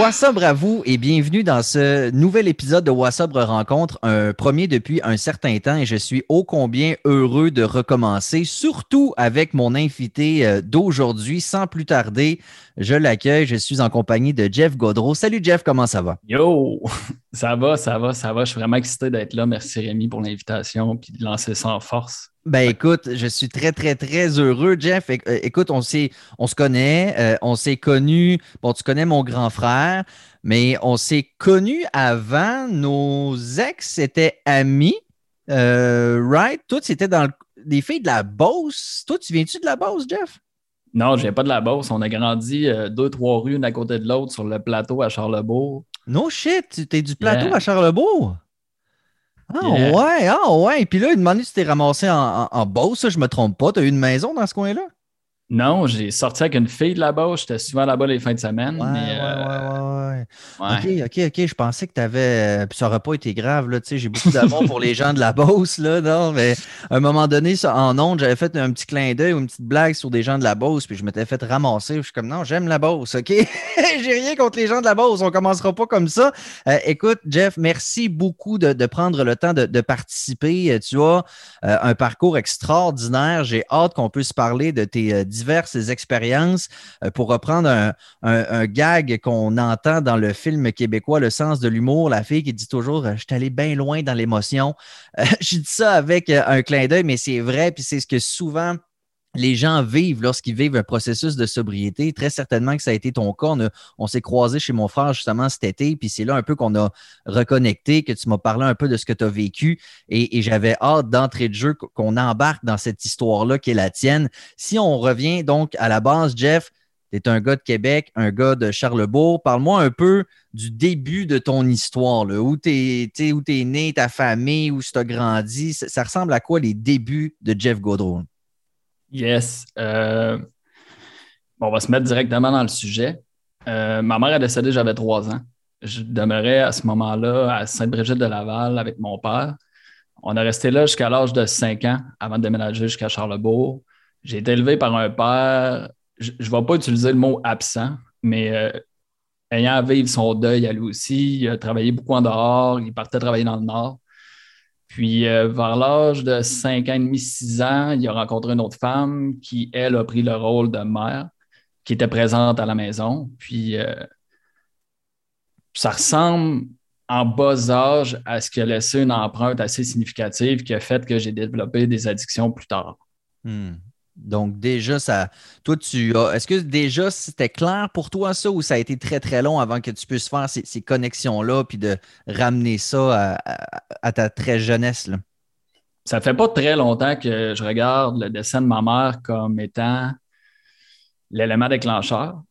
Wassabre à vous et bienvenue dans ce nouvel épisode de Wassabre Rencontre, un premier depuis un certain temps et je suis ô combien heureux de recommencer, surtout avec mon invité euh, d'aujourd'hui. Sans plus tarder, je l'accueille, je suis en compagnie de Jeff Godreau. Salut Jeff, comment ça va? Yo, ça va, ça va, ça va. Je suis vraiment excité d'être là. Merci Rémi pour l'invitation et de lancer ça en force. Ben écoute, je suis très, très, très heureux, Jeff. Euh, écoute, on, on se connaît, euh, on s'est connus. Bon, tu connais mon grand frère, mais on s'est connus avant. Nos ex étaient amis. Euh, right? Toi, c'était dans le, les filles de la Beauce. Toi, tu viens-tu de la Beauce, Jeff? Non, je viens pas de la Beauce. On a grandi deux, trois rues, une à côté de l'autre, sur le plateau à Charlebourg. No shit, tu es du plateau à Charlebourg? Ah ouais, ah ouais. Puis là, il demandait si tu t'es ramassé en, en, Beauce, je me trompe pas. Tu as eu une maison dans ce coin-là? Non, j'ai sorti avec une fille de là-bas. J'étais souvent là-bas les fins de semaine. Ouais, mais, ouais, ouais, OK, OK, OK. Je pensais que tu avais. Euh, puis ça n'aurait pas été grave. Là, j'ai beaucoup d'amour pour les gens de la Beauce. Là, non, mais à un moment donné, ça, en ondes, j'avais fait un petit clin d'œil ou une petite blague sur des gens de la Beauce. Puis je m'étais fait ramasser. Je suis comme non, j'aime la Beauce. OK? j'ai rien contre les gens de la Beauce. On commencera pas comme ça. Euh, écoute, Jeff, merci beaucoup de, prendre le temps de, participer. Tu as euh, un parcours extraordinaire. J'ai hâte qu'on puisse parler de tes diverses expériences. Euh, pour reprendre un, gag qu'on entend dans le film québécois Le sens de l'humour, la fille qui dit toujours Je suis allé bien loin dans l'émotion. Euh, je dis ça avec euh, un clin d'œil, mais c'est vrai, puis c'est ce que souvent les gens vivent lorsqu'ils vivent un processus de sobriété. Très certainement que ça a été ton cas. On, s'est croisé chez mon frère justement cet été, puis c'est là un peu qu'on a reconnecté, que tu m'as parlé un peu de ce que tu as vécu. Et, j'avais hâte d'entrer de jeu qu'on embarque dans cette histoire-là qui est la tienne. Si on revient donc à la base, Jeff, tu es un gars de Québec, un gars de Charlebourg. Parle-moi un peu du début de ton histoire, là, où tu es, né, ta famille, où tu as grandi. Ça, ressemble à quoi les débuts de Jeff Godreau? Yes. Euh, on va se mettre directement dans le sujet. Euh, ma mère a décédé, j'avais trois ans. Je demeurais à ce moment-là à Sainte-Brigitte-de-Laval avec mon père. On est resté là jusqu'à l'âge de cinq ans avant de déménager jusqu'à Charlebourg. J'ai été élevé par un père, je ne vais pas utiliser le mot absent, mais euh, ayant à vivre son deuil à lui aussi, il a travaillé beaucoup en dehors, il partait travailler dans le Nord. Puis, euh, vers l'âge de 5 ans et demi, 6 ans, il a rencontré une autre femme qui, elle, a pris le rôle de mère, qui était présente à la maison. Puis, euh, ça ressemble en bas âge à ce qui a laissé une empreinte assez significative qui a fait que j'ai développé des addictions plus tard. Hmm. Donc, déjà, ça. Toi, tu as. Est-ce que déjà c'était clair pour toi ça ou ça a été très, très long avant que tu puisses faire ces, connexions-là puis de ramener ça à, ta très jeunesse? Là? Ça fait pas très longtemps que je regarde le dessin de ma mère comme étant l'élément déclencheur.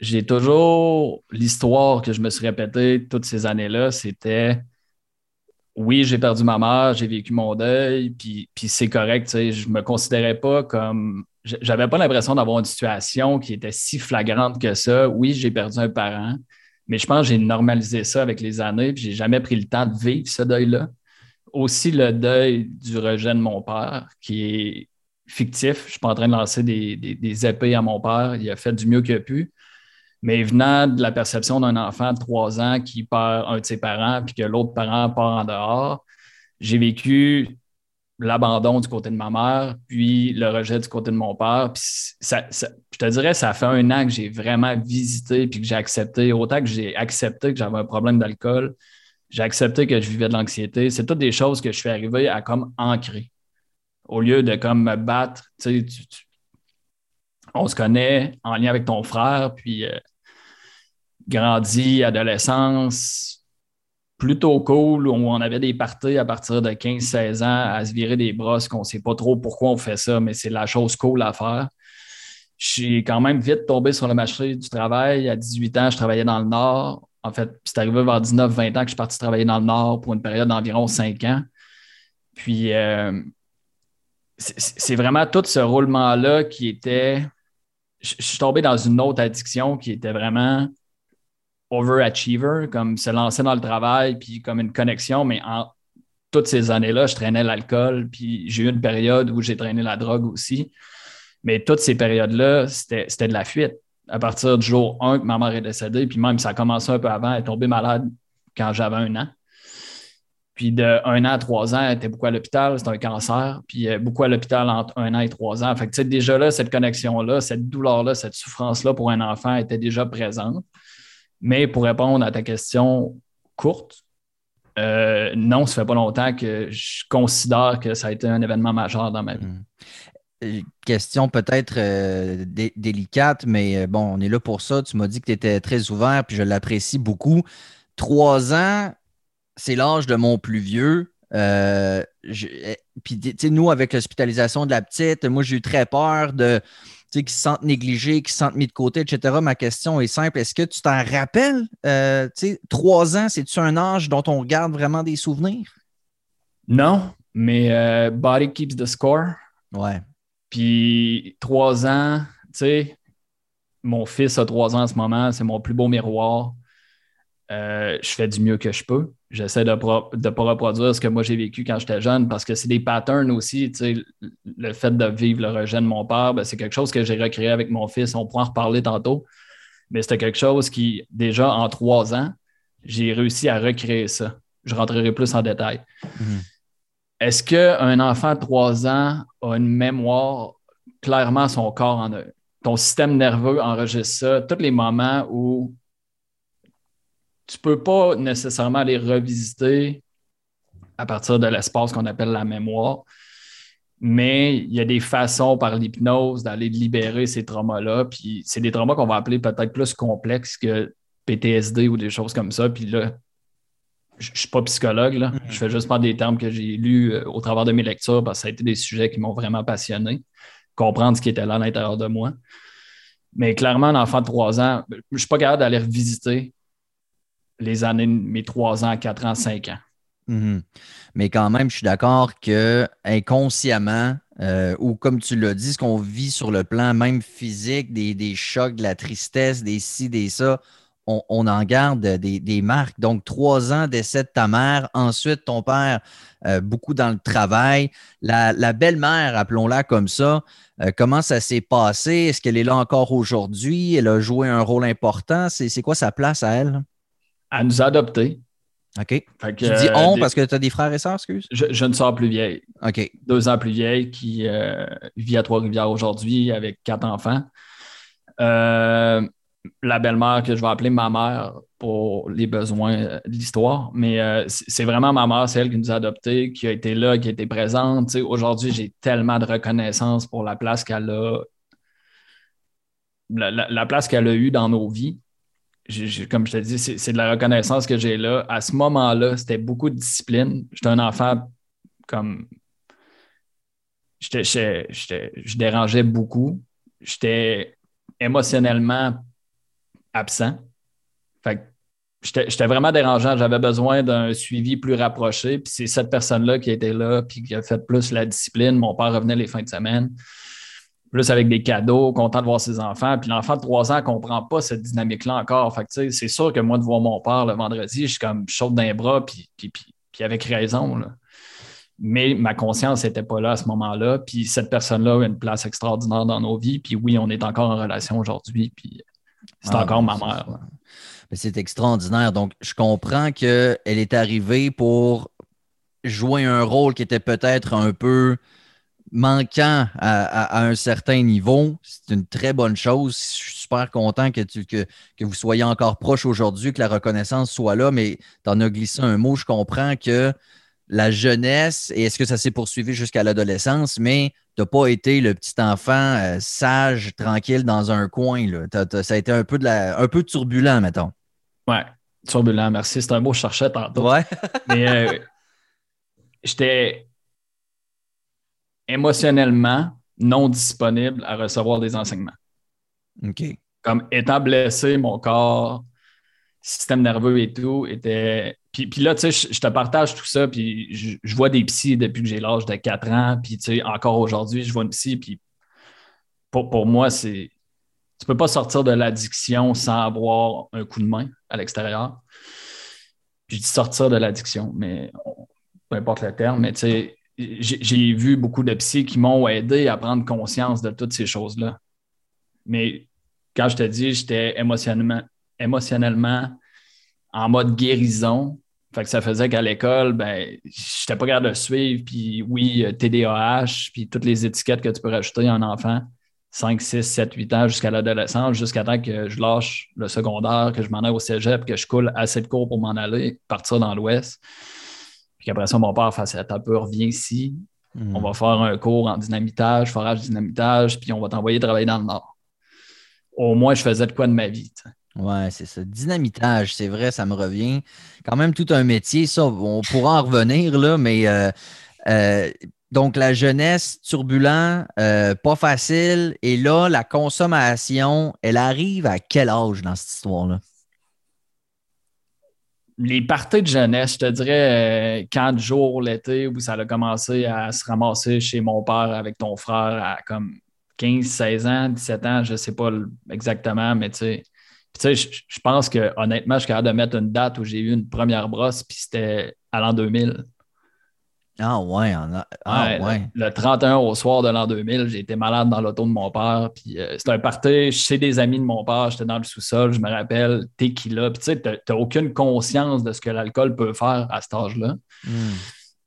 J'ai toujours l'histoire que je me suis répétée toutes ces années-là, c'était oui, j'ai perdu ma mère, j'ai vécu mon deuil, puis, puis c'est correct. Je me considérais pas comme. J'avais pas l'impression d'avoir une situation qui était si flagrante que ça. Oui, j'ai perdu un parent, mais je pense que j'ai normalisé ça avec les années, puis j'ai jamais pris le temps de vivre ce deuil-là. Aussi le deuil du rejet de mon père, qui est fictif. Je suis pas en train de lancer des, des épées à mon père. Il a fait du mieux qu'il a pu. Mais venant de la perception d'un enfant de trois ans qui perd un de ses parents puis que l'autre parent part en dehors, j'ai vécu l'abandon du côté de ma mère, puis le rejet du côté de mon père. Puis je te dirais, ça fait un an que j'ai vraiment visité puis que j'ai accepté, autant que j'ai accepté que j'avais un problème d'alcool, j'ai accepté que je vivais de l'anxiété. C'est toutes des choses que je suis arrivé à comme ancrer. Au lieu de comme me battre, tu sais, on se connaît en lien avec ton frère, puis euh, grandi, adolescence, plutôt cool, on avait des parties à partir de 15-16 ans à se virer des brosses, qu'on ne sait pas trop pourquoi on fait ça, mais c'est la chose cool à faire. J'ai quand même vite tombé sur le marché du travail. À 18 ans, je travaillais dans le Nord. En fait, c'est arrivé vers 19-20 ans que je suis parti travailler dans le Nord pour une période d'environ 5 ans. Puis, euh, c'est vraiment tout ce roulement-là qui était je, suis tombé dans une autre addiction qui était vraiment overachiever, comme se lancer dans le travail, puis comme une connexion, mais en toutes ces années-là, je traînais l'alcool, puis j'ai eu une période où j'ai traîné la drogue aussi. Mais toutes ces périodes-là, c'était de la fuite. à partir du jour 1 que ma mère est décédée, puis même ça a commencé un peu avant, elle est tombée malade quand j'avais un an. Puis de un an à trois ans, elle était beaucoup à l'hôpital, c'était un cancer, puis beaucoup à l'hôpital entre un an et trois ans. Fait que déjà là, cette connexion-là, cette douleur-là, cette souffrance-là pour un enfant était déjà présente. Mais pour répondre à ta question courte, euh, non, ça fait pas longtemps que je considère que ça a été un événement majeur dans ma vie. Hmm. Euh, question peut-être euh, délicate, mais bon, on est là pour ça. Tu m'as dit que tu étais très ouvert, puis je l'apprécie beaucoup. Trois ans, c'est l'âge de mon plus vieux. Euh, eh, puis, nous, avec l'hospitalisation de la petite, moi, j'ai eu très peur de qu'ils se sentent négligés, qu'ils se sentent mis de côté, etc. Ma question est simple. Est-ce que tu t'en rappelles? Euh, trois ans, c'est-tu un âge dont on garde vraiment des souvenirs? Non, mais euh, Body keeps the score. Ouais. Puis trois ans, tu sais, mon fils a trois ans en ce moment, c'est mon plus beau miroir. Je fais du mieux que je peux j'essaie de ne pas reproduire ce que moi j'ai vécu quand j'étais jeune parce que c'est des patterns aussi. Le fait de vivre le rejet de mon père, ben, c'est quelque chose que j'ai recréé avec mon fils. On pourra en reparler tantôt. Mais c'était quelque chose qui, déjà en trois ans, j'ai réussi à recréer ça. Je rentrerai plus en détail. Mhm. Est-ce qu'un enfant de trois ans a une mémoire clairement son corps en ton système nerveux enregistre ça, tous les moments où tu ne peux pas nécessairement les revisiter à partir de l'espace qu'on appelle la mémoire, mais il y a des façons par l'hypnose d'aller libérer ces traumas-là. Puis c'est des traumas qu'on va appeler peut-être plus complexes que PTSD ou des choses comme ça. Puis là, je ne suis pas psychologue, là. Mm-hmm. je fais juste pas des termes que j'ai lus euh, au travers de mes lectures parce que ça a été des sujets qui m'ont vraiment passionné, comprendre ce qui était là à l'intérieur de moi. Mais clairement, un enfant de trois ans, je ne suis pas capable d'aller revisiter les années, mes trois ans, quatre ans, cinq ans. Mhm. Mais quand même, je suis d'accord que inconsciemment, euh, ou comme tu l'as dit, ce qu'on vit sur le plan même physique, des, chocs, de la tristesse, des ci, des ça, on, en garde des, marques. Donc, trois ans décès de ta mère, ensuite ton père, euh, beaucoup dans le travail. La, belle-mère, appelons-la comme ça, euh, comment ça s'est passé? Est-ce qu'elle est là encore aujourd'hui? Elle a joué un rôle important? C'est quoi sa place à elle? Elle nous a adoptés. OK. tu dis euh, on parce que tu as des frères et sœurs, excuse? Je, ne sors plus vieille. OK. Deux ans plus vieille qui euh, vit à Trois-Rivières aujourd'hui avec quatre enfants. Euh, la belle-mère que je vais appeler ma mère pour les besoins de l'histoire. Mais c'est vraiment ma mère, celle qui nous a adoptés, qui a été là, qui a été présente. Aujourd'hui, j'ai tellement de reconnaissance pour la place qu'elle a, la place qu'elle a eue dans nos vies comme je te dis, c'est de la reconnaissance que j'ai là. À ce moment-là, c'était beaucoup de discipline. J'étais un enfant comme. je dérangeais beaucoup. J'étais émotionnellement absent. Fait j'étais vraiment dérangeant. J'avais besoin d'un suivi plus rapproché. Puis c'est cette personne-là qui était là, puis qui a fait plus la discipline. Mon père revenait les fins de semaine plus avec des cadeaux, content de voir ses enfants. Puis l'enfant de 3 ans ne comprend pas cette dynamique-là encore. Fait c'est sûr que moi, de voir mon père le vendredi, je suis comme chaude d'un bras, puis, puis, puis, avec raison. Mais ma conscience n'était pas là à ce moment-là. Puis cette personne-là a une place extraordinaire dans nos vies. Puis oui, on est encore en relation aujourd'hui. Puis c'est ah, encore ma mère. C'est extraordinaire. Donc, je comprends qu'elle est arrivée pour jouer un rôle qui était peut-être un peu manquant à, un certain niveau, c'est une très bonne chose. Je suis super content que, tu, que, vous soyez encore proche aujourd'hui, que la reconnaissance soit là, mais tu en as glissé un mot. Je comprends que la jeunesse, et est-ce que ça s'est poursuivi jusqu'à l'adolescence, mais tu n'as pas été le petit enfant euh, sage, tranquille dans un coin. ça a été un peu, de la, un peu turbulent, mettons. Ouais, turbulent, merci. C'est un mot que je cherchais tantôt. Ouais. mais euh, j'étais émotionnellement non disponible à recevoir des enseignements. OK. Comme étant blessé, mon corps, système nerveux et tout était. Puis, puis là, tu sais, je, te partage tout ça, puis je, vois des psys depuis que j'ai l'âge de 4 ans, puis tu sais, encore aujourd'hui, je vois une psy, puis pour, pour moi, c'est. Tu peux pas sortir de l'addiction sans avoir un coup de main à l'extérieur. Je dis sortir de l'addiction, mais peu importe le terme, mais tu sais, j'ai vu beaucoup de psy qui m'ont aidé à prendre conscience de toutes ces choses-là. Mais quand je te dis, j'étais émotionnellement, émotionnellement en mode guérison. Ça faisait qu'à l'école, ben, j'étais pas capable de suivre. Puis oui, TDAH, puis toutes les étiquettes que tu peux rajouter à un enfant. 5, 6, 7, 8 ans jusqu'à l'adolescence, jusqu'à temps que je lâche le secondaire, que je m'en aille au cégep, que je coule assez de cours pour m'en aller, partir dans l'Ouest. Puis qu'après ça, mon père fasse un peu, reviens ici. Hmm. On va faire un cours en dynamitage, forage dynamitage, puis on va t'envoyer travailler dans le Nord. Au moins, je faisais de quoi de ma vie. Ouais, c'est ça. Dynamitage, c'est vrai, ça me revient. Quand même tout un métier, ça, on pourra en revenir, là, mais euh, euh, donc la jeunesse turbulent, euh, pas facile. Et là, la consommation, elle arrive à quel âge dans cette histoire-là? Les parties de jeunesse, je te dirais quatre jours l'été où ça a commencé à se ramasser chez mon père avec ton frère à comme 15, 16 ans, 17 ans, je ne sais pas exactement, mais tu sais tu sais, je, pense que honnêtement, je suis capable de mettre une date où j'ai eu une première brosse, puis c'était à l'an 2000. Ah ouais, ah, ouais, Le, 31 au soir de l'an 2000, j'ai été malade dans l'auto de mon père. Puis euh, c'était un party chez des amis de mon père. J'étais dans le sous-sol, je me rappelle, tequila. Puis tu sais, tu n'as aucune conscience de ce que l'alcool peut faire à cet âge-là. Hmm.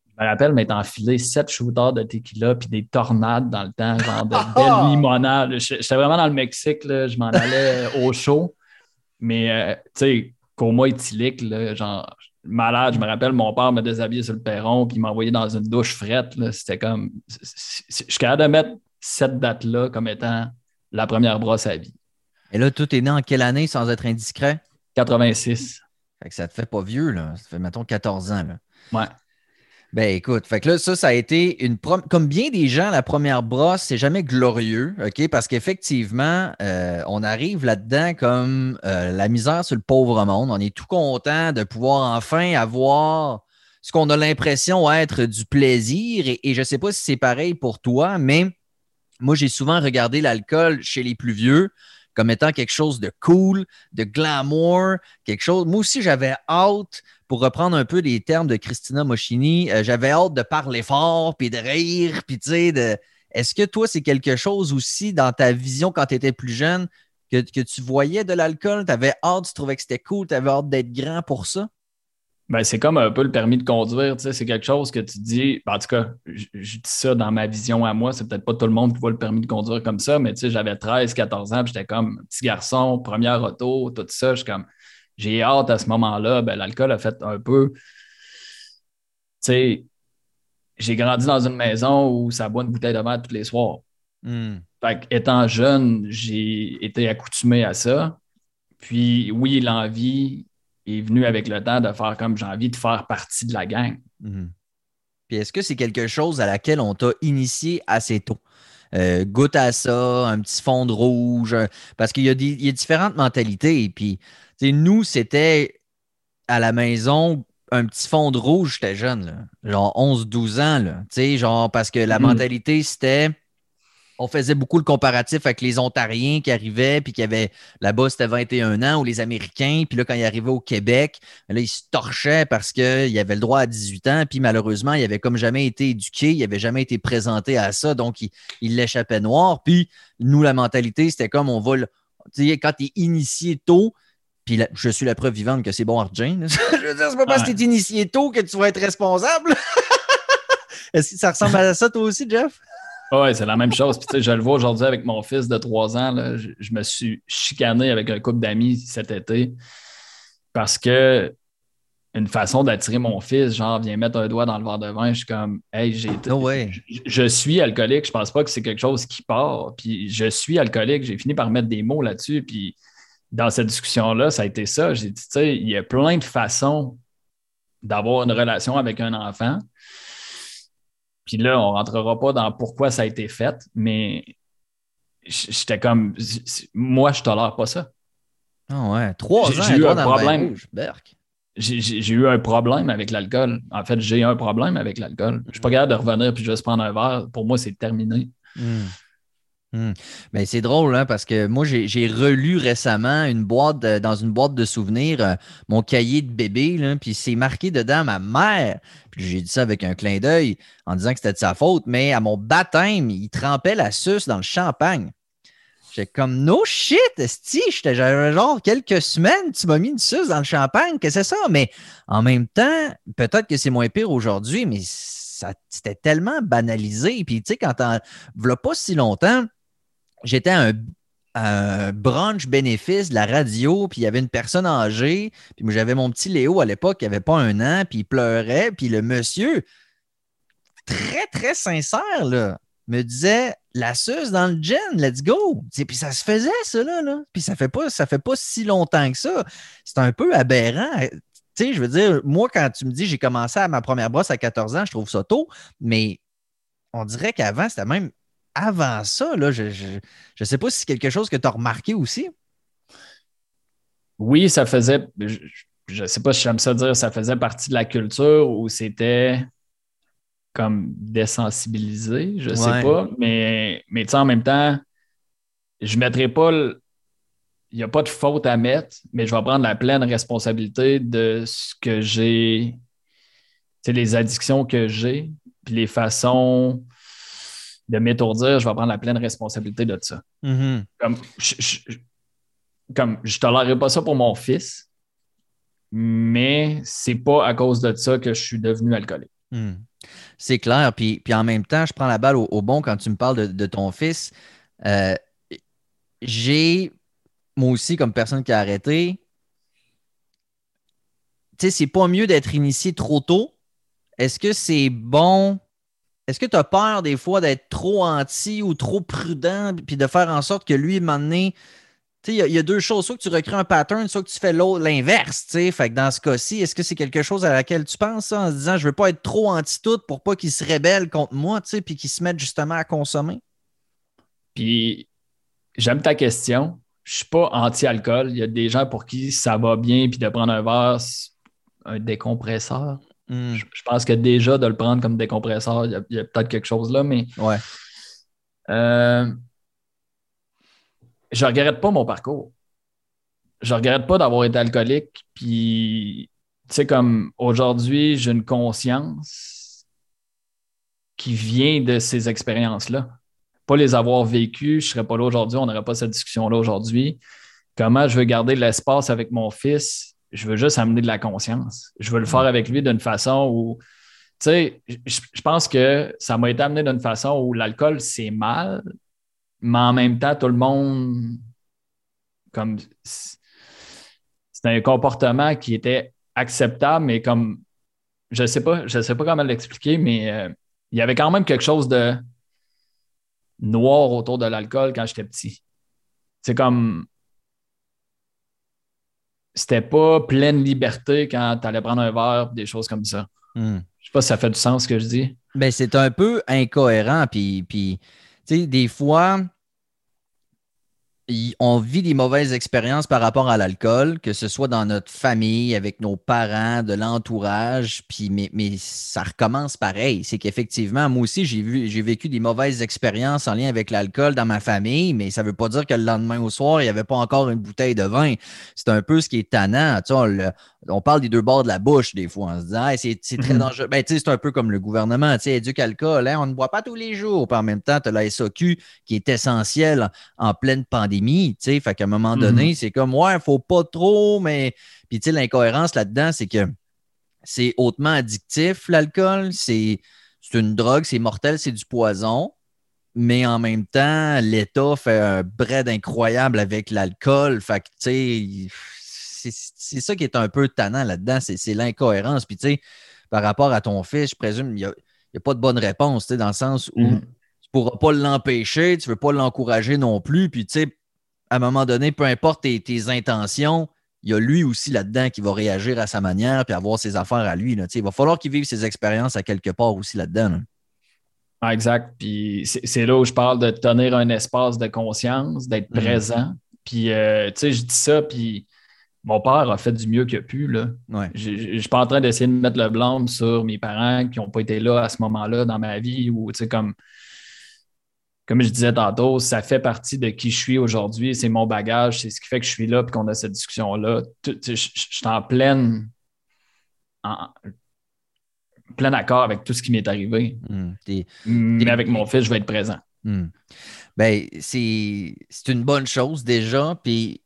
Je me rappelle m'être enfilé sept shooters de tequila puis des tornades dans le temps, genre de belles limonades. J'étais vraiment dans le Mexique, là, je m'en allais au chaud. Mais, euh, tu sais, coma éthylique, là, genre, malade. Je me rappelle, mon père me déshabillé sur le perron, puis il m'a envoyé dans une douche frette. C'était comme. Je suis capable de mettre cette date-là comme étant la première brosse à vie. Et là, tout est né en quelle année sans être indiscret? 86. Fait que ça te fait pas vieux, là. Ça fait, mettons, 14 ans. Là. Ouais. Ben écoute, fait que là, ça, ça a été une comme bien des gens, la première brosse, c'est jamais glorieux, OK? Parce qu'effectivement, euh, on arrive là-dedans comme euh, la misère sur le pauvre monde. On est tout content de pouvoir enfin avoir ce qu'on a l'impression être du plaisir. Et, et je ne sais pas si c'est pareil pour toi, mais moi, j'ai souvent regardé l'alcool chez les plus vieux comme étant quelque chose de cool, de glamour, quelque chose. Moi aussi, j'avais hâte, pour reprendre un peu les termes de Christina Moschini, euh, j'avais hâte de parler fort, puis de rire, puis tu sais, de... est-ce que toi, c'est quelque chose aussi dans ta vision quand tu étais plus jeune que, tu voyais de l'alcool, tu avais hâte, tu trouvais que c'était cool, tu avais hâte d'être grand pour ça? Ben, c'est comme un peu le permis de conduire, tu sais, c'est quelque chose que tu dis, ben, en tout cas, je, dis ça dans ma vision à moi, c'est peut-être pas tout le monde qui voit le permis de conduire comme ça, mais tu sais, j'avais 13, 14 ans, j'étais comme petit garçon, première auto, tout ça, je comme, j'ai hâte à ce moment-là, ben, l'alcool a fait un peu, tu sais, j'ai grandi dans une maison où ça boit une bouteille de verre tous les soirs. Fait étant jeune, j'ai été accoutumé à ça. Puis oui, l'envie est venu avec le temps de faire comme j'ai envie de faire partie de la gang. Mhm. Puis est-ce que c'est quelque chose à laquelle on t'a initié assez tôt? Euh, goûte à ça, un petit fond de rouge, parce qu'il y, a différentes mentalités. Puis, nous, c'était à la maison un petit fond de rouge, j'étais jeune, genre 11-12 ans, là, genre parce que la mhm. mentalité, c'était on faisait beaucoup le comparatif avec les Ontariens qui arrivaient, puis qui avaient là-bas, c'était 21 ans, ou les Américains, puis là, quand ils arrivaient au Québec, là, ils se torchaient parce qu'ils avaient le droit à 18 ans, puis malheureusement, ils n'avaient comme jamais été éduqués, ils n'avaient jamais été présentés à ça, donc ils l'échappaient noir. Puis nous, la mentalité, c'était comme on va, tu sais, quand tu es initié tôt, puis je suis la preuve vivante que c'est bon argent. je veux dire, c'est pas parce que tu es initié tôt que tu vas être responsable. Est-ce que ça ressemble à ça, toi aussi, Jeff? Oui, c'est la même chose. Puis, je le vois aujourd'hui avec mon fils de trois ans. je, me suis chicané avec un couple d'amis cet été parce que une façon d'attirer mon fils, genre, viens mettre un doigt dans le verre de vin. Je suis comme, hey, j'ai oh je, suis alcoolique. Je pense pas que c'est quelque chose qui part. Puis, je suis alcoolique. J'ai fini par mettre des mots là-dessus. Puis, dans cette discussion-là, ça a été ça. J'ai dit, tu sais, il y a plein de façons d'avoir une relation avec un enfant. Puis là, on ne rentrera pas dans pourquoi ça a été fait, mais j'étais comme, moi, je tolère pas ça. Ah ouais, trois ans, j'ai eu un problème. J'ai eu un problème avec l'alcool. En fait, j'ai un problème avec l'alcool. Je ne suis pas mm. capable de revenir puis juste prendre un verre. Pour moi, c'est terminé. Mm. Hmm. Ben, c'est drôle, hein, parce que moi, j'ai relu récemment une boîte dans une boîte de souvenirs, euh, mon cahier de bébé, puis c'est marqué dedans ma mère. Puis j'ai dit ça avec un clin d'œil en disant que c'était de sa faute, mais à mon baptême, il trempait la suce dans le champagne. J'étais comme no shit, esti, j'avais genre quelques semaines, tu m'as mis une suce dans le champagne, que c'est ça? Mais en même temps, peut-être que c'est moins pire aujourd'hui, mais c'était tellement banalisé. Puis tu sais, quand t'en pas si longtemps, j'étais un, brunch bénéfice de la radio, puis il y avait une personne âgée, puis j'avais mon petit Léo à l'époque qui avait pas un an, puis il pleurait, puis le monsieur, très, très sincère, là, me disait la suce dans le gin, let's go. puis ça se faisait, ça, là. Puis ça fait pas, ça fait pas si longtemps que ça. C'est un peu aberrant. Tu sais, je veux dire, moi, quand tu me dis j'ai commencé à ma première brosse à 14 ans, je trouve ça tôt, mais on dirait qu'avant, c'était même avant ça. Là, je ne sais pas si c'est quelque chose que tu as remarqué aussi. Oui, ça faisait. Je ne sais pas si j'aime ça dire, ça faisait partie de la culture où c'était comme désensibilisé, je sais pas, mais, mais en même temps, je ne mettrai pas. Il n'y a pas de faute à mettre, mais je vais prendre la pleine responsabilité de ce que j'ai, les addictions que j'ai, puis les façons de m'étourdir, je vais prendre la pleine responsabilité de ça. Mm-hmm. Comme je, comme je tolérerai pas ça pour mon fils, mais c'est pas à cause de ça que je suis devenu alcoolique. Mm. C'est clair. Puis, puis en même temps, je prends la balle au, bon quand tu me parles de, ton fils. Euh, j'ai, moi aussi, comme personne qui a arrêté, tu sais, c'est pas mieux d'être initié trop tôt. Est-ce que c'est bon? Est-ce que tu as peur des fois d'être trop anti ou trop prudent puis de faire en sorte que lui, m'amener il y, a deux choses. Soit que tu recrées un pattern, soit que tu fais l'inverse. Fait que dans ce cas-ci, est-ce que c'est quelque chose à laquelle tu penses en se disant je veux pas être trop anti-tout pour pas qu'il se rébelle contre moi, puis qu'il se mette justement à consommer? Puis j'aime ta question. Je suis pas anti-alcool. Il y a des gens pour qui ça va bien, puis de prendre un verre, un décompresseur. Hmm. Je, pense que déjà de le prendre comme décompresseur, il y a, peut-être quelque chose là, mais. Ouais. Euh, je regrette pas mon parcours. Je regrette pas d'avoir été alcoolique. Puis, tu sais, comme aujourd'hui, j'ai une conscience qui vient de ces expériences-là. Pas les avoir vécues, je serais pas là aujourd'hui, on n'aurait pas cette discussion-là aujourd'hui. Comment je veux garder l'espace avec mon fils? Je veux juste amener de la conscience. Je veux le faire avec lui d'une façon où, tu sais, je pense que ça m'a été amené d'une façon où l'alcool, c'est mal, mais en même temps, tout le monde, comme c'est un comportement qui était acceptable, mais comme je sais pas, je sais pas comment l'expliquer, mais euh, il y avait quand même quelque chose de noir autour de l'alcool quand j'étais petit. C'est comme c'était pas pleine liberté quand tu allais prendre un verre, des choses comme ça. Hmm. Je sais pas si ça fait du sens ce que je dis. Ben, c'est un peu incohérent, puis, puis tu sais, des fois, on vit des mauvaises expériences par rapport à l'alcool, que ce soit dans notre famille, avec nos parents, de l'entourage, puis mais, mais, ça recommence pareil. C'est qu'effectivement, moi aussi, j'ai vu, j'ai vécu des mauvaises expériences en lien avec l'alcool dans ma famille, mais ça ne veut pas dire que le lendemain au soir, il n'y avait pas encore une bouteille de vin. C'est un peu ce qui est tannant. Tu on, parle des deux bords de la bouche des fois. On se dit, c'est, très mhm. dangereux. Ben, c'est un peu comme le gouvernement, tu sais, éduque alcool, hein, on ne boit pas tous les jours. Puis en même temps, tu as la SOQ qui est essentielle en pleine pandémie tu sais. Fait qu'à un moment mhm. donné, c'est comme, ouais, faut pas trop, mais. Puis, tu sais, l'incohérence là-dedans, c'est que c'est hautement addictif, l'alcool. C'est une drogue, c'est mortel, c'est du poison. Mais en même temps, l'État fait un bread incroyable avec l'alcool. Fait que, tu sais, c'est ça qui est un peu tannant là-dedans, c'est l'incohérence. Puis, tu sais, par rapport à ton fils, je présume, il n'y a, pas de bonne réponse, tu sais, dans le sens où mhm. tu ne pourras pas l'empêcher, tu ne veux pas l'encourager non plus. Puis, tu sais, à un moment donné, peu importe tes, intentions, il y a lui aussi là-dedans qui va réagir à sa manière puis avoir ses affaires à lui. Là. Il va falloir qu'il vive ses expériences à quelque part aussi là-dedans. Ah, exact. Puis c'est là où je parle de tenir un espace de conscience, d'être mhm. présent. Puis, euh, tu sais, je dis ça, puis mon père a fait du mieux qu'il a pu. Là. Je ne suis pas en train d'essayer de mettre le blâme sur mes parents qui n'ont pas été là à ce moment-là dans ma vie ou, tu sais, comme comme je disais tantôt, ça fait partie de qui je suis aujourd'hui. C'est mon bagage, c'est ce qui fait que je suis là et qu'on a cette discussion-là. Je, suis en pleine, en plein accord avec tout ce qui m'est arrivé. Hmm, Mais avec mon fils, je vais être présent. Hmm. Ben, c'est une bonne chose déjà. Puis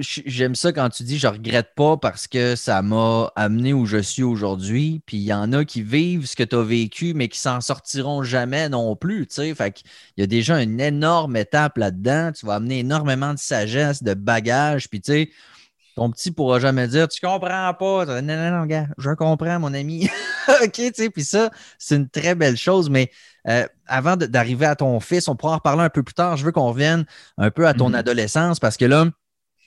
j'aime ça quand tu dis je regrette pas parce que ça m'a amené où je suis aujourd'hui. Puis il y en a qui vivent ce que tu as vécu, mais qui s'en sortiront jamais non plus. Fait il y a déjà une énorme étape là-dedans. Tu vas amener énormément de sagesse, de bagages. Puis tu sais, ton petit pourra jamais dire Tu comprends pas. Non, non, non, gars, je comprends, mon ami. OK, tu sais, puis ça, c'est une très belle chose. Mais euh, avant d'arriver à ton fils, on pourra en reparler un peu plus tard. Je veux qu'on revienne un peu à ton mm-hmm. adolescence parce que là,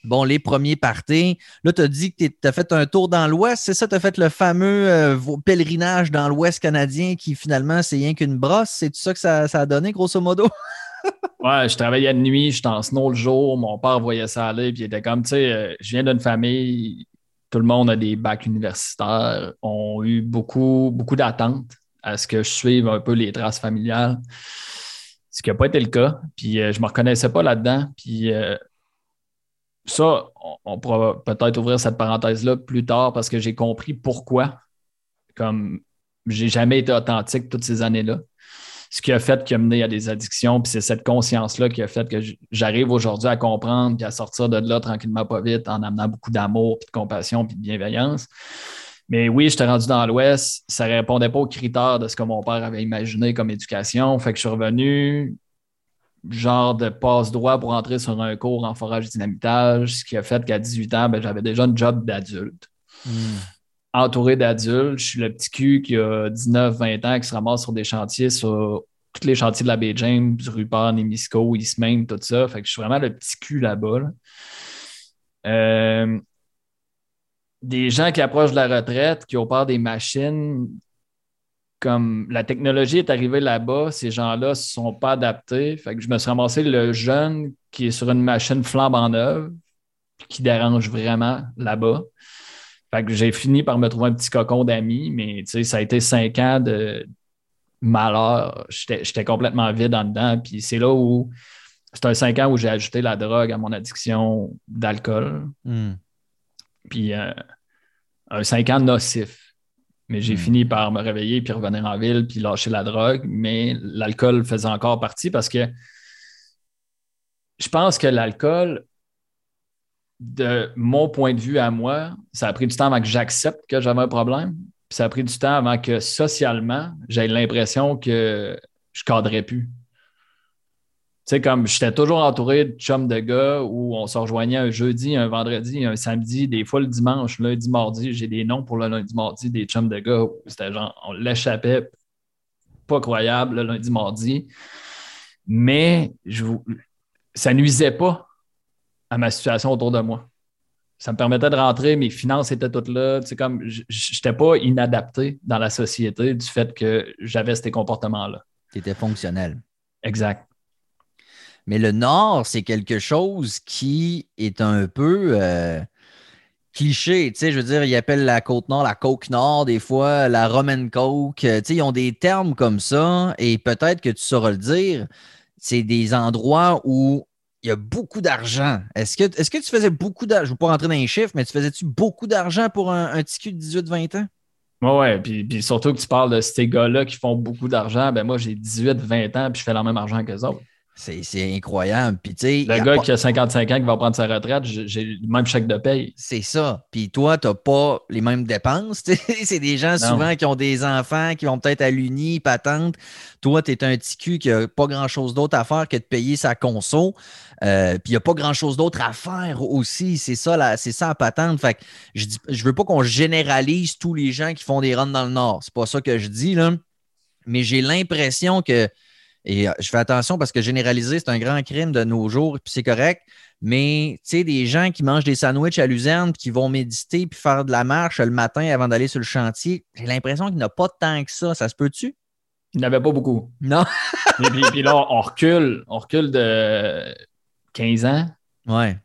Bon, les premiers parties. Là, tu as dit que tu as fait un tour dans l'Ouest. C'est ça, tu as fait le fameux euh, pèlerinage dans l'Ouest canadien qui finalement, c'est rien qu'une brosse. C'est tout ça que ça, a donné, grosso modo? ouais, je travaillais de nuit, j'étais en snow le jour. Mon père voyait ça aller, puis il était comme, tu sais, euh, je viens d'une famille, tout le monde a des bacs universitaires, ont eu beaucoup, beaucoup d'attentes à ce que je suive un peu les traces familiales ce qui n'a pas été le cas. Puis euh, je ne me reconnaissais pas là-dedans. Puis ça, on, pourra peut-être ouvrir cette parenthèse-là plus tard parce que j'ai compris pourquoi. Comme j'ai jamais été authentique toutes ces années-là. Ce qui a fait a mené à des addictions, puis c'est cette conscience-là qui a fait que j'arrive aujourd'hui à comprendre et à sortir de là tranquillement, pas vite, en amenant beaucoup d'amour, puis de compassion, puis de bienveillance. Mais oui, j'étais rendu dans l'Ouest, ça ne répondait pas aux critères de ce que mon père avait imaginé comme éducation. Fait que je suis revenu, genre de passe-droit pour entrer sur un cours en forage dynamitage, ce qui a fait qu'à 18 ans, ben, j'avais déjà un job d'adulte. Hmm. Entouré d'adultes, je suis le petit cul qui a 19-20 ans, qui se ramasse sur des chantiers, sur tous les chantiers de la baie James, Rupert, Nemisco, Eastmain, tout ça. Fait que je suis vraiment le petit cul là-bas. Euh, des gens qui approchent de la retraite, qui ont peur des machines, comme la technologie est arrivée là-bas, ces gens-là ne se sont pas adaptés. Fait que je me suis ramassé le jeune qui est sur une machine flambe en œuvre, qui dérange vraiment là-bas. Fait que j'ai fini par me trouver un petit cocon d'amis, mais ça a été cinq ans de malheur. J'étais complètement vide en dedans. Puis c'est là où c'est un cinq ans où j'ai ajouté la drogue à mon addiction d'alcool. Hmm. Puis euh, un cinq ans nocif. Mais j'ai hmm. fini par me réveiller puis revenir en ville puis lâcher la drogue. Mais l'alcool faisait encore partie parce que je pense que l'alcool, de mon point de vue à moi, ça a pris du temps avant que j'accepte que j'avais un problème. Puis ça a pris du temps avant que socialement, j'ai l'impression que je cadrais plus. Tu sais, comme j'étais toujours entouré de chums de gars où on se rejoignait un jeudi, un vendredi, un samedi, des fois le dimanche, lundi, mardi. J'ai des noms pour le lundi, mardi, des chums de gars où c'était genre, on l'échappait, pas croyable le lundi, mardi. Mais je, ça nuisait pas à ma situation autour de moi. Ça me permettait de rentrer, mes finances étaient toutes là. Tu sais, comme je n'étais pas inadapté dans la société du fait que j'avais ces comportements-là. Tu étais fonctionnel. Exact. Mais le Nord, c'est quelque chose qui est un peu euh, cliché. Tu sais, je veux dire, ils appellent la côte nord la coke nord, des fois, la Roman Coke. Tu sais, ils ont des termes comme ça et peut-être que tu sauras le dire. C'est des endroits où il y a beaucoup d'argent. Est-ce que, est que tu faisais beaucoup d'argent? Je ne veux pas rentrer dans les chiffres, mais tu faisais-tu beaucoup d'argent pour un, un de 18-20 ans? Oui, ouais, puis, puis, surtout que tu parles de ces gars-là qui font beaucoup d'argent. Ben moi, j'ai 18-20 ans, puis je fais le même argent qu'eux autres. C'est incroyable. Puis, le gars qui a 55 ans qui va prendre sa retraite, j'ai le même chèque de paye. C'est ça. Puis toi, tu n'as pas les mêmes dépenses. c'est des gens souvent qui ont des enfants, qui vont peut-être à l'Uni, patente. Toi, tu es un petit cul qui n'a pas grand-chose d'autre à faire que de payer sa conso. Euh, puis il n'y a pas grand-chose d'autre à faire aussi. C'est ça, c'est ça à patente. Fait que je ne veux pas qu'on généralise tous les gens qui font des runs dans le Nord. C'est pas ça que je dis, là. Mais j'ai l'impression que et euh, je fais attention parce que généraliser, c'est un grand crime de nos jours, puis c'est correct. Mais tu sais, des gens qui mangent des sandwichs à luzerne, qui vont méditer, puis faire de la marche le matin avant d'aller sur le chantier, j'ai l'impression qu'il n'y a pas tant que ça. Ça se peut-tu? Il n'y avait pas beaucoup. Non. Et puis, là, on recule. On recule de 15 ans. Ouais.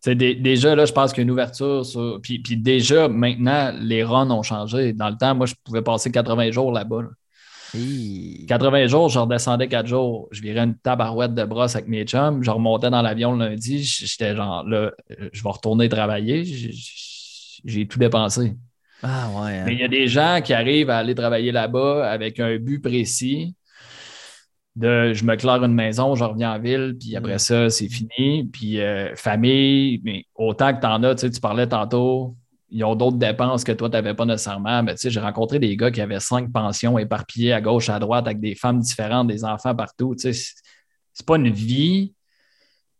C'est déjà, là, je pense qu'il y a une ouverture. Sur, puis, puis, déjà, maintenant, les runs ont changé. Dans le temps, moi, je pouvais passer 80 jours là-bas. Là. 80 jours, je redescendais 4 jours. Je virais une tabarouette de brosse avec mes chums. Je remontais dans l'avion le lundi. J'étais genre là, je vais retourner travailler. J'ai tout dépensé. Ah ouais. Hein. Mais il y a des gens qui arrivent à aller travailler là-bas avec un but précis. de je me claire une maison, je reviens en ville, puis après mm. ça, c'est fini. Puis euh, famille, mais autant que tu en as, tu parlais tantôt, ils ont d'autres dépenses que toi, tu n'avais pas nécessairement. Mais tu sais, j'ai rencontré des gars qui avaient cinq pensions éparpillées à gauche, à droite, avec des femmes différentes, des enfants partout. Tu sais, c'est pas une vie.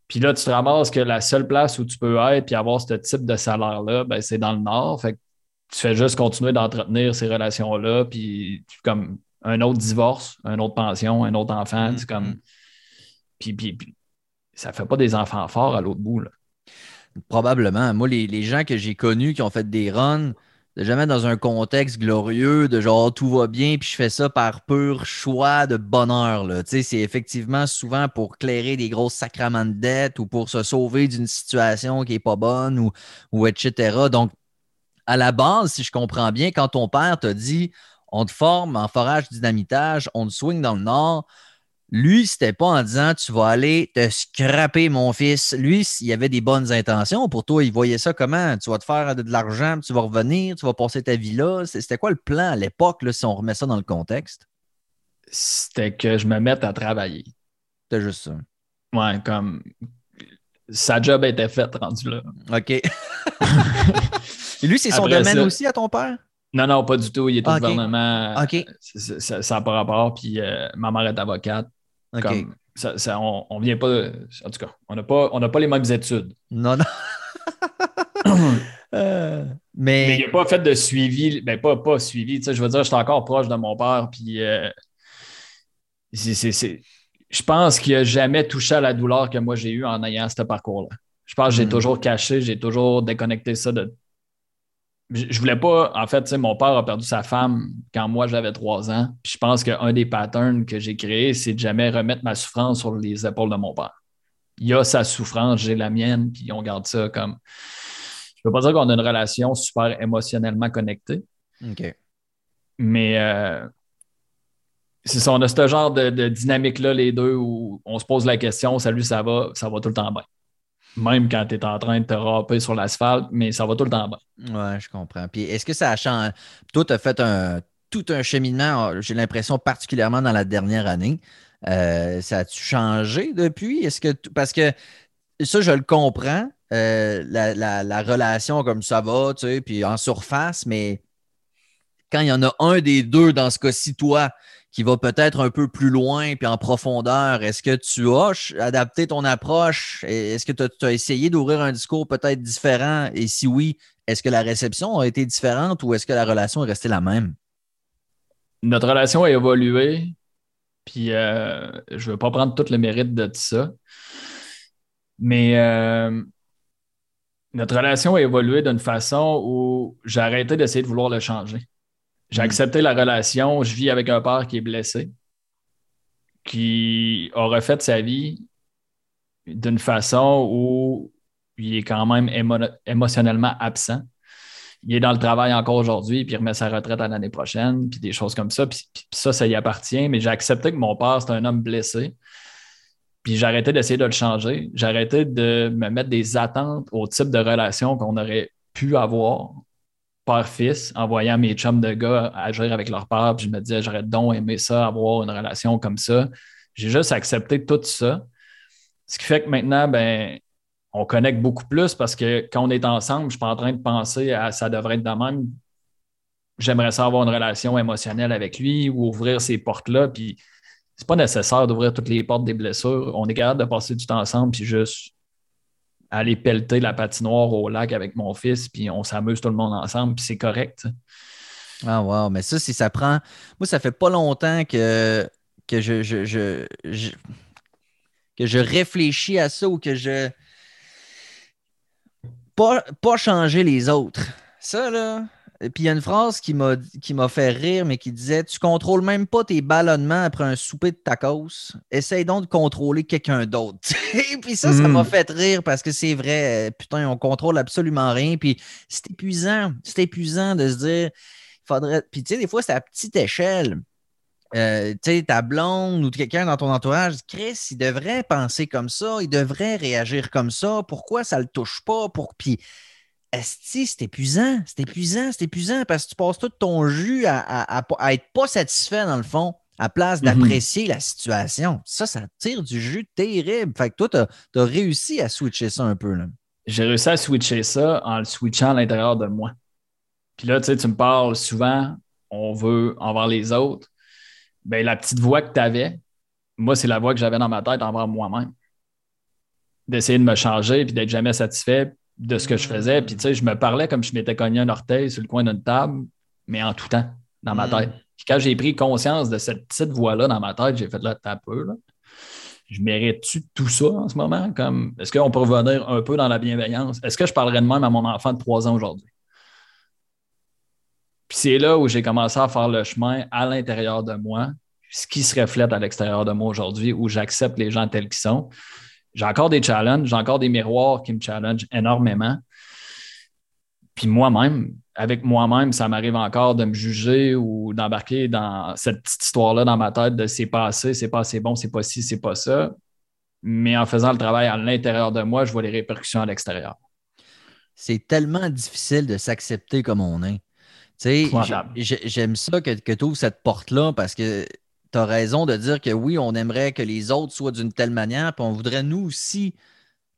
Puis là, tu te ramasses que la seule place où tu peux être puis avoir ce type de salaire-là, ben, c'est dans le Nord. Fait que tu fais juste continuer d'entretenir ces relations-là. Puis comme un autre divorce, une autre pension, un autre enfant. C'est comme. Mm-hmm. Puis, puis, ça fait pas des enfants forts à l'autre bout. Là. Probablement. Moi, les, gens que j'ai connus qui ont fait des runs, jamais dans un contexte glorieux de genre tout va bien, puis je fais ça par pur choix de bonheur. C'est effectivement souvent pour clairer des grosses sacraments de dette ou pour se sauver d'une situation qui n'est pas bonne ou, ou etc. Donc, à la base, si je comprends bien, quand ton père t'a dit on te forme en forage dynamitage, on te swing dans le nord. Lui, c'était pas en disant tu vas aller te scraper, mon fils. Lui, il avait des bonnes intentions pour toi. Il voyait ça comment? Tu vas te faire de, l'argent, tu vas revenir, tu vas passer ta vie là. C'était quoi le plan à l'époque, si on remet ça dans le contexte? C'était que je me mette à travailler. C'était juste ça. Ouais, comme sa job était faite rendu là. OK. Et lui, c'est son domaine aussi à ton père? Non, non, pas du tout. Il est au gouvernement. OK. Ça n'a pas rapport. Puis euh, ma mère est avocate. OK. ça, on, on vient pas. En tout cas, on n'a pas, pas les mêmes études. Non, non. Euh, mais... il n'a pas fait de suivi. Ben, pas, pas suivi. Je veux dire, je suis encore proche de mon père. Puis euh, je pense qu'il n'a jamais touché à la douleur que moi j'ai eue en ayant ce parcours-là. Je pense que j'ai hmm. toujours caché, j'ai toujours déconnecté ça de je voulais pas, en fait, mon père a perdu sa femme quand moi j'avais trois ans. Puis je pense qu'un des patterns que j'ai créé, c'est de jamais remettre ma souffrance sur les épaules de mon père. Il a sa souffrance, j'ai la mienne, puis on garde ça comme. Je ne veux pas dire qu'on a une relation super émotionnellement connectée. OK. Mais euh, c'est ça, on a ce genre de, de dynamique-là, les deux, où on se pose la question salut, ça va, ça va tout le temps bien même quand tu es en train de te râper sur l'asphalte, mais ça va tout le temps bien. Oui, je comprends. Puis est-ce que ça a changé? Toi, tu as fait un, tout un cheminement, j'ai l'impression, particulièrement dans la dernière année. Euh, ça a-tu changé depuis? Est-ce que parce que ça, je le comprends, euh, la, la, relation comme ça va, tu sais, puis en surface, mais quand il y en a un des deux, dans ce cas-ci, toi, qui va peut-être un peu plus loin puis en profondeur. Est-ce que tu as adapté ton approche? Est-ce que tu as, essayé d'ouvrir un discours peut-être différent? Et si oui, est-ce que la réception a été différente ou est-ce que la relation est restée la même? Notre relation a évolué. Puis euh, je ne veux pas prendre tout le mérite de tout ça. Mais euh, notre relation a évolué d'une façon où j'ai arrêté d'essayer de vouloir le changer. J'ai hmm. accepté la relation. Je vis avec un père qui est blessé, qui a refait sa vie d'une façon où il est quand même émotionnellement absent. Il est dans le travail encore aujourd'hui, puis il remet sa retraite à l'année prochaine, puis des choses comme ça. Puis, ça, ça y appartient. Mais j'ai accepté que mon père, c'est un homme blessé. Puis j'ai arrêté d'essayer de le changer. J'ai arrêté de me mettre des attentes au type de relation qu'on aurait pu avoir père-fils en voyant mes chums de gars agir avec leur père. Puis je me disais, j'aurais donc aimé ça, avoir une relation comme ça. J'ai juste accepté tout ça. Ce qui fait que maintenant, ben, on connecte beaucoup plus parce que quand on est ensemble, je ne suis pas en train de penser à ça devrait être de même. J'aimerais ça avoir une relation émotionnelle avec lui ou ouvrir ces portes-là. Puis c'est pas nécessaire d'ouvrir toutes les portes des blessures. On est capable de passer du temps ensemble puis juste aller pelleter la patinoire au lac avec mon fils, puis on s'amuse tout le monde ensemble, puis c'est correct. Ah, wow. Mais ça, si ça prend. Moi, ça fait pas longtemps que, que je, je, que je réfléchis à ça ou que je. Pas, pas changer les autres. Ça, là, puis il y a une phrase qui m'a, qui m'a fait rire, mais qui disait Tu contrôles même pas tes ballonnements après un souper de tacos. Essaye donc de contrôler quelqu'un d'autre. puis ça, ça m'a hmm. fait rire parce que c'est vrai. Euh, putain, on contrôle absolument rien. Puis c'est épuisant. C'est épuisant de se dire il faudrait. Puis tu sais, des fois, c'est à petite échelle. Euh, tu sais, ta blonde ou quelqu'un dans ton entourage, Chris, il devrait penser comme ça, il devrait réagir comme ça. Pourquoi ça le touche pas? Pour... Puis c'est épuisant, c'est épuisant, c'est épuisant parce que tu passes tout ton jus à, à, être pas satisfait dans le fond, à place mhm. d'apprécier la situation. Ça, ça tire du jus terrible. Fait que toi, tu as, réussi à switcher ça un peu. J'ai réussi à switcher ça en le switchant à l'intérieur de moi. Puis là, tu sais, tu me parles souvent, on veut envers les autres. Bien, la petite voix que tu avais, moi, c'est la voix que j'avais dans ma tête envers moi-même. D'essayer de me changer puis d'être jamais satisfait de ce que je faisais. Puis, tu sais, je me parlais comme je m'étais cogné un orteil sur le coin d'une table, mais en tout temps, dans ma mm. tête. Puis quand j'ai pris conscience de cette petite voix-là dans ma tête, j'ai fait là, t'as peu, là. Je mérite-tu tout ça en ce moment? Comme, est-ce qu'on peut revenir un peu dans la bienveillance? Est-ce que je parlerais de même à mon enfant de trois ans aujourd'hui? Puis c'est là où j'ai commencé à faire le chemin à l'intérieur de moi, ce qui se reflète à l'extérieur de moi aujourd'hui, où j'accepte les gens tels qu'ils sont. J'ai encore des challenges, j'ai encore des miroirs qui me challengent énormément. Puis moi-même, avec moi-même, ça m'arrive encore de me juger ou d'embarquer dans cette petite histoire-là dans ma tête de c'est pas assez, c'est pas assez bon, c'est pas ci, c'est pas ça. Mais en faisant le travail à l'intérieur de moi, je vois les répercussions à l'extérieur. C'est tellement difficile de s'accepter comme on est. J'aime ça que, que tu ouvres cette porte-là parce que tu as raison de dire que oui, on aimerait que les autres soient d'une telle manière, puis on voudrait nous aussi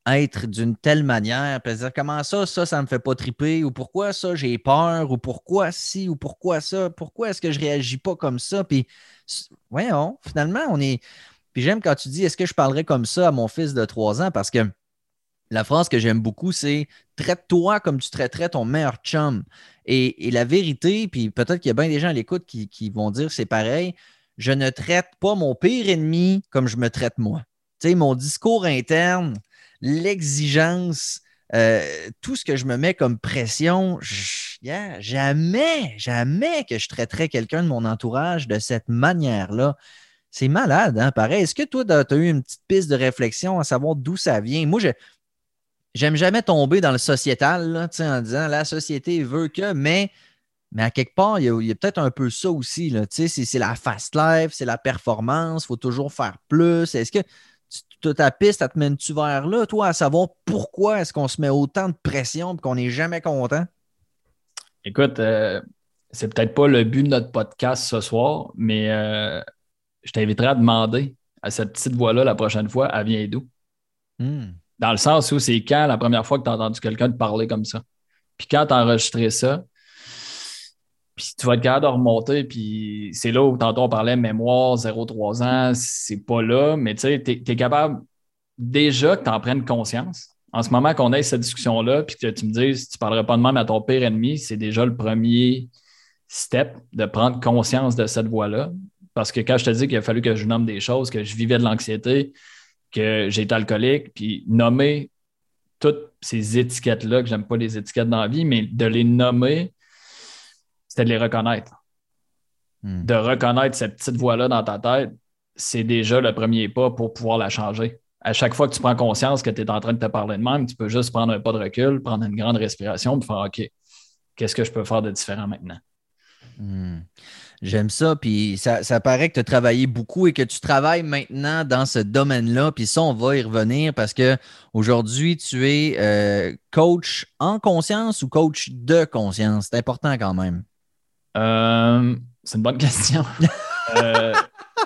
être d'une telle manière, puis dire comment ça, ça, ça me fait pas triper, ou pourquoi ça, j'ai peur, ou pourquoi si, ou pourquoi ça, pourquoi est-ce que je réagis pas comme ça, puis voyons, finalement, on est. Puis j'aime quand tu dis est-ce que je parlerais comme ça à mon fils de 3 ans, parce que la phrase que j'aime beaucoup, c'est traite-toi comme tu traiterais ton meilleur chum. Et, la vérité, puis peut-être qu'il y a bien des gens à l'écoute qui, qui vont dire c'est pareil, je ne traite pas mon pire ennemi comme je me traite moi. Mon discours interne, l'exigence, euh, tout ce que je me mets comme pression, jamais, jamais que je traiterais quelqu'un de mon entourage de cette manière-là. C'est malade, hein? Pareil. Est-ce que toi, tu as eu une petite piste de réflexion à savoir d'où ça vient? Moi, je, j'aime jamais tomber dans le sociétal en disant la société veut que, mais, mais à quelque part, il y a, peut-être un peu ça aussi. Là, c'est, la fast life, c'est la performance, il faut toujours faire plus. Est-ce que tu, ta piste, ça te mène-tu vers là, toi, à savoir pourquoi est-ce qu'on se met autant de pression et qu'on n'est jamais content? Écoute, euh, c'est peut-être pas le but de notre podcast ce soir, mais euh, je t'inviterai à demander à cette petite voix-là la prochaine fois, elle vient d'où? Hmm. Dans le sens où c'est quand la première fois que tu as entendu quelqu'un te parler comme ça? Puis quand tu as enregistré ça, puis tu vas être capable de remonter, puis c'est là où tantôt on parlait mémoire, 0-3 ans, c'est pas là, mais tu sais, tu es, capable déjà que tu en prennes conscience. En ce moment qu'on ait cette discussion-là, puis que tu me dises, tu parlerais pas de même à ton pire ennemi, c'est déjà le premier step de prendre conscience de cette voie-là. Parce que quand je te dis qu'il a fallu que je nomme des choses, que je vivais de l'anxiété, que été alcoolique, puis nommer toutes ces étiquettes-là, que j'aime pas les étiquettes dans la vie, mais de les nommer, c'était de les reconnaître. Hmm. De reconnaître cette petite voix-là dans ta tête, c'est déjà le premier pas pour pouvoir la changer. À chaque fois que tu prends conscience que tu es en train de te parler de même, tu peux juste prendre un pas de recul, prendre une grande respiration, et faire OK, qu'est-ce que je peux faire de différent maintenant? Hmm. J'aime ça. Puis ça, paraît que tu as travaillé beaucoup et que tu travailles maintenant dans ce domaine-là. Puis ça, on va y revenir parce que aujourd'hui, tu es euh, coach en conscience ou coach de conscience? C'est important quand même. Euh, c'est une bonne question. Euh,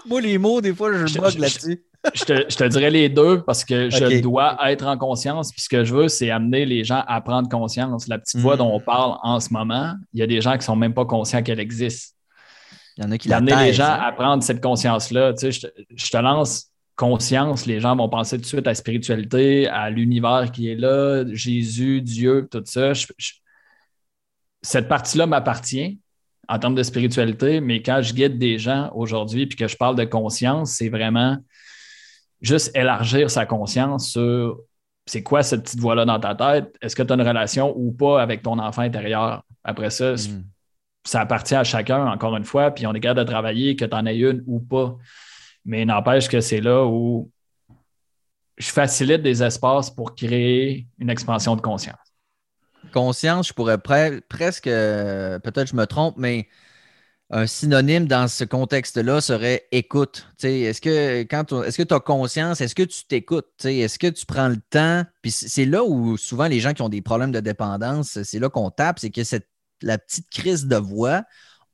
Moi, les mots, des fois, je bug là-dessus. Je te, dirais les deux parce que je dois être en conscience. Puis ce que je veux, c'est amener les gens à prendre conscience. La petite voix hmm. dont on parle en ce moment, il y a des gens qui ne sont même pas conscients qu'elle existe. Il y en a qui Amener les gens hein. à prendre cette conscience-là. Tu sais, je, te, lance conscience, les gens vont penser tout de suite à la spiritualité, à l'univers qui est là, Jésus, Dieu, tout ça. cette partie-là m'appartient en termes de spiritualité, mais quand je guide des gens aujourd'hui puis que je parle de conscience, c'est vraiment juste élargir sa conscience sur c'est quoi cette petite voix-là dans ta tête? Est-ce que tu as une relation ou pas avec ton enfant intérieur? Après ça, hmm ça appartient à chacun, encore une fois, puis on est capable de travailler, que tu en aies une ou pas. Mais n'empêche que c'est là où je facilite des espaces pour créer une expansion de conscience. Conscience, je pourrais presque, peut-être je me trompe, mais un synonyme dans ce contexte-là serait écoute. Est-ce que quand est-ce tu as conscience, est-ce que tu t'écoutes? Est-ce que tu prends le temps? Puis c'est là où souvent les gens qui ont des problèmes de dépendance, c'est là qu'on tape, c'est que cette la petite crise de voix,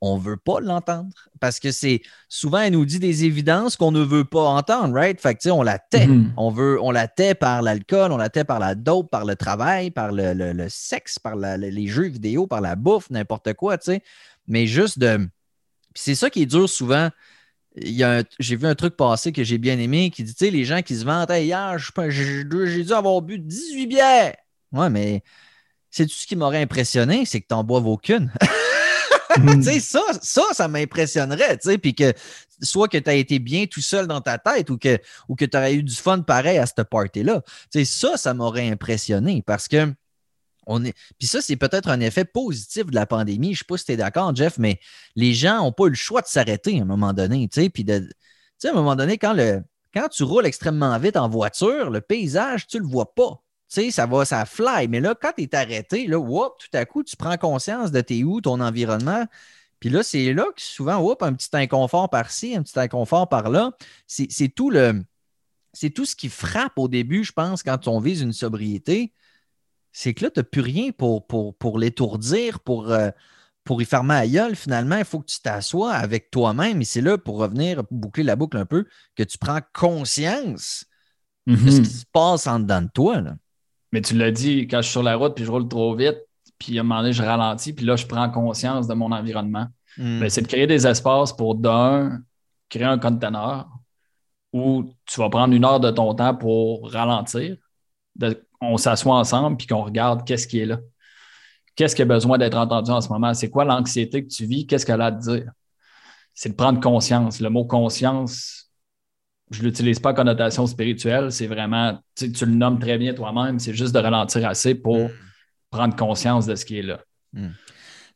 on ne veut pas l'entendre parce que c'est souvent, elle nous dit des évidences qu'on ne veut pas entendre, right? Fait que, on la tait. Mm-hmm. On, veut, on la tait par l'alcool, on la tait par la dope, par le travail, par le, sexe, par les jeux vidéo, par la bouffe, n'importe quoi, tu sais. Mais juste de. c'est ça qui est dur souvent. J'ai vu un truc passer que j'ai bien aimé qui dit, tu sais, les gens qui se vantent, hier, j'ai dû avoir bu 18 bières. Ouais, mais c'est tout ce qui m'aurait impressionné, c'est que tu n'en boives aucune. Mm. ça, ça, m'impressionnerait, puis que soit que tu as été bien tout seul dans ta tête ou que, ou que tu aurais eu du fun pareil à cette party-là. Ça, ça m'aurait impressionné parce que on est. Puis ça, c'est peut-être un effet positif de la pandémie. Je ne sais pas si tu es d'accord, Jeff, mais les gens n'ont pas eu le choix de s'arrêter à un moment donné. Puis de. à un moment donné, quand, quand tu roules extrêmement vite en voiture, le paysage, tu ne le vois pas. Tu sais, ça va, ça fly. Mais là, quand tu es arrêté, là, tout à coup, tu prends conscience de tes où, ton environnement. Puis là, c'est là que souvent, whoop, un petit inconfort par-ci, un petit inconfort par-là. C'est tout le. C'est tout ce qui frappe au début, je pense, quand on vise une sobriété. C'est que là, tu n'as plus rien pour, pour, l'étourdir, pour, euh, pour y fermer à gueule. Finalement, il faut que tu t'assoies avec toi-même. Et c'est là, pour revenir, boucler la boucle un peu, que tu prends conscience de ce mm-hmm. qui se passe en dedans de toi. Là. Mais tu l'as dit, quand je suis sur la route puis je roule trop vite, puis à un moment donné, je ralentis, puis là, je prends conscience de mon environnement. Hmm. Ben, c'est de créer des espaces pour, d'un, créer un conteneur où tu vas prendre une heure de ton temps pour ralentir. on s'assoit ensemble puis qu'on regarde qu'est-ce qui est là. Qu'est-ce qui a besoin d'être entendu en ce moment? C'est quoi l'anxiété que tu vis? Qu'est-ce qu'elle a à te dire? C'est de prendre conscience. Le mot conscience, je ne l'utilise pas en connotation spirituelle, c'est vraiment, tu le nommes très bien toi-même, c'est juste de ralentir assez pour mm. prendre conscience de ce qui est là. Mm.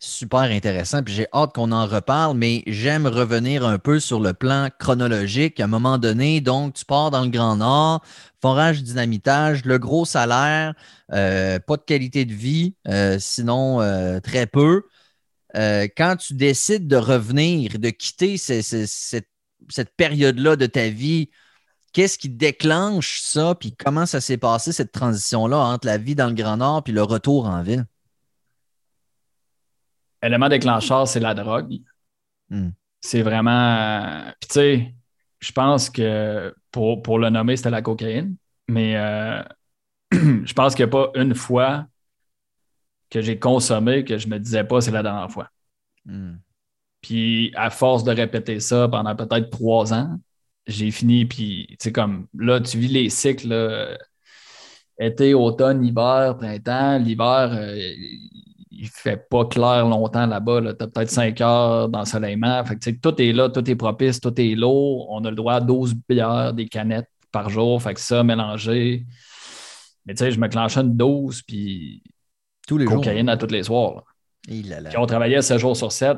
Super intéressant, puis j'ai hâte qu'on en reparle, mais j'aime revenir un peu sur le plan chronologique. À un moment donné, donc, tu pars dans le Grand Nord, forage, dynamitage, le gros salaire, euh, pas de qualité de vie, euh, sinon euh, très peu. quand tu décides de revenir, de quitter cette cette période-là de ta vie, qu'est-ce qui déclenche ça, puis comment ça s'est passé, cette transition-là, entre la vie dans le Grand Nord puis le retour en ville? L'élément déclencheur, c'est la drogue. Hmm. C'est vraiment. Puis, tu sais, je pense que pour, pour, le nommer, c'était la cocaïne. Mais euh, je pense qu'il n'y a pas une fois que j'ai consommé que je ne me disais pas c'est la dernière fois. Hmm. Puis à force de répéter ça pendant peut-être trois ans, j'ai fini. Puis, tu sais, comme là, tu vis les cycles été, automne, hiver, printemps. L'hiver, euh, il fait pas clair longtemps là-bas. Tu as peut-être cinq heures d'ensoleillement. Fait que, tout est là, tout est propice, tout est lourd. On a le droit à 12 bières, des canettes par jour. Fait que ça, mélangé. Mais tu sais, je me clenchais une dose, puis tous les cocaïne à tous les soirs. Puis on travaillait 7 jours sur 7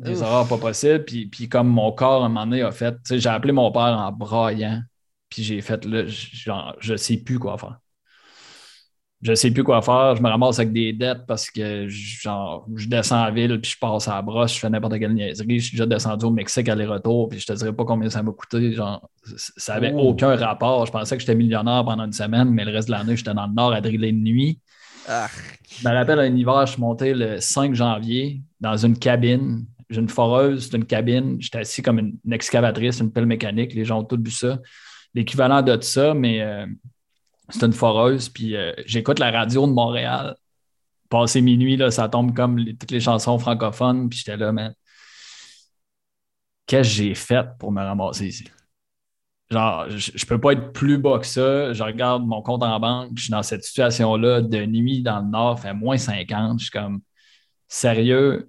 des erreurs pas possibles. Puis, puis comme mon corps, à un moment donné, a fait, j'ai appelé mon père en braillant. Puis j'ai fait, là, genre, je sais plus quoi faire. Je sais plus quoi faire. Je me ramasse avec des dettes parce que, genre, je descends à ville, puis je passe à la brosse, je fais n'importe quelle niaiserie. Je suis déjà descendu au Mexique aller-retour, puis je te dirais pas combien ça m'a coûté. Genre, ça avait oh. aucun rapport. Je pensais que j'étais millionnaire pendant une semaine, mais le reste de l'année, j'étais dans le nord à driller de nuit. Ah. Je me rappelle un hiver, je suis monté le 5 janvier dans une cabine j'ai une foreuse, c'est une cabine. J'étais assis comme une, excavatrice, une pelle mécanique. Les gens ont tous vu ça. L'équivalent de ça, mais euh, c'est une foreuse. Puis euh, j'écoute la radio de Montréal. Passé minuit, là, ça tombe comme toutes les chansons francophones. Puis j'étais là, mais qu'est-ce que j'ai fait pour me ramasser ici? Genre, je, ne peux pas être plus bas que ça. Je regarde mon compte en banque, je suis dans cette situation-là de nuit dans le nord, fait moins 50. Je suis comme, sérieux,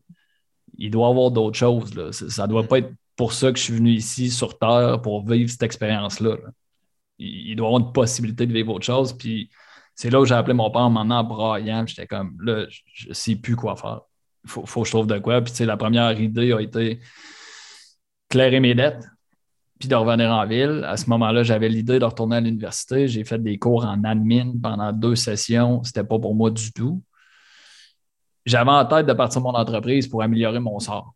il doit y avoir d'autres choses. Ça ne doit pas être pour ça que je suis venu ici sur Terre pour vivre cette expérience-là. Il, doit y avoir une possibilité de vivre autre chose. Puis c'est là où j'ai appelé mon père en braillant. J'étais comme là, je ne sais plus quoi faire. Il faut, que je trouve de quoi. Puis la première idée a été clairer mes dettes puis de revenir en ville. À ce moment-là, j'avais l'idée de retourner à l'université. J'ai fait des cours en admin pendant deux sessions. C'était pas pour moi du tout j'avais en tête de partir de mon entreprise pour améliorer mon sort.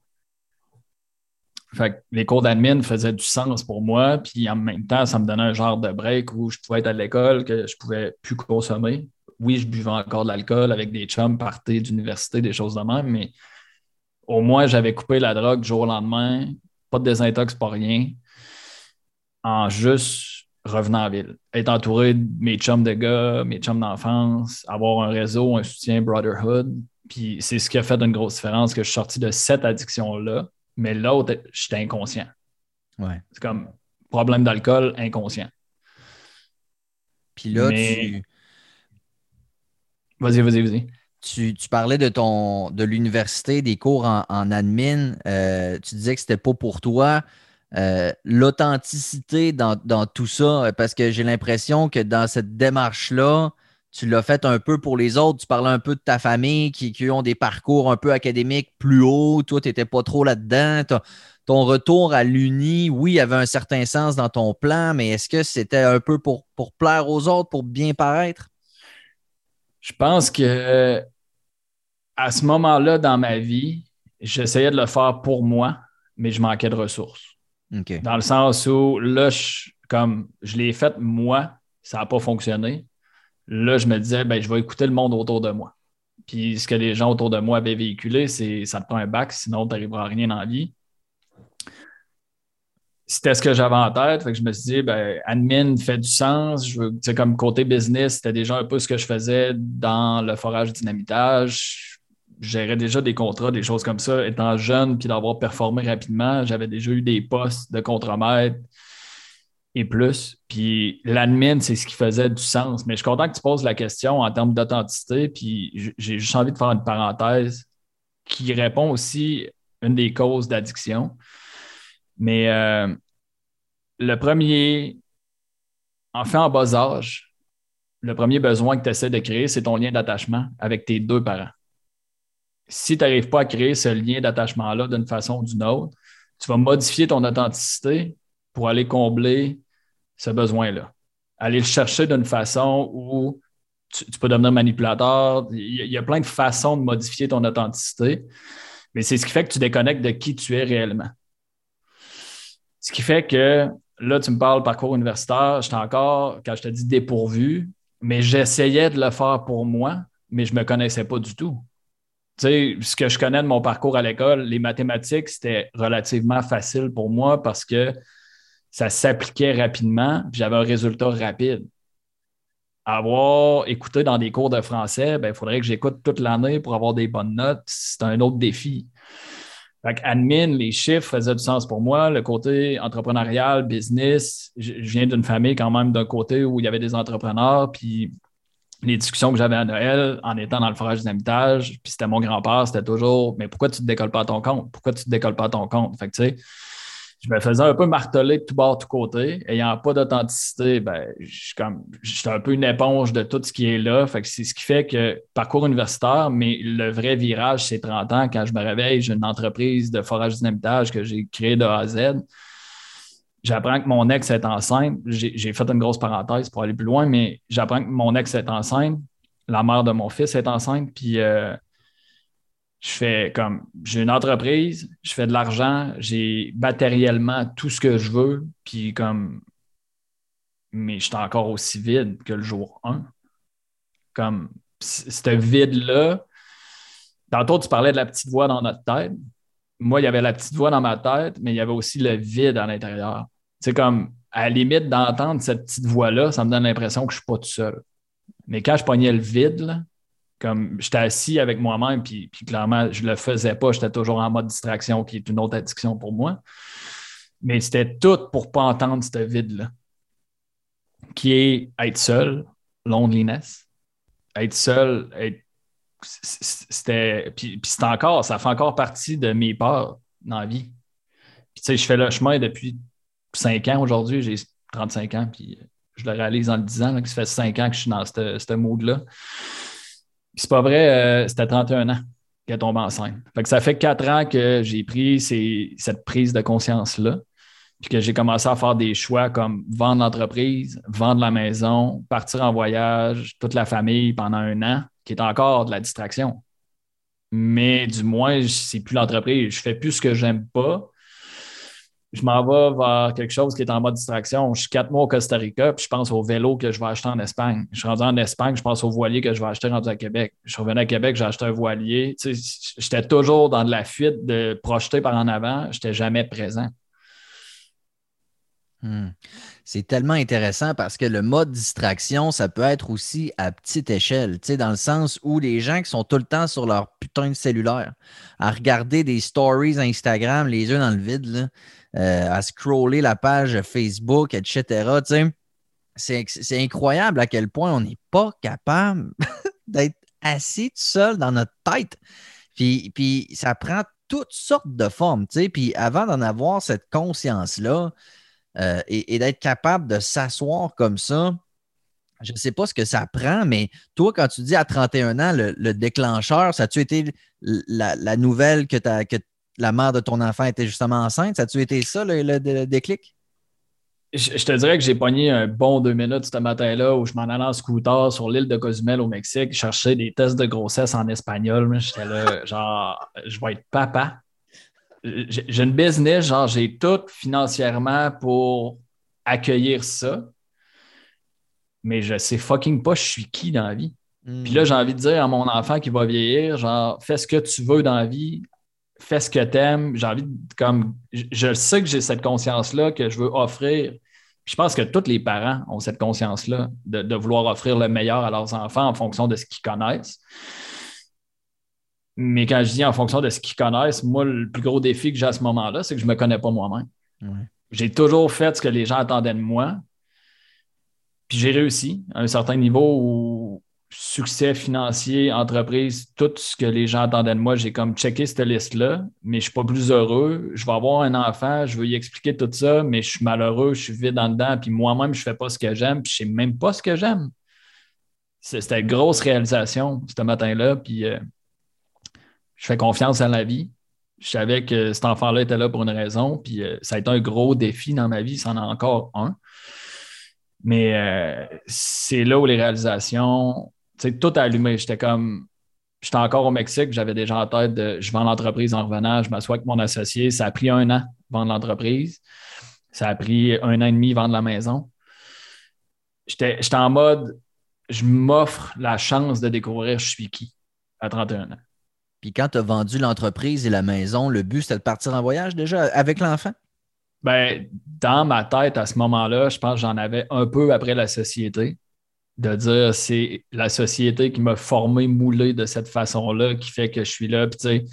Fait les cours d'admin faisaient du sens pour moi, puis en même temps, ça me donnait un genre de break où je pouvais être à l'école, que je pouvais plus consommer. Oui, je buvais encore de l'alcool avec des chums, parties d'université, des choses de même, mais Au moins, j'avais coupé la drogue du jour au lendemain, pas de désintox, pas rien, en juste revenant en ville. Être entouré de mes chums de gars, mes chums d'enfance, avoir un réseau, un soutien, brotherhood. Puis c'est ce qui a fait une grosse différence que je suis sorti de cette addiction-là, mais l'autre, j'étais inconscient. Ouais. C'est comme problème d'alcool inconscient. Puis là, tu. Vas-y, vas-y, vas-y. Tu, parlais de ton de l'université, des cours en, admin. Euh, tu disais que c'était pas pour toi. Euh, l'authenticité dans, tout ça, parce que j'ai l'impression que dans cette démarche-là, tu l'as fait un peu pour les autres. Tu parlais un peu de ta famille qui, qui ont des parcours un peu académiques plus hauts. Toi, tu n'étais pas trop là-dedans. Ton retour à l'Uni, oui, il y avait un certain sens dans ton plan, mais est-ce que c'était un peu pour, pour plaire aux autres, pour bien paraître? Je pense que à ce moment-là dans ma vie, j'essayais de le faire pour moi, mais je manquais de ressources. Dans le sens où là, je, comme je l'ai fait moi, ça n'a pas fonctionné. Là, je me disais, ben, je vais écouter le monde autour de moi. Puis ce que les gens autour de moi avaient véhiculé, c'est ça te prend un bac, sinon tu n'arriveras à rien dans la vie. C'était ce que j'avais en tête. Fait que je me suis dit, ben, admin fait du sens. Je comme côté business, c'était déjà un peu ce que je faisais dans le forage dynamitage je gérais déjà des contrats, des choses comme ça. Étant jeune, puis d'avoir performé rapidement, j'avais déjà eu des postes de contremaître et plus. Puis l'admin, c'est ce qui faisait du sens. Mais je suis content que tu poses la question en termes d'authenticité. Puis j'ai juste envie de faire une parenthèse qui répond aussi une des causes d'addiction. Mais euh, le premier, enfin en bas âge, le premier besoin que tu essaies de créer, c'est ton lien d'attachement avec tes deux parents si tu n'arrives pas à créer ce lien d'attachement-là d'une façon ou d'une autre, tu vas modifier ton authenticité pour aller combler ce besoin-là. Aller le chercher d'une façon où tu, peux devenir manipulateur. Il y, a plein de façons de modifier ton authenticité, mais c'est ce qui fait que tu déconnectes de qui tu es réellement. Ce qui fait que là, tu me parles parcours universitaire, j'étais encore, quand je te dis dépourvu, mais j'essayais de le faire pour moi, mais je ne me connaissais pas du tout tu sais, ce que je connais de mon parcours à l'école, les mathématiques, c'était relativement facile pour moi parce que ça s'appliquait rapidement, j'avais un résultat rapide. Avoir écouté dans des cours de français, ben, il faudrait que j'écoute toute l'année pour avoir des bonnes notes. C'est un autre défi. Fait admin, les chiffres faisaient du sens pour moi. Le côté entrepreneurial, business, je viens d'une famille quand même d'un côté où il y avait des entrepreneurs, puis les discussions que j'avais à Noël en étant dans le forage d'amitage, puis c'était mon grand-père, c'était toujours Mais pourquoi tu ne te décolles pas à ton compte? Pourquoi tu ne te décolles pas à ton compte? Fait que, tu sais, je me faisais un peu marteler de tout bord, de tout côté. Ayant pas d'authenticité, ben, j'étais un peu une éponge de tout ce qui est là. Fait que c'est ce qui fait que parcours universitaire, mais le vrai virage, c'est 30 ans. Quand je me réveille, j'ai une entreprise de forage dynamitage que j'ai créée de A à Z j'apprends que mon ex est enceinte. J'ai fait une grosse parenthèse pour aller plus loin, mais j'apprends que mon ex est enceinte. La mère de mon fils est enceinte. Puis euh, je fais comme j'ai une entreprise, je fais de l'argent, j'ai matériellement tout ce que je veux. Puis comme mais je suis encore aussi vide que le jour 1. Comme ce vide-là. Tantôt, tu parlais de la petite voix dans notre tête. Moi, il y avait la petite voix dans ma tête, mais il y avait aussi le vide à l'intérieur. C'est comme, à la limite d'entendre cette petite voix-là, ça me donne l'impression que je ne suis pas tout seul. Mais quand je pognais le vide, comme j'étais assis avec moi-même, puis, clairement, je ne le faisais pas, j'étais toujours en mode distraction, qui est une autre addiction pour moi. Mais c'était tout pour ne pas entendre ce vide-là, qui est être seul, loneliness. Être seul, c'était. Puis, puis c'est encore, ça fait encore partie de mes peurs dans la vie. Puis tu sais, je fais le chemin depuis 5 ans aujourd'hui, j'ai 35 ans, puis je le réalise en le disant, que ça fait 5 ans que je suis dans ce mood-là. C'est pas vrai, euh, c'était 31 ans qu'elle tombe enceinte. Fait que ça fait 4 ans que j'ai pris cette prise de conscience-là, puis que j'ai commencé à faire des choix comme vendre l'entreprise, vendre la maison, partir en voyage, toute la famille pendant un an, qui est encore de la distraction. Mais du moins, c'est plus l'entreprise. Je fais plus ce que j'aime pas je m'en vais vers quelque chose qui est en mode distraction. Je suis quatre mois au Costa Rica, puis je pense au vélo que je vais acheter en Espagne. Je suis rendu en Espagne, je pense au voilier que je vais acheter rendu à Québec. Je suis revenu à Québec, j'ai acheté un voilier. j'étais toujours dans de la fuite de projeter par en avant. Je n'étais jamais présent. Hmm. C'est tellement intéressant parce que le mode distraction, ça peut être aussi à petite échelle, dans le sens où les gens qui sont tout le temps sur leur putain de cellulaire, à regarder des stories Instagram, les yeux dans le vide, euh, à scroller la page Facebook, etc. C'est incroyable à quel point on n'est pas capable d'être assis tout seul dans notre tête. Puis, puis ça prend toutes sortes de formes. Puis avant d'en avoir cette conscience-là, euh, et, d'être capable de s'asseoir comme ça, je ne sais pas ce que ça prend, mais toi, quand tu dis à 31 ans, le, déclencheur, ça a-tu été la, nouvelle que, que, la mère de ton enfant était justement enceinte? Ça a-tu été ça, le, déclic? Je, te dirais que j'ai pogné un bon deux minutes ce matin-là où je m'en allais en scooter sur l'île de Cozumel au Mexique, chercher des tests de grossesse en espagnol. J'étais là, genre, je vais être papa j'ai une business, genre, j'ai tout financièrement pour accueillir ça, mais je sais fucking pas je suis qui dans la vie. Puis là, j'ai envie de dire à mon enfant qui va vieillir, genre, fais ce que tu veux dans la vie, fais ce que tu aimes. J'ai envie de, comme, je sais que j'ai cette conscience-là que je veux offrir. je pense que tous les parents ont cette conscience-là de, de, vouloir offrir le meilleur à leurs enfants en fonction de ce qu'ils connaissent. Mais quand je dis en fonction de ce qu'ils connaissent, moi, le plus gros défi que j'ai à ce moment-là, c'est que je ne me connais pas moi-même. J'ai toujours fait ce que les gens attendaient de moi. Puis j'ai réussi à un certain niveau où succès financier, entreprise, tout ce que les gens attendaient de moi, j'ai comme checké cette liste-là, mais je ne suis pas plus heureux. Je vais avoir un enfant, je veux y expliquer tout ça, mais je suis malheureux, je suis vide en dedans, puis moi-même, je ne fais pas ce que j'aime, puis je ne sais même pas ce que j'aime. C'était une grosse réalisation ce matin-là, puis euh, je fais confiance à la vie. Je savais que cet enfant-là était là pour une raison, puis euh, ça a été un gros défi dans ma vie, c'en a encore un. Mais euh, c'est là où les réalisations, tout allumé. J'étais comme, j'étais encore au Mexique, j'avais déjà en tête de, je vends l'entreprise en revenant, je m'assois avec mon associé. Ça a pris un an vendre l'entreprise. Ça a pris un an et demi vendre la maison. J'étais en mode, je m'offre la chance de découvrir je suis qui à 31 ans. Puis quand tu as vendu l'entreprise et la maison, le but, c'était de partir en voyage déjà avec l'enfant? Ben, dans ma tête, à ce moment-là, je pense que j'en avais un peu après la société. De dire, c'est la société qui m'a formé, moulé de cette façon-là, qui fait que je suis là. Puis, tu sais,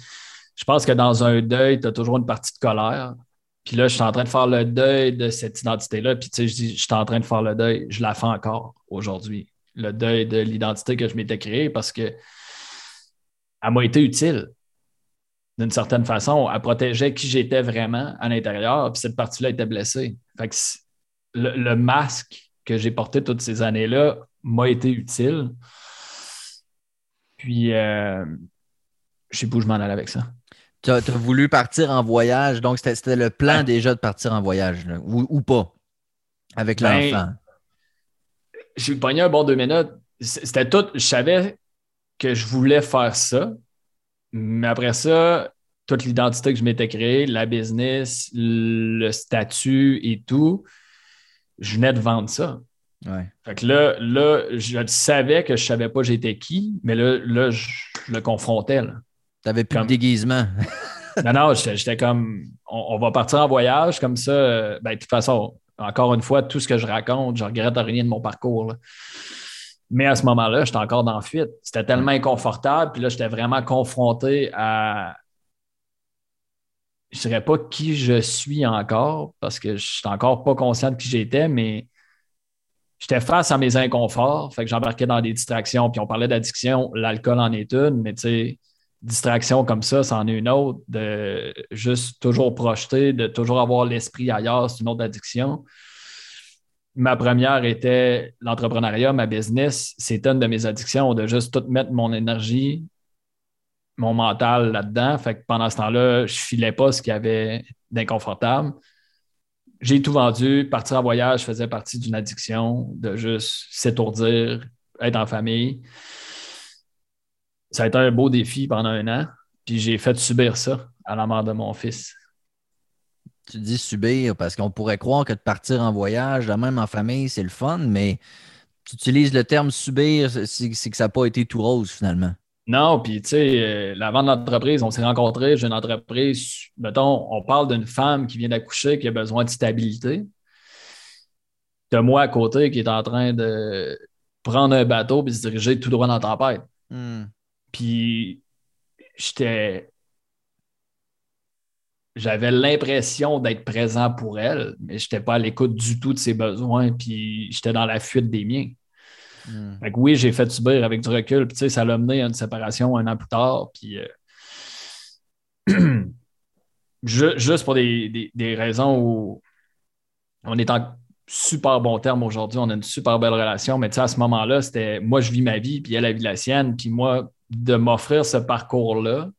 je pense que dans un deuil, tu as toujours une partie de colère. Puis là, je suis en train de faire le deuil de cette identité-là. Puis, tu sais, je dis, je suis en train de faire le deuil. Je la fais encore aujourd'hui. Le deuil de l'identité que je m'étais créée parce que elle m'a été utile d'une certaine façon. Elle protégeait qui j'étais vraiment à l'intérieur, puis cette partie-là était blessée. le, masque que j'ai porté toutes ces années-là m'a été utile. Puis, euh, je sais pas où je m'en allais avec ça. Tu as, voulu partir en voyage, donc c'était le plan déjà de partir en voyage, ou, pas, avec ben, l'enfant? J'ai pogné un bon deux minutes. C'était tout. Je savais que je voulais faire ça. Mais après ça, toute l'identité que je m'étais créée, la business, le statut et tout, je venais de vendre ça. Fait que là, là, je savais que je savais pas j'étais qui, mais là, là je, le confrontais. Tu n'avais plus de déguisement. non, non, j'étais comme on, va partir en voyage comme ça. Euh, ben, de toute façon, encore une fois, tout ce que je raconte, je regrette rien de mon parcours. Mais à ce moment-là, j'étais encore dans la fuite. C'était tellement inconfortable. Puis là, j'étais vraiment confronté à. Je ne dirais pas qui je suis encore parce que je suis encore pas conscient de qui j'étais, mais j'étais face à mes inconforts. Fait que j'embarquais dans des distractions. Puis on parlait d'addiction. L'alcool en est une, mais tu sais, distraction comme ça, c'en est une autre. De juste toujours projeter, de toujours avoir l'esprit ailleurs, c'est une autre addiction ma première était l'entrepreneuriat, ma business. C'était une de mes addictions de juste tout mettre mon énergie, mon mental là-dedans. Fait que pendant ce temps-là, je filais pas ce qu'il y avait d'inconfortable. J'ai tout vendu. Partir en voyage faisait partie d'une addiction de juste s'étourdir, être en famille. Ça a été un beau défi pendant un an. Puis j'ai fait subir ça à la mort de mon fils. Tu dis subir parce qu'on pourrait croire que de partir en voyage, même en famille, c'est le fun, mais tu utilises le terme subir, c'est que ça n'a pas été tout rose finalement. Non, puis tu sais, euh, la vente d'entreprise, on s'est rencontrés, j'ai une entreprise, mettons, on parle d'une femme qui vient d'accoucher, qui a besoin de stabilité. De moi à côté qui est en train de prendre un bateau et se diriger tout droit dans la tempête. Hmm. Puis j'étais. J'avais l'impression d'être présent pour elle, mais je n'étais pas à l'écoute du tout de ses besoins, puis j'étais dans la fuite des miens. Hmm. oui, j'ai fait subir avec du recul. Puis, ça l'a mené à une séparation un an plus tard. Puis, euh, juste pour des, raisons où on est en super bon terme aujourd'hui, on a une super belle relation, mais à ce moment-là, c'était moi, je vis ma vie, puis elle, a vit la sienne. Puis moi, de m'offrir ce parcours-là,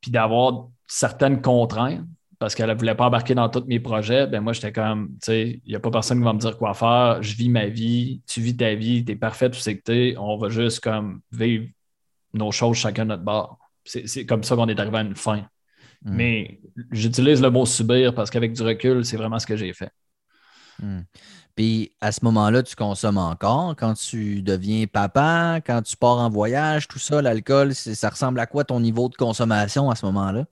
puis d'avoir certaines contraintes, parce qu'elle ne voulait pas embarquer dans tous mes projets, ben moi, j'étais comme, tu sais, il n'y a pas personne qui va me dire quoi faire. Je vis ma vie, tu vis ta vie, tu es parfait, tout ce que tu On va juste comme vivre nos choses chacun de notre bord. C'est comme ça qu'on est arrivé à une fin. Hmm. Mais j'utilise le mot subir parce qu'avec du recul, c'est vraiment ce que j'ai fait. Hmm. Puis à ce moment-là, tu consommes encore quand tu deviens papa, quand tu pars en voyage, tout ça, l'alcool, ça ressemble à quoi ton niveau de consommation à ce moment-là?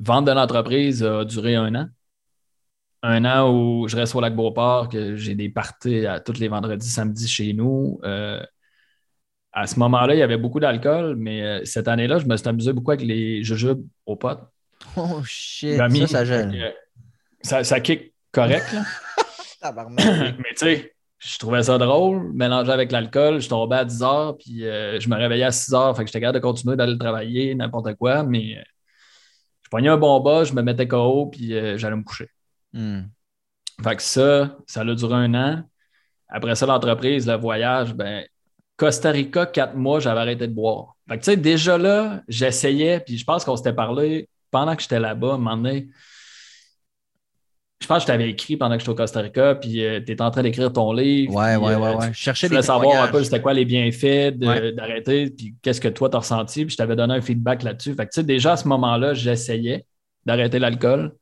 Vente de l'entreprise a duré un an. Un an où je reste au lac Beauport, que j'ai des parties à tous les vendredis, samedis chez nous. Euh, à ce moment-là, il y avait beaucoup d'alcool, mais euh, cette année-là, je me suis amusé beaucoup avec les jujubes aux potes. Oh shit, ça, ça gêne. Euh, ça, ça kick correct, là. mais tu sais, je trouvais ça drôle, mélangé avec l'alcool. Je tombais à 10 heures, puis je me réveillais à 6 heures. Fait que j'étais capable de continuer d'aller travailler, n'importe quoi, mais je prenais un bon bas, je me mettais KO, puis euh, j'allais me coucher. Hmm. Fait que ça, ça a duré un an. Après ça, l'entreprise, le voyage, ben, Costa Rica, quatre mois, j'avais arrêté de boire. Fait que, tu sais, déjà là, j'essayais, puis je pense qu'on s'était parlé pendant que j'étais là-bas, à un moment donné, je pense que je t'avais écrit pendant que j'étais au Costa Rica, puis euh, tu étais en train d'écrire ton livre. Ouais, ouais, ouais, euh, ouais. Je cherchais des savoir un peu c'était quoi les bienfaits d'arrêter, puis qu'est-ce que toi t'as ressenti, puis je t'avais donné un feedback là-dessus. Fait que, tu sais, déjà à ce moment-là, j'essayais d'arrêter l'alcool,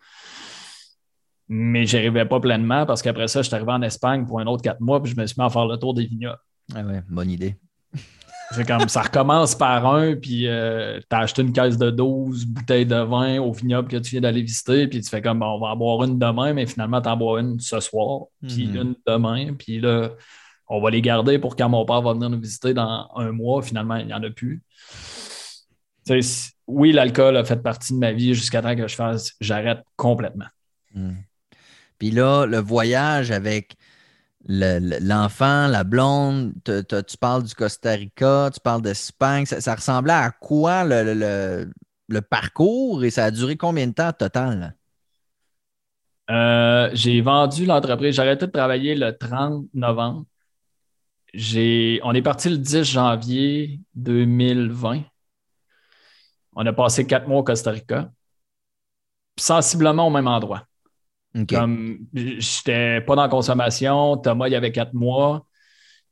mais j'y arrivais pas pleinement parce qu'après ça, je suis arrivé en Espagne pour un autre quatre mois, puis je me suis mis à faire le tour des vignobles. Ah ouais, bonne idée. C'est comme ça recommence par un, puis euh, tu as acheté une caisse de 12 bouteilles de vin au vignoble que tu viens d'aller visiter, puis tu fais comme on va en boire une demain, mais finalement tu en bois une ce soir, puis mhm. une demain, puis là, on va les garder pour quand mon père va venir nous visiter dans un mois, finalement, il n'y en a plus. oui, l'alcool a fait partie de ma vie jusqu'à temps que je fasse, j'arrête complètement. Mhm. Puis là, le voyage avec l'enfant, la blonde, tu parles du Costa Rica, tu parles d'Espagne. Ça, ça, ressemblait à quoi le, parcours et ça a duré combien de temps total? Euh, j'ai vendu l'entreprise. J'ai arrêté de travailler le 30 novembre. On est parti le 10 janvier 2020. On a passé quatre mois au Costa Rica, sensiblement au même endroit. Comme j'étais pas dans la consommation, Thomas, il y avait quatre mois.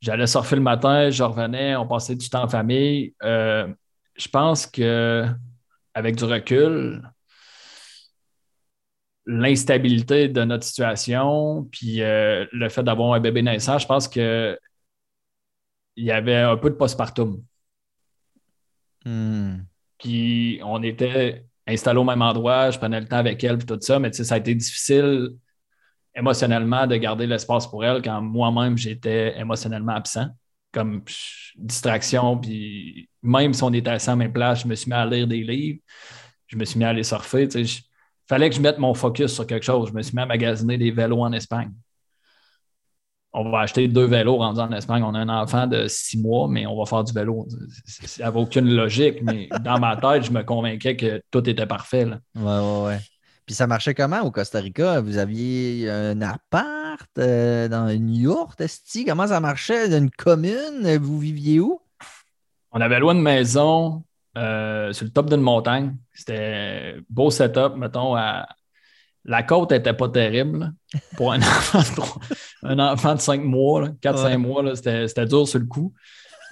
J'allais surfer le matin, je revenais, on passait du temps en famille. Euh, je pense que avec du recul, l'instabilité de notre situation, puis euh, le fait d'avoir un bébé naissant, je pense que il y avait un peu de postpartum. Hmm. Puis on était installée au même endroit, je prenais le temps avec elle, et tout ça, mais ça a été difficile émotionnellement de garder l'espace pour elle quand moi-même j'étais émotionnellement absent, comme distraction, puis même si on était assis à la même place, je me suis mis à lire des livres, je me suis mis à aller surfer, il fallait que je mette mon focus sur quelque chose, je me suis mis à magasiner des vélos en Espagne on va acheter deux vélos rendus en Espagne. On a un enfant de six mois, mais on va faire du vélo. Ça n'avait aucune logique, mais dans ma tête, je me convainquais que tout était parfait. Là. Ouais, ouais, ouais. Puis ça marchait comment au Costa Rica? Vous aviez un appart euh, dans une yourte? Comment ça marchait? Une commune? Vous viviez où? On avait loin de maison euh, sur le top d'une montagne. C'était beau setup, mettons, à la côte n'était pas terrible pour un enfant, de, un enfant de 5 mois, 4-5 mois, c'était dur sur le coup.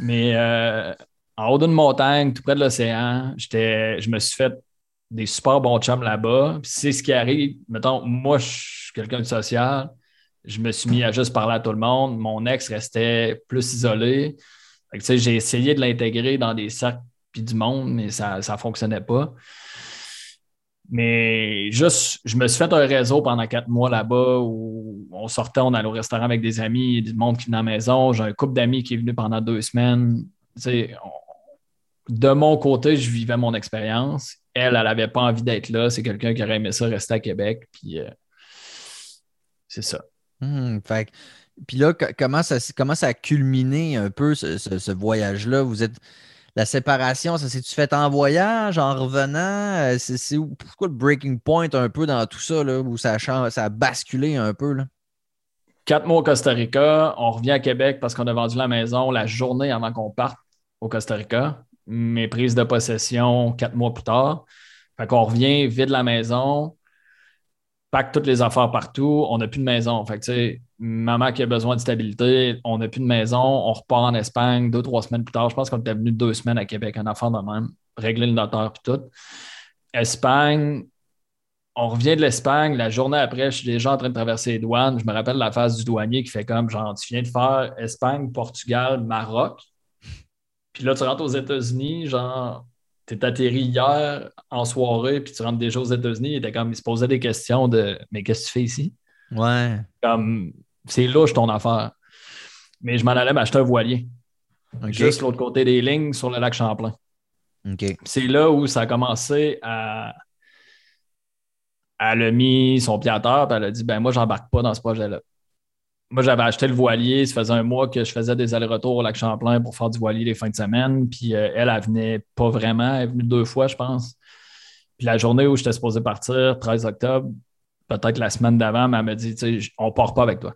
Mais euh, en haut d'une montagne, tout près de l'océan, je me suis fait des super bons chums là-bas. c'est ce qui arrive. Mettons, moi, je suis quelqu'un de social. Je me suis mis à juste parler à tout le monde. Mon ex restait plus isolé. J'ai essayé de l'intégrer dans des cercles puis du monde, mais ça ne fonctionnait pas. Mais juste, je me suis fait un réseau pendant quatre mois là-bas où on sortait, on allait au restaurant avec des amis, du monde qui venait à la maison. J'ai un couple d'amis qui est venu pendant deux semaines. de mon côté, je vivais mon expérience. Elle, elle n'avait pas envie d'être là. C'est quelqu'un qui aurait aimé ça rester à Québec. Puis euh, c'est ça. Hmm, puis là, comment ça, comment ça a culminé un peu ce voyage-là? Vous êtes la séparation, ça s'est-tu fait en voyage, en revenant? Euh, c'est pourquoi le breaking point un peu dans tout ça, là, où ça a, ça a basculé un peu? Quatre mois au Costa Rica, on revient à Québec parce qu'on a vendu la maison la journée avant qu'on parte au Costa Rica. Mes prises de possession quatre mois plus tard. Fait qu'on revient, vide la maison, pack toutes les affaires partout, on n'a plus de maison. Fait que, maman qui a besoin de stabilité, on n'a plus de maison, on repart en Espagne deux, trois semaines plus tard. Je pense qu'on était venu deux semaines à Québec, un affaire de même, régler le notaire et tout. Espagne, on revient de l'Espagne. La journée après, je suis déjà en train de traverser les douanes. Je me rappelle la phase du douanier qui fait comme genre, tu viens de faire Espagne, Portugal, Maroc. Puis là, tu rentres aux États-Unis, genre, tu es atterri hier en soirée, puis tu rentres déjà aux États-Unis. Comme, il se posait des questions de, mais qu'est-ce que tu fais ici? Ouais. Comme, c'est louche ton affaire. Mais je m'en allais m'acheter un voilier. Juste l'autre côté des lignes sur le lac Champlain. C'est là où ça a commencé à. Elle a mis son pied à terre, puis elle a dit ben moi, j'embarque pas dans ce projet-là. Moi, j'avais acheté le voilier. Ça faisait un mois que je faisais des allers-retours au lac Champlain pour faire du voilier les fins de semaine. Puis euh, elle, elle venait pas vraiment. Elle est venue deux fois, je pense. Puis la journée où j'étais supposé partir, 13 octobre, peut-être la semaine d'avant, elle m'a dit on part pas avec toi.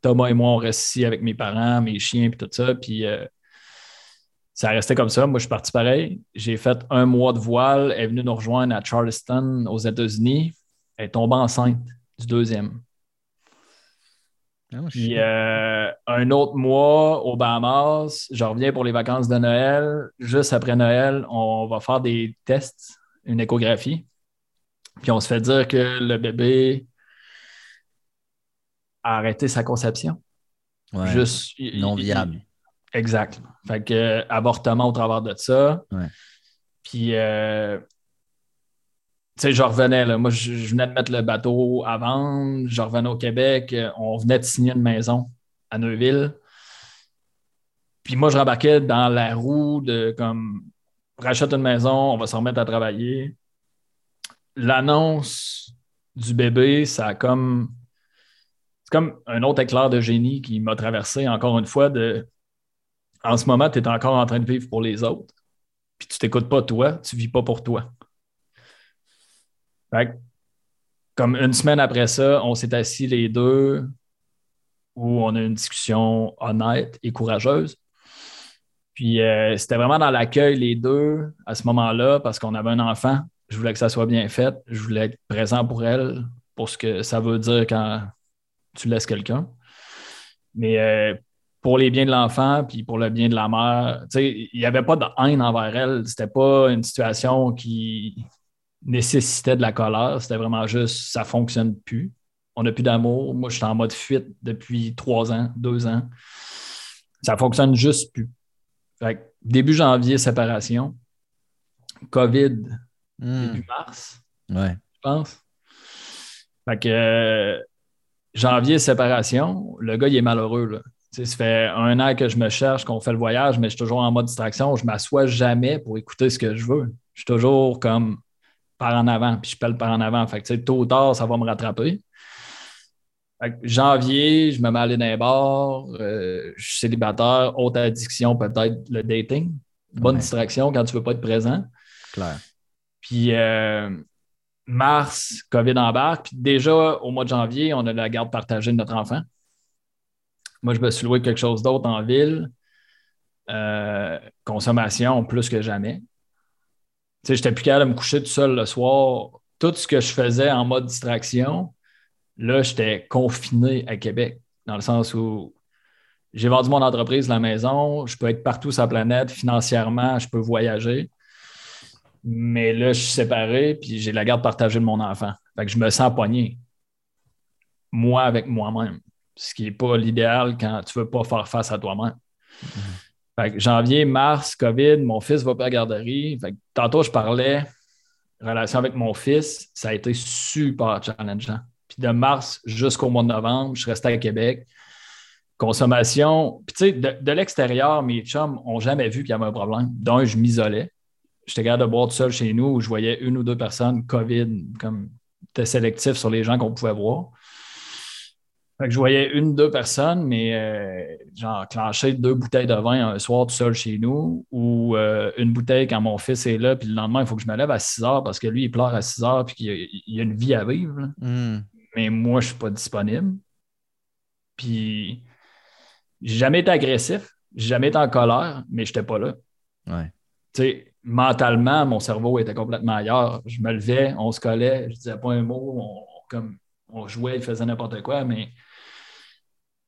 Thomas et moi, on reste ici avec mes parents, mes chiens, puis tout ça. Puis euh, ça restait comme ça. Moi, je suis parti pareil. J'ai fait un mois de voile. Elle est venue nous rejoindre à Charleston, aux États-Unis. Elle est tombée enceinte du deuxième. Ah, puis euh, un autre mois au Bahamas, je reviens pour les vacances de Noël. Juste après Noël, on va faire des tests, une échographie. Puis on se fait dire que le bébé a arrêté sa conception. Juste non viable. exact. Fait que avortement au travers de ça. Puis euh, tu sais, je revenais, là. Moi, je, venais de mettre le bateau à vendre. Je revenais au Québec. On venait de signer une maison à Neuville. Puis moi, je rembarquais dans la roue de comme rachète une maison, on va se remettre à travailler l'annonce du bébé, ça a comme. C'est comme un autre éclair de génie qui m'a traversé encore une fois de. En ce moment, tu es encore en train de vivre pour les autres. Puis tu t'écoutes pas toi, tu vis pas pour toi. Fait comme une semaine après ça, on s'est assis les deux où on a une discussion honnête et courageuse. Puis euh, c'était vraiment dans l'accueil les deux à ce moment-là parce qu'on avait un enfant je voulais que ça soit bien fait. Je voulais être présent pour elle, pour ce que ça veut dire quand tu laisses quelqu'un. Mais euh, pour les biens de l'enfant, puis pour le bien de la mère, il n'y avait pas de haine envers elle. C'était pas une situation qui nécessitait de la colère. C'était vraiment juste, ça ne fonctionne plus. On n'a plus d'amour. Moi, je suis en mode fuite depuis trois ans, deux ans. Ça fonctionne juste plus. début janvier, séparation. COVID, Hmm. début mars. Ouais. Je pense. Fait que euh, janvier, séparation. Le gars, il est malheureux. Là. ça fait un an que je me cherche, qu'on fait le voyage, mais je suis toujours en mode distraction. Je ne m'assois jamais pour écouter ce que je veux. Je suis toujours comme par en avant, puis je pèle par en avant. Fait que, tôt ou tard, ça va me rattraper. janvier, je me mets à aller dans les bars, euh, je suis célibataire, haute addiction, peut-être le dating. Bonne distraction quand tu ne veux pas être présent. Claire. Puis euh, mars, COVID embarque. Puis déjà, au mois de janvier, on a la garde partagée de notre enfant. Moi, je me suis loué quelque chose d'autre en ville. Euh, consommation plus que jamais. Sais, j'étais plus capable de me coucher tout seul le soir. Tout ce que je faisais en mode distraction, là, j'étais confiné à Québec, dans le sens où j'ai vendu mon entreprise, la maison, je peux être partout sur la planète, financièrement, je peux voyager. Mais là, je suis séparé, puis j'ai la garde partagée de mon enfant. Fait que je me sens poigné. Moi avec moi-même. Ce qui n'est pas l'idéal quand tu ne veux pas faire face à toi-même. Mm-hmm. Fait que janvier, mars, COVID, mon fils va pas à la garderie. Tantôt, je parlais relation avec mon fils, ça a été super challengeant. Puis de mars jusqu'au mois de novembre, je resté à Québec. Consommation. Puis tu sais, de, l'extérieur, mes chums n'ont jamais vu qu'il y avait un problème. D'un, je m'isolais. J'étais capable de boire tout seul chez nous où je voyais une ou deux personnes COVID, comme c'était sélectif sur les gens qu'on pouvait voir. Fait que je voyais une deux personnes, mais euh, genre clencher deux bouteilles de vin un soir tout seul chez nous ou euh, une bouteille quand mon fils est là, puis le lendemain, il faut que je me lève à 6 heures parce que lui, il pleure à 6 heures puis qu'il y, a une vie à vivre. Hmm. Mais moi, je ne suis pas disponible. Puis j'ai jamais été agressif, j'ai jamais été en colère, mais je n'étais pas là. Ouais. Tu sais, mentalement, mon cerveau était complètement ailleurs. Je me levais, on se collait, je disais pas un mot, on, comme, on jouait, il faisait n'importe quoi, mais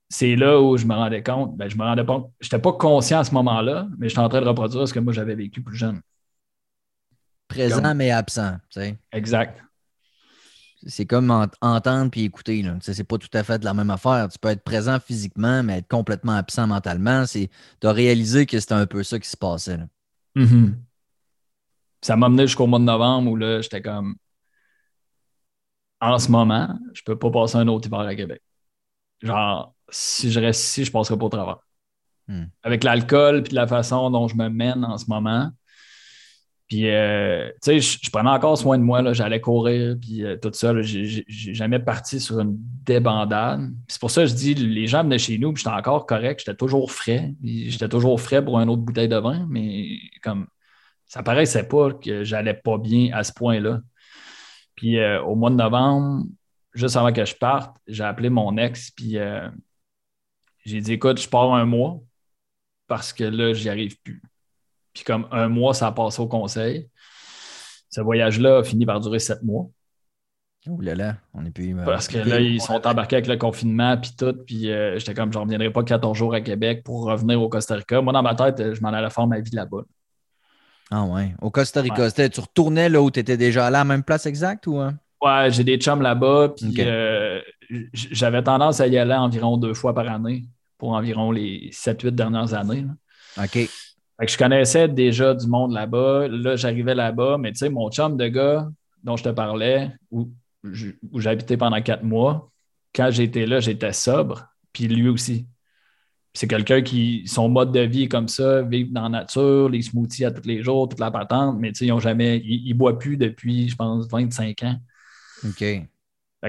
c'est là où je me rendais compte, ben, je me rendais compte, je n'étais pas conscient à ce moment-là, mais j'étais en train de reproduire ce que moi j'avais vécu plus jeune. Présent mais absent, tu sais. Exact. C'est comme entendre puis écouter. Ce n'est pas tout à fait de la même affaire. Tu peux être présent physiquement, mais être complètement absent mentalement. Tu as réalisé que c'était un peu ça qui se passait. Mm-hmm. Ça m'a mené jusqu'au mois de novembre où là, j'étais comme en ce moment, je peux pas passer un autre hiver à Québec. Genre, si je reste ici, je passerai pas au travail. Hmm. Avec l'alcool puis la façon dont je me mène en ce moment. Puis, euh, tu sais, je, prenais encore soin de moi. J'allais courir, puis euh, tout ça. J'ai jamais parti sur une débandade. C'est pour ça que je dis, les gens venaient chez nous, puis j'étais encore correct. J'étais toujours frais. J'étais toujours frais pour une autre bouteille de vin, mais comme ça paraissait pas que j'allais pas bien à ce point-là. Puis euh, au mois de novembre, juste avant que je parte, j'ai appelé mon ex, puis j'ai dit écoute, je pars un mois parce que là, j'y arrive plus. Puis comme un mois, ça a passé au conseil. Ce voyage-là a fini par durer sept mois. Ouh là là, on est plus. Euh, parce que là, ils sont embarqués avec le confinement, puis tout. Puis j'étais comme, je ne reviendrai pas 14 jours à Québec pour revenir au Costa Rica. Moi, dans ma tête, je m'en allais faire ma vie là-bas. Ah ouais. Au Costa Rica, tu retournais là où tu étais déjà à la même place exacte ou? Hein? Ouais, j'ai des chums là-bas. Puis euh, j'avais tendance à y aller environ deux fois par année pour environ les 7-8 dernières années. OK. Fait que je connaissais déjà du monde là-bas. Là, j'arrivais là-bas, mais tu sais, mon chum de gars dont je te parlais, où, où j'habitais pendant quatre mois, quand j'étais là, j'étais sobre, puis lui aussi c'est quelqu'un qui, son mode de vie est comme ça, vivre dans la nature, les smoothies à tous les jours, toute la patente, mais ils ont jamais, ils, ne boivent plus depuis, je pense, 25 ans. OK.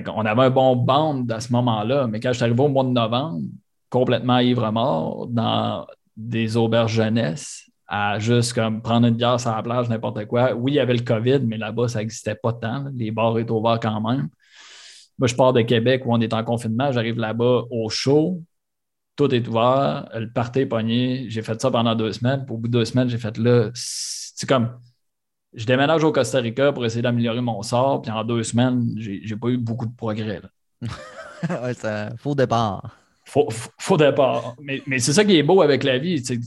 on avait un bon band à ce moment-là, mais quand je suis arrivé au mois de novembre, complètement ivre-mort, dans des auberges jeunesse, à juste comme prendre une bière sur la plage, n'importe quoi. Oui, il y avait le COVID, mais là-bas, ça n'existait pas tant. Les bars étaient ouverts quand même. Moi, je pars de Québec où on est en confinement, j'arrive là-bas au chaud, tout est ouvert, le party est pogné. J'ai fait ça pendant deux semaines. Au bout de deux semaines, j'ai fait là. C'est comme. Je déménage au Costa Rica pour essayer d'améliorer mon sort, puis en deux semaines, j'ai pas eu beaucoup de progrès. ouais, c'est faux départ. Faux, faux départ. Mais, mais c'est ça qui est beau avec la vie. Tu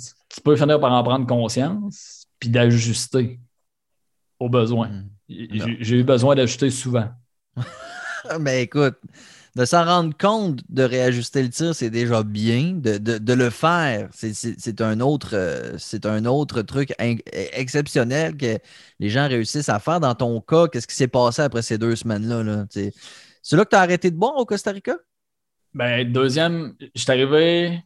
peux finir par en prendre conscience, puis d'ajuster aux besoins. Hmm. J'ai eu besoin d'ajuster souvent. Mais écoute, de s'en rendre compte de réajuster le tir, c'est déjà bien. De, le faire, c'est un, autre, euh, un autre truc exceptionnel que les gens réussissent à faire. Dans ton cas, qu'est-ce qui s'est passé après ces deux semaines-là? C'est là que tu as arrêté de boire au Costa Rica? Ben, deuxième, je suis arrivé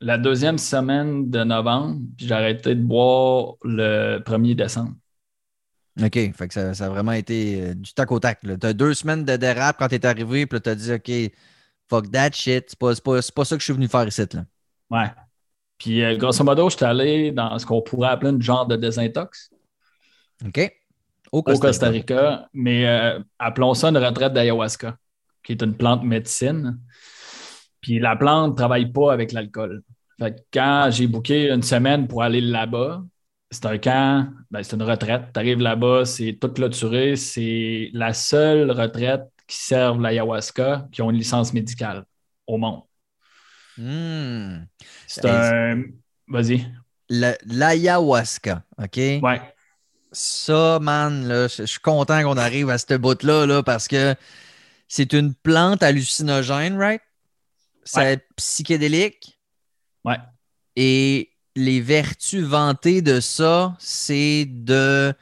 la deuxième semaine de novembre, puis j'ai arrêté de boire le 1er décembre. OK. Fait que ça, a vraiment été euh, du tac au tac. Tu as deux semaines de dérape quand tu es arrivé, puis tu as dit OK, fuck that shit. C'est pas, pas, pas, ça que je suis venu faire ici. Là. Ouais. Puis euh, grosso modo, je suis allé dans ce qu'on pourrait appeler une genre de désintox. OK. Au Costa, Rica. Mais euh, appelons ça une retraite d'ayahuasca, qui est une plante médecine. Puis la plante ne travaille pas avec l'alcool. Fait que quand j'ai booké une semaine pour aller là-bas, c'est un camp, ben, c'est une retraite. Tu arrives là-bas, c'est tout clôturé. C'est la seule retraite qui serve l'ayahuasca qui ont une licence médicale au monde. Hmm. C'est un. Vas-y. L'ayahuasca, OK? Ouais. Ça, man, je suis content qu'on arrive à ce bout-là là, parce que c'est une plante hallucinogène, right? C'est psychédélique. Ouais. Et les vertus vantées de ça, c'est de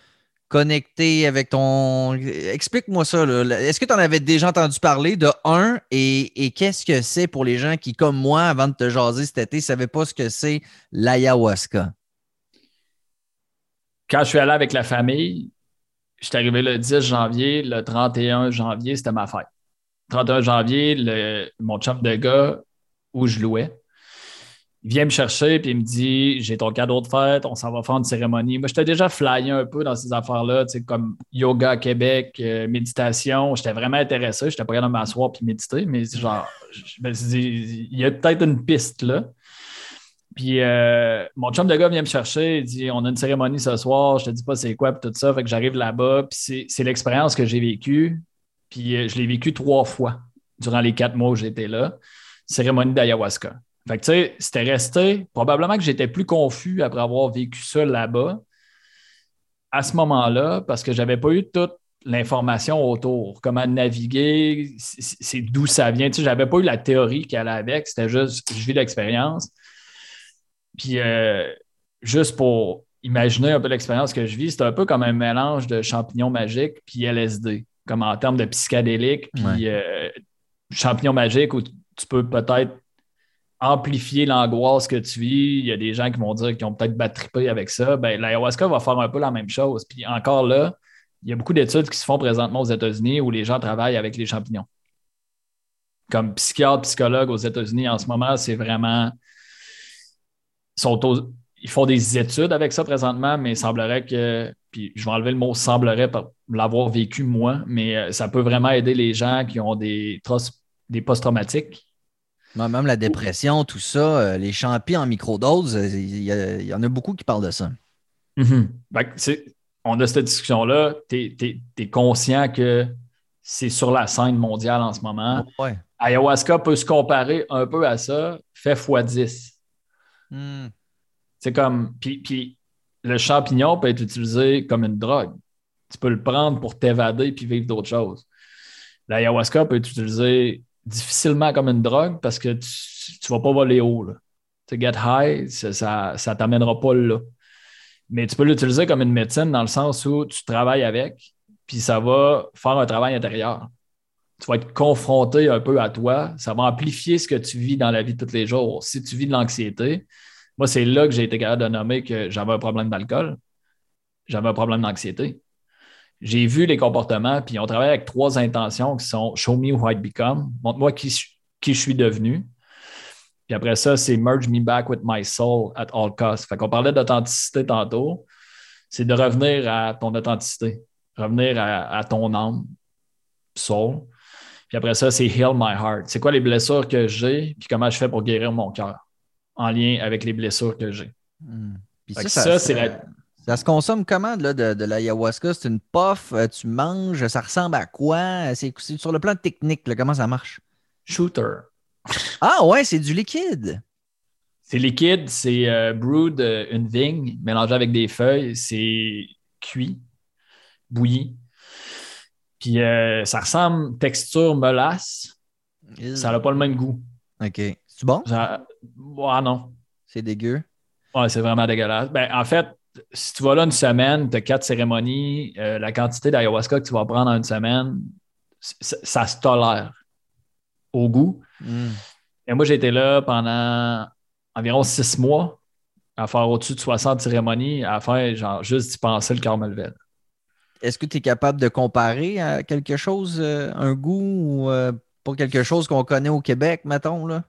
connecter avec ton. Explique-moi ça. Est-ce que tu en avais déjà entendu parler de un et, qu'est-ce que c'est pour les gens qui, comme moi, avant de te jaser cet été, ne savaient pas ce que c'est l'ayahuasca? Quand je suis allé avec la famille, je suis arrivé le 10 janvier, le 31 janvier, c'était ma fête. 31 janvier, mon chum de gars où je louais, il vient me chercher puis il me dit J'ai ton cadeau de fête, on s'en va faire une cérémonie. Moi, j'étais déjà flyé un peu dans ces affaires-là, comme yoga à Québec, euh, méditation. J'étais vraiment intéressé. Pas capable de m'asseoir puis méditer, mais genre, je me suis dit Il y a peut-être une piste là. Puis euh, mon chum de gars vient me chercher, il dit On a une cérémonie ce soir, je te dis pas c'est quoi, puis tout ça. Fait que j'arrive là-bas, puis c'est l'expérience que j'ai vécue. Puis euh, je l'ai vécue trois fois durant les quatre mois où j'étais là. Cérémonie d'ayahuasca. Fait que, tu sais, c'était resté. Probablement que j'étais plus confus après avoir vécu ça là-bas à ce moment-là parce que je n'avais pas eu toute l'information autour. Comment naviguer, c'est d'où ça vient. Tu sais, je n'avais pas eu la théorie qui allait avec. C'était juste, je vis l'expérience. Puis, euh, juste pour imaginer un peu l'expérience que je vis, c'est un peu comme un mélange de champignons magiques puis LSD, comme en termes de psychédélique, puis euh, champignons magiques où tu peux peut-être amplifier l'angoisse que tu vis. Il y a des gens qui vont dire qu'ils ont peut-être battrippé avec ça. Ben, l'ayahuasca va faire un peu la même chose. Puis encore là, il y a beaucoup d'études qui se font présentement aux États-Unis où les gens travaillent avec les champignons. Comme psychiatre, psychologue aux États-Unis en ce moment, c'est vraiment. Ils, font des études avec ça présentement, mais il semblerait que. Puis je vais enlever le mot semblerait pour l'avoir vécu moi, mais euh, ça peut vraiment aider les gens qui ont des, des post-traumatiques même la dépression, tout ça, euh, les champions en microdose, euh, il y, en a beaucoup qui parlent de ça. Mm-hmm. on a cette discussion-là. Tu es, conscient que c'est sur la scène mondiale en ce moment. Ayahuasca peut se comparer un peu à ça, fait x10. Hmm. C'est comme. Puis, le champignon peut être utilisé comme une drogue. Tu peux le prendre pour t'évader puis vivre d'autres choses. L'ayahuasca peut être utilisé difficilement comme une drogue parce que tu ne vas pas voler haut. Là. Tu get high, ça ne t'amènera pas là. Mais tu peux l'utiliser comme une médecine dans le sens où tu travailles avec, puis ça va faire un travail intérieur. Tu vas être confronté un peu à toi. Ça va amplifier ce que tu vis dans la vie de tous les jours. Si tu vis de l'anxiété, moi, c'est là que j'ai été capable de nommer que j'avais un problème d'alcool, j'avais un problème d'anxiété j'ai vu les comportements, puis on travaille avec trois intentions qui sont Show me who I become, montre-moi qui, qui je suis devenu. Puis après ça, c'est Merge me back with my soul at all costs. Fait qu'on parlait d'authenticité tantôt. C'est de revenir à ton authenticité, revenir à, ton âme, soul. Puis après ça, c'est Heal my heart. C'est quoi les blessures que j'ai, puis comment je fais pour guérir mon cœur? En lien avec les blessures que j'ai. Hmm. ça, ça c'est la ça se consomme comment de, de l'ayahuasca? C'est une puff, euh, tu manges, ça ressemble à quoi? C'est sur le plan technique, comment ça marche? Shooter. Ah ouais, c'est du liquide. C'est liquide, c'est euh, brewed euh, une vigne mélangée avec des feuilles, c'est cuit, bouilli. Puis ça ressemble texture molasse. Ça n'a pas le même goût. OK. C'est bon? Ah non. C'est dégueu. Ouais, c'est vraiment dégueulasse. Ben, en fait, si tu vas là une semaine, tu as quatre cérémonies, euh, la quantité d'ayahuasca que tu vas prendre en une semaine, ça, se tolère au goût. Hmm. Et moi, j'ai été là pendant environ six mois à faire au-dessus de 60 cérémonies, à faire genre juste d'y penser le cœur me levait. Est-ce que tu es capable de comparer à quelque chose, euh, un goût ou euh, pour quelque chose qu'on connaît au Québec, mettons? Là?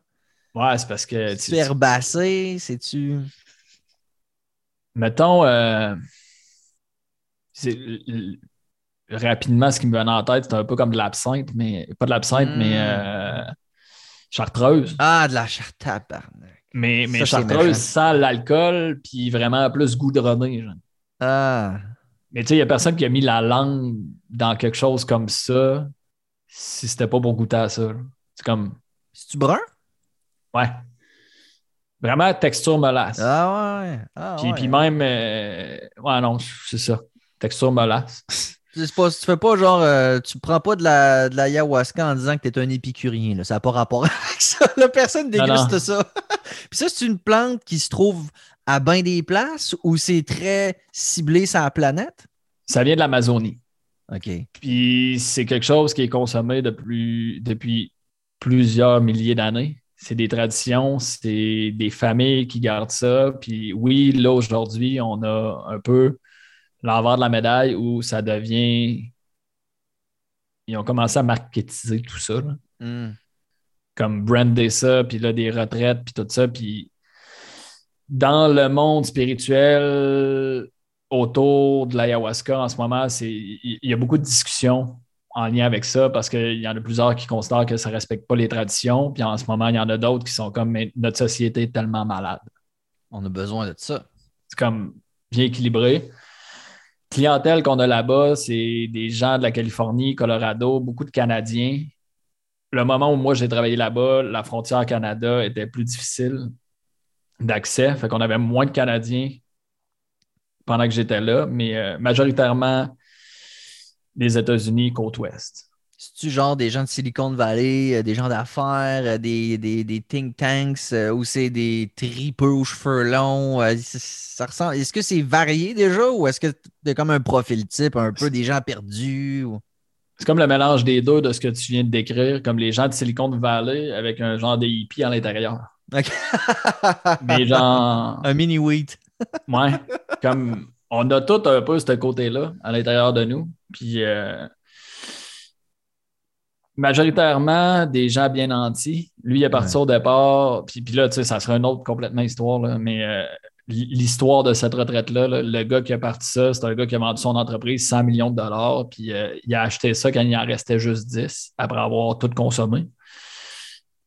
Ouais, c'est parce que. C'est-tu herbacé? C'est-tu. Mettons, euh, rapidement, ce qui me vient en tête, c'est un peu comme de l'absinthe, mais pas de l'absinthe, mais hmm. euh, chartreuse. Ah, de la chartreuse, Mais, mais chartreuse sans l'alcool, puis vraiment plus goudronné. Genre. Ah. Mais tu sais, il n'y a personne qui a mis la langue dans quelque chose comme ça si c'était pas pour goûter à ça. C'est comme. C'est-tu brun? Ouais. Vraiment texture molasse. Ah ouais. Ah puis, puis même, euh, ouais, non, c'est ça. texture mollasse. Tu pas, tu fais pas genre, euh, tu prends pas de la, de l'ayahuasca en disant que tu es un épicurien. Là. Ça n'a pas rapport avec ça. La personne déguste ça. Puis ça, c'est une plante qui se trouve à bien des places ou c'est très ciblé sur la planète? Ça vient de l'Amazonie. OK. Puis c'est quelque chose qui est consommé depuis, depuis plusieurs milliers d'années. C'est des traditions, c'est des familles qui gardent ça. Puis oui, là, aujourd'hui, on a un peu l'envers de la médaille où ça devient. Ils ont commencé à marketiser tout ça. Hmm. Comme brander ça, puis là, des retraites, puis tout ça. Puis dans le monde spirituel autour de l'ayahuasca en ce moment, il y a beaucoup de discussions en lien avec ça parce qu'il y en a plusieurs qui considèrent que ça ne respecte pas les traditions. Puis en ce moment, il y en a d'autres qui sont comme notre société est tellement malade. On a besoin de ça. C'est comme bien équilibré clientèle qu'on a là-bas, c'est des gens de la Californie, Colorado, beaucoup de Canadiens. Le moment où moi j'ai travaillé là-bas, la frontière Canada était plus difficile d'accès, fait qu'on avait moins de Canadiens pendant que j'étais là, mais euh, majoritairement des États-Unis, côte ouest. C'est-tu genre des gens de Silicon Valley, euh, des gens d'affaires, euh, des, des, think tanks euh, ou c'est des tripeux aux cheveux longs? Ça ressemble... Est-ce que c'est varié déjà ou est-ce que c'est comme un profil type, un peu des gens perdus? C'est comme le mélange des deux de ce que tu viens de décrire, comme les gens de Silicon Valley avec un genre de hippie à l'intérieur. Mais genre. Un mini wheat. ouais. Comme on a tout un peu ce côté-là à l'intérieur de nous. Puis majoritairement des gens bien nantis. Lui, il est parti au départ, puis, puis là, tu sais, ça serait une autre complètement histoire, mais euh, l'histoire de cette retraite-là, le gars qui a parti ça, c'est un gars qui a vendu son entreprise 100 millions de dollars, puis euh, il a acheté ça quand il en restait juste 10, après avoir tout consommé.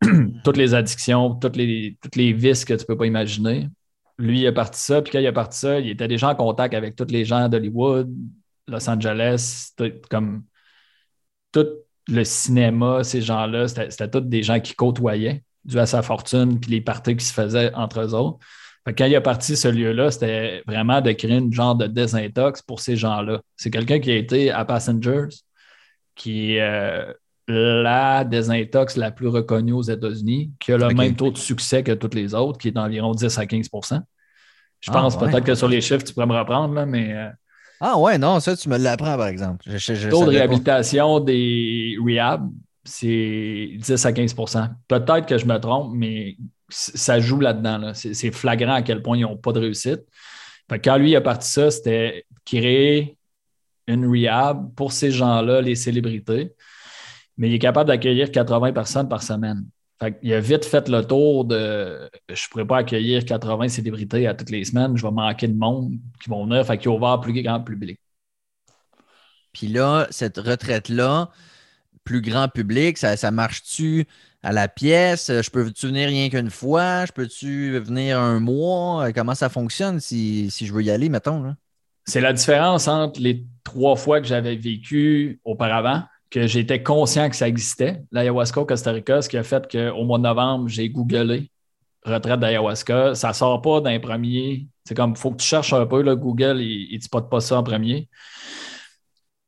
toutes les addictions, toutes les, toutes les vices que tu ne peux pas imaginer. Lui, a parti ça, puis quand il a parti ça, il était déjà en contact avec tous les gens d'Hollywood, Los Angeles, comme tout le cinéma, ces gens-là, c'était tous des gens qui côtoyaient dû à sa fortune puis les parties qui se faisaient entre eux autres. quand il a parti ce lieu-là, c'était vraiment de créer une genre de désintox pour ces gens-là. C'est quelqu'un qui a été à Passengers, qui euh, la désintox la plus reconnue aux États-Unis, qui a le même taux de succès que toutes les autres, qui est d'environ 10 à 15% Je ah, pense peut-être que sur les chiffres, tu pourrais me reprendre, là, mais euh, ah ouais, non, ça, tu me l'apprends, par exemple. Le taux de réhabilitation des rehab, c'est 10 à 15% Peut-être que je me trompe, mais ça joue là-dedans. C'est flagrant à quel point ils n'ont pas de réussite. quand lui a parti ça, c'était créer une rehab pour ces gens-là, les célébrités. Mais il est capable d'accueillir 80 personnes par semaine il a vite fait le tour de je ne pourrais pas accueillir 80 célébrités à toutes les semaines, je vais manquer de monde qui vont venir. Fait qu'il a ouvert plus grand public. Puis là, cette retraite-là, plus grand public, ça, marche-tu à la pièce? Je peux-tu venir rien qu'une fois? Je peux-tu venir un mois? Comment ça fonctionne si, je veux y aller, mettons? C'est la différence entre les trois fois que j'avais vécu auparavant que j'étais conscient que ça existait, l'ayahuasca au Costa Rica, ce qui a fait qu'au mois de novembre, j'ai googlé retraite d'ayahuasca. Ça ne sort pas d'un premier. C'est comme, il faut que tu cherches un peu. Là, Google, il ne spotte pas ça en premier.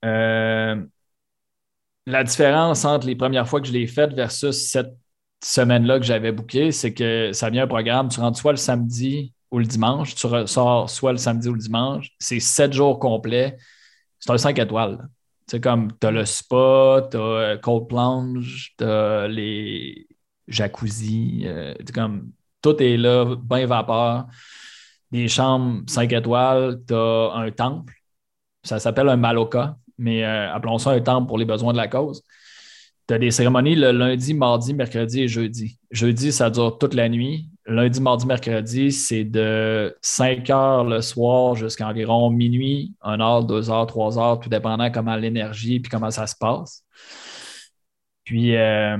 Euh, la différence entre les premières fois que je l'ai faite versus cette semaine-là que j'avais booké, c'est que ça vient un programme, tu rentres soit le samedi ou le dimanche, tu ressors soit le samedi ou le dimanche. C'est sept jours complets. C'est un 5 étoiles. C'est comme, tu as le spa, tu as euh, cold plunge, tu as les jacuzzi, euh, comme, tout est là, bien vapeur. Des chambres 5 étoiles, tu as un temple. Ça s'appelle un maloka, mais euh, appelons ça un temple pour les besoins de la cause. Tu as des cérémonies le lundi, mardi, mercredi et jeudi. Jeudi, ça dure toute la nuit. Lundi, mardi, mercredi, c'est de 5 heures le soir jusqu'à environ minuit, 1 heure, 2 heures, 3 heures, tout dépendant comment l'énergie et comment ça se passe. Puis, euh,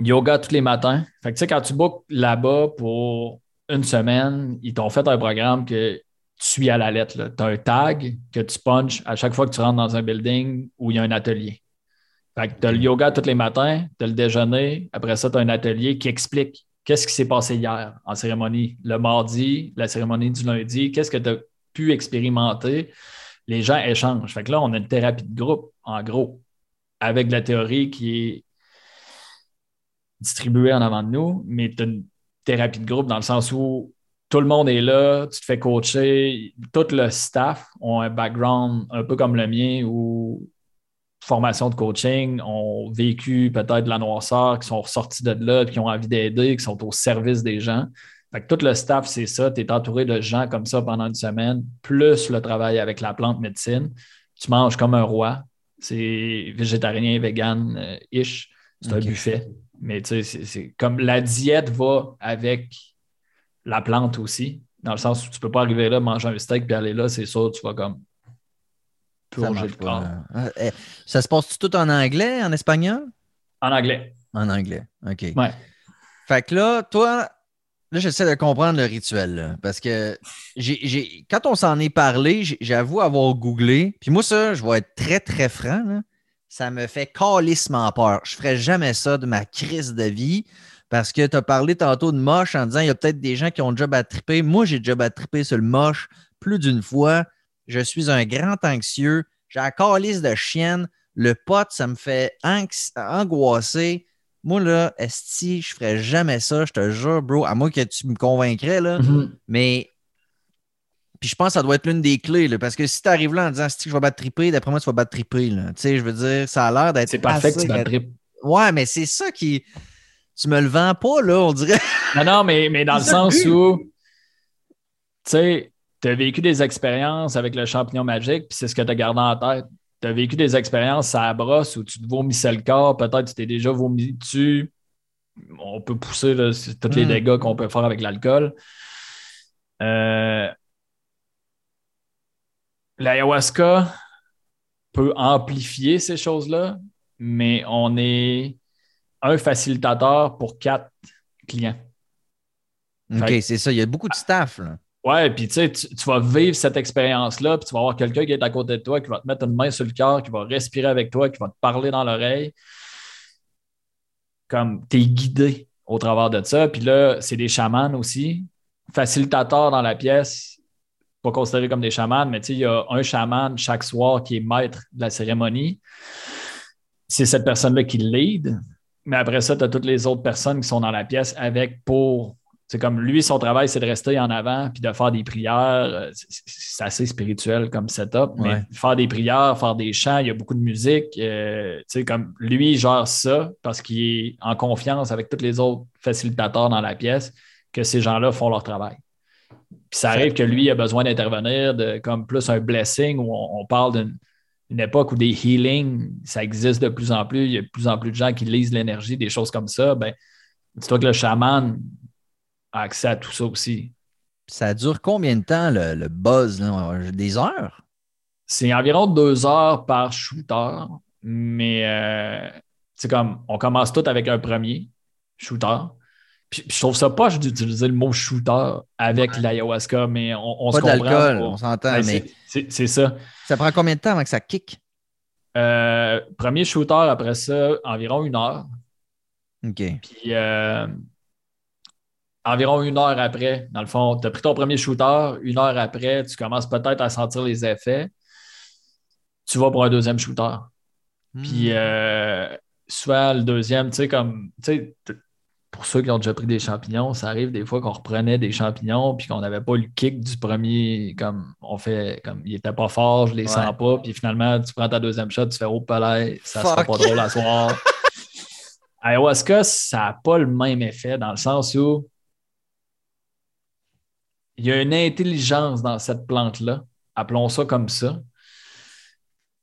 yoga tous les matins. Fait que, tu sais, quand tu bookes là-bas pour une semaine, ils t'ont fait un programme que tu suis à la lettre. Tu as un tag que tu punches à chaque fois que tu rentres dans un building où il y a un atelier. Fait que tu as le yoga tous les matins, tu as le déjeuner, après ça, tu as un atelier qui explique qu'est-ce qui s'est passé hier en cérémonie, le mardi, la cérémonie du lundi, qu'est-ce que tu as pu expérimenter? Les gens échangent. Fait que là, on a une thérapie de groupe, en gros, avec la théorie qui est distribuée en avant de nous, mais tu as une thérapie de groupe dans le sens où tout le monde est là, tu te fais coacher, tout le staff ont un background un peu comme le mien ou formation de coaching, ont vécu peut-être de la noirceur, qui sont ressortis de là, qui ont envie d'aider, qui sont au service des gens. Fait que tout le staff, c'est ça. Tu es entouré de gens comme ça pendant une semaine, plus le travail avec la plante médecine. Tu manges comme un roi. C'est végétarien, vegan-ish. C'est un buffet. Mais tu sais, c'est comme la diète va avec la plante aussi, dans le sens où tu ne peux pas arriver là, manger un steak puis aller là, c'est sûr, tu vas comme purger le corps. Eh, ça se passe tout en anglais, en espagnol? En anglais. En anglais, OK. Ouais. Fait que là, toi, là, j'essaie de comprendre le rituel, parce que j'ai, quand on s'en est parlé, j'avoue avoir googlé, puis moi, ça, je vais être très, très franc, ça me fait calissement peur. Je ferais jamais ça de ma crise de vie. Parce que tu as parlé tantôt de moche en disant il y a peut-être des gens qui ont déjà battrippé. Moi, j'ai déjà battrippé sur le moche plus d'une fois. Je suis un grand anxieux. J'ai la calice de chienne. Le pote, ça me fait angoisser. Moi, là, Esti, je ferais jamais ça, je te jure, bro. À moins que tu me convaincrais, là. Mm-hmm. Mais. Puis je pense que ça doit être l'une des clés, là, parce que si tu arrives là en disant si je vais battre triper, d'après moi, tu vas battre triper. Tu sais, je veux dire, ça a l'air d'être. C'est parfait que tu battes Ouais, mais c'est ça qui tu me le vends pas, là, on dirait. non, non, mais, mais dans le sens où, tu sais, tu as vécu des expériences avec le champignon magique, puis c'est ce que tu as gardé en tête. Tu as vécu des expériences à la brosse où tu te vomissais le corps, peut-être tu t'es déjà vomi dessus. On peut pousser tous les hmm. dégâts qu'on peut faire avec l'alcool. Euh, L'ayahuasca peut amplifier ces choses-là, mais on est un facilitateur pour quatre clients. OK, c'est ça. Il y a beaucoup de staff. Là. Ouais, puis tu sais, tu vas vivre cette expérience-là, puis tu vas avoir quelqu'un qui est à côté de toi, qui va te mettre une main sur le cœur, qui va respirer avec toi, qui va te parler dans l'oreille. Comme tu es guidé au travers de ça. Puis là, c'est des chamans aussi. Facilitateurs dans la pièce, pas considérés comme des chamans, mais tu sais, il y a un chaman chaque soir qui est maître de la cérémonie. C'est cette personne-là qui lead. Mais après ça, tu as toutes les autres personnes qui sont dans la pièce avec pour. C'est comme lui, son travail, c'est de rester en avant puis de faire des prières. Euh, c'est assez spirituel comme setup, mais faire des prières, faire des chants, il y a beaucoup de musique. Euh, comme lui, il gère ça parce qu'il est en confiance avec tous les autres facilitateurs dans la pièce que ces gens-là font leur travail. Puis ça arrive que lui a besoin d'intervenir de comme plus un blessing où on parle d'une une époque où des healings, ça existe de plus en plus, il y a de plus en plus de gens qui lisent l'énergie, des choses comme ça, ben, dis-toi que le chaman a accès à tout ça aussi. Ça dure combien de temps le, buzz? Des heures? C'est environ deux heures par shooter, mais c'est euh, comme on commence tout avec un premier shooter. Puis, je trouve ça poche d'utiliser le mot shooter avec l'ayahuasca, mais on, se comprend. on s'entend. mais... C'est ça. Ça prend combien de temps avant que ça kick? Euh, premier shooter, après ça, environ une heure. OK. Puis euh, environ une heure après, dans le fond, tu as pris ton premier shooter, une heure après, tu commences peut-être à sentir les effets. Tu vas pour un deuxième shooter. Puis hmm. euh, soit le deuxième, tu sais, comme, tu sais, pour ceux qui ont déjà pris des champignons, ça arrive des fois qu'on reprenait des champignons puis qu'on n'avait pas le kick du premier, comme on fait, comme il était pas fort, je les sens pas, puis finalement, tu prends ta deuxième shot, tu fais au palais, ça sera pas drôle à soir. Ayahuasca, ça n'a pas le même effet dans le sens où il y a une intelligence dans cette plante-là, appelons ça comme ça.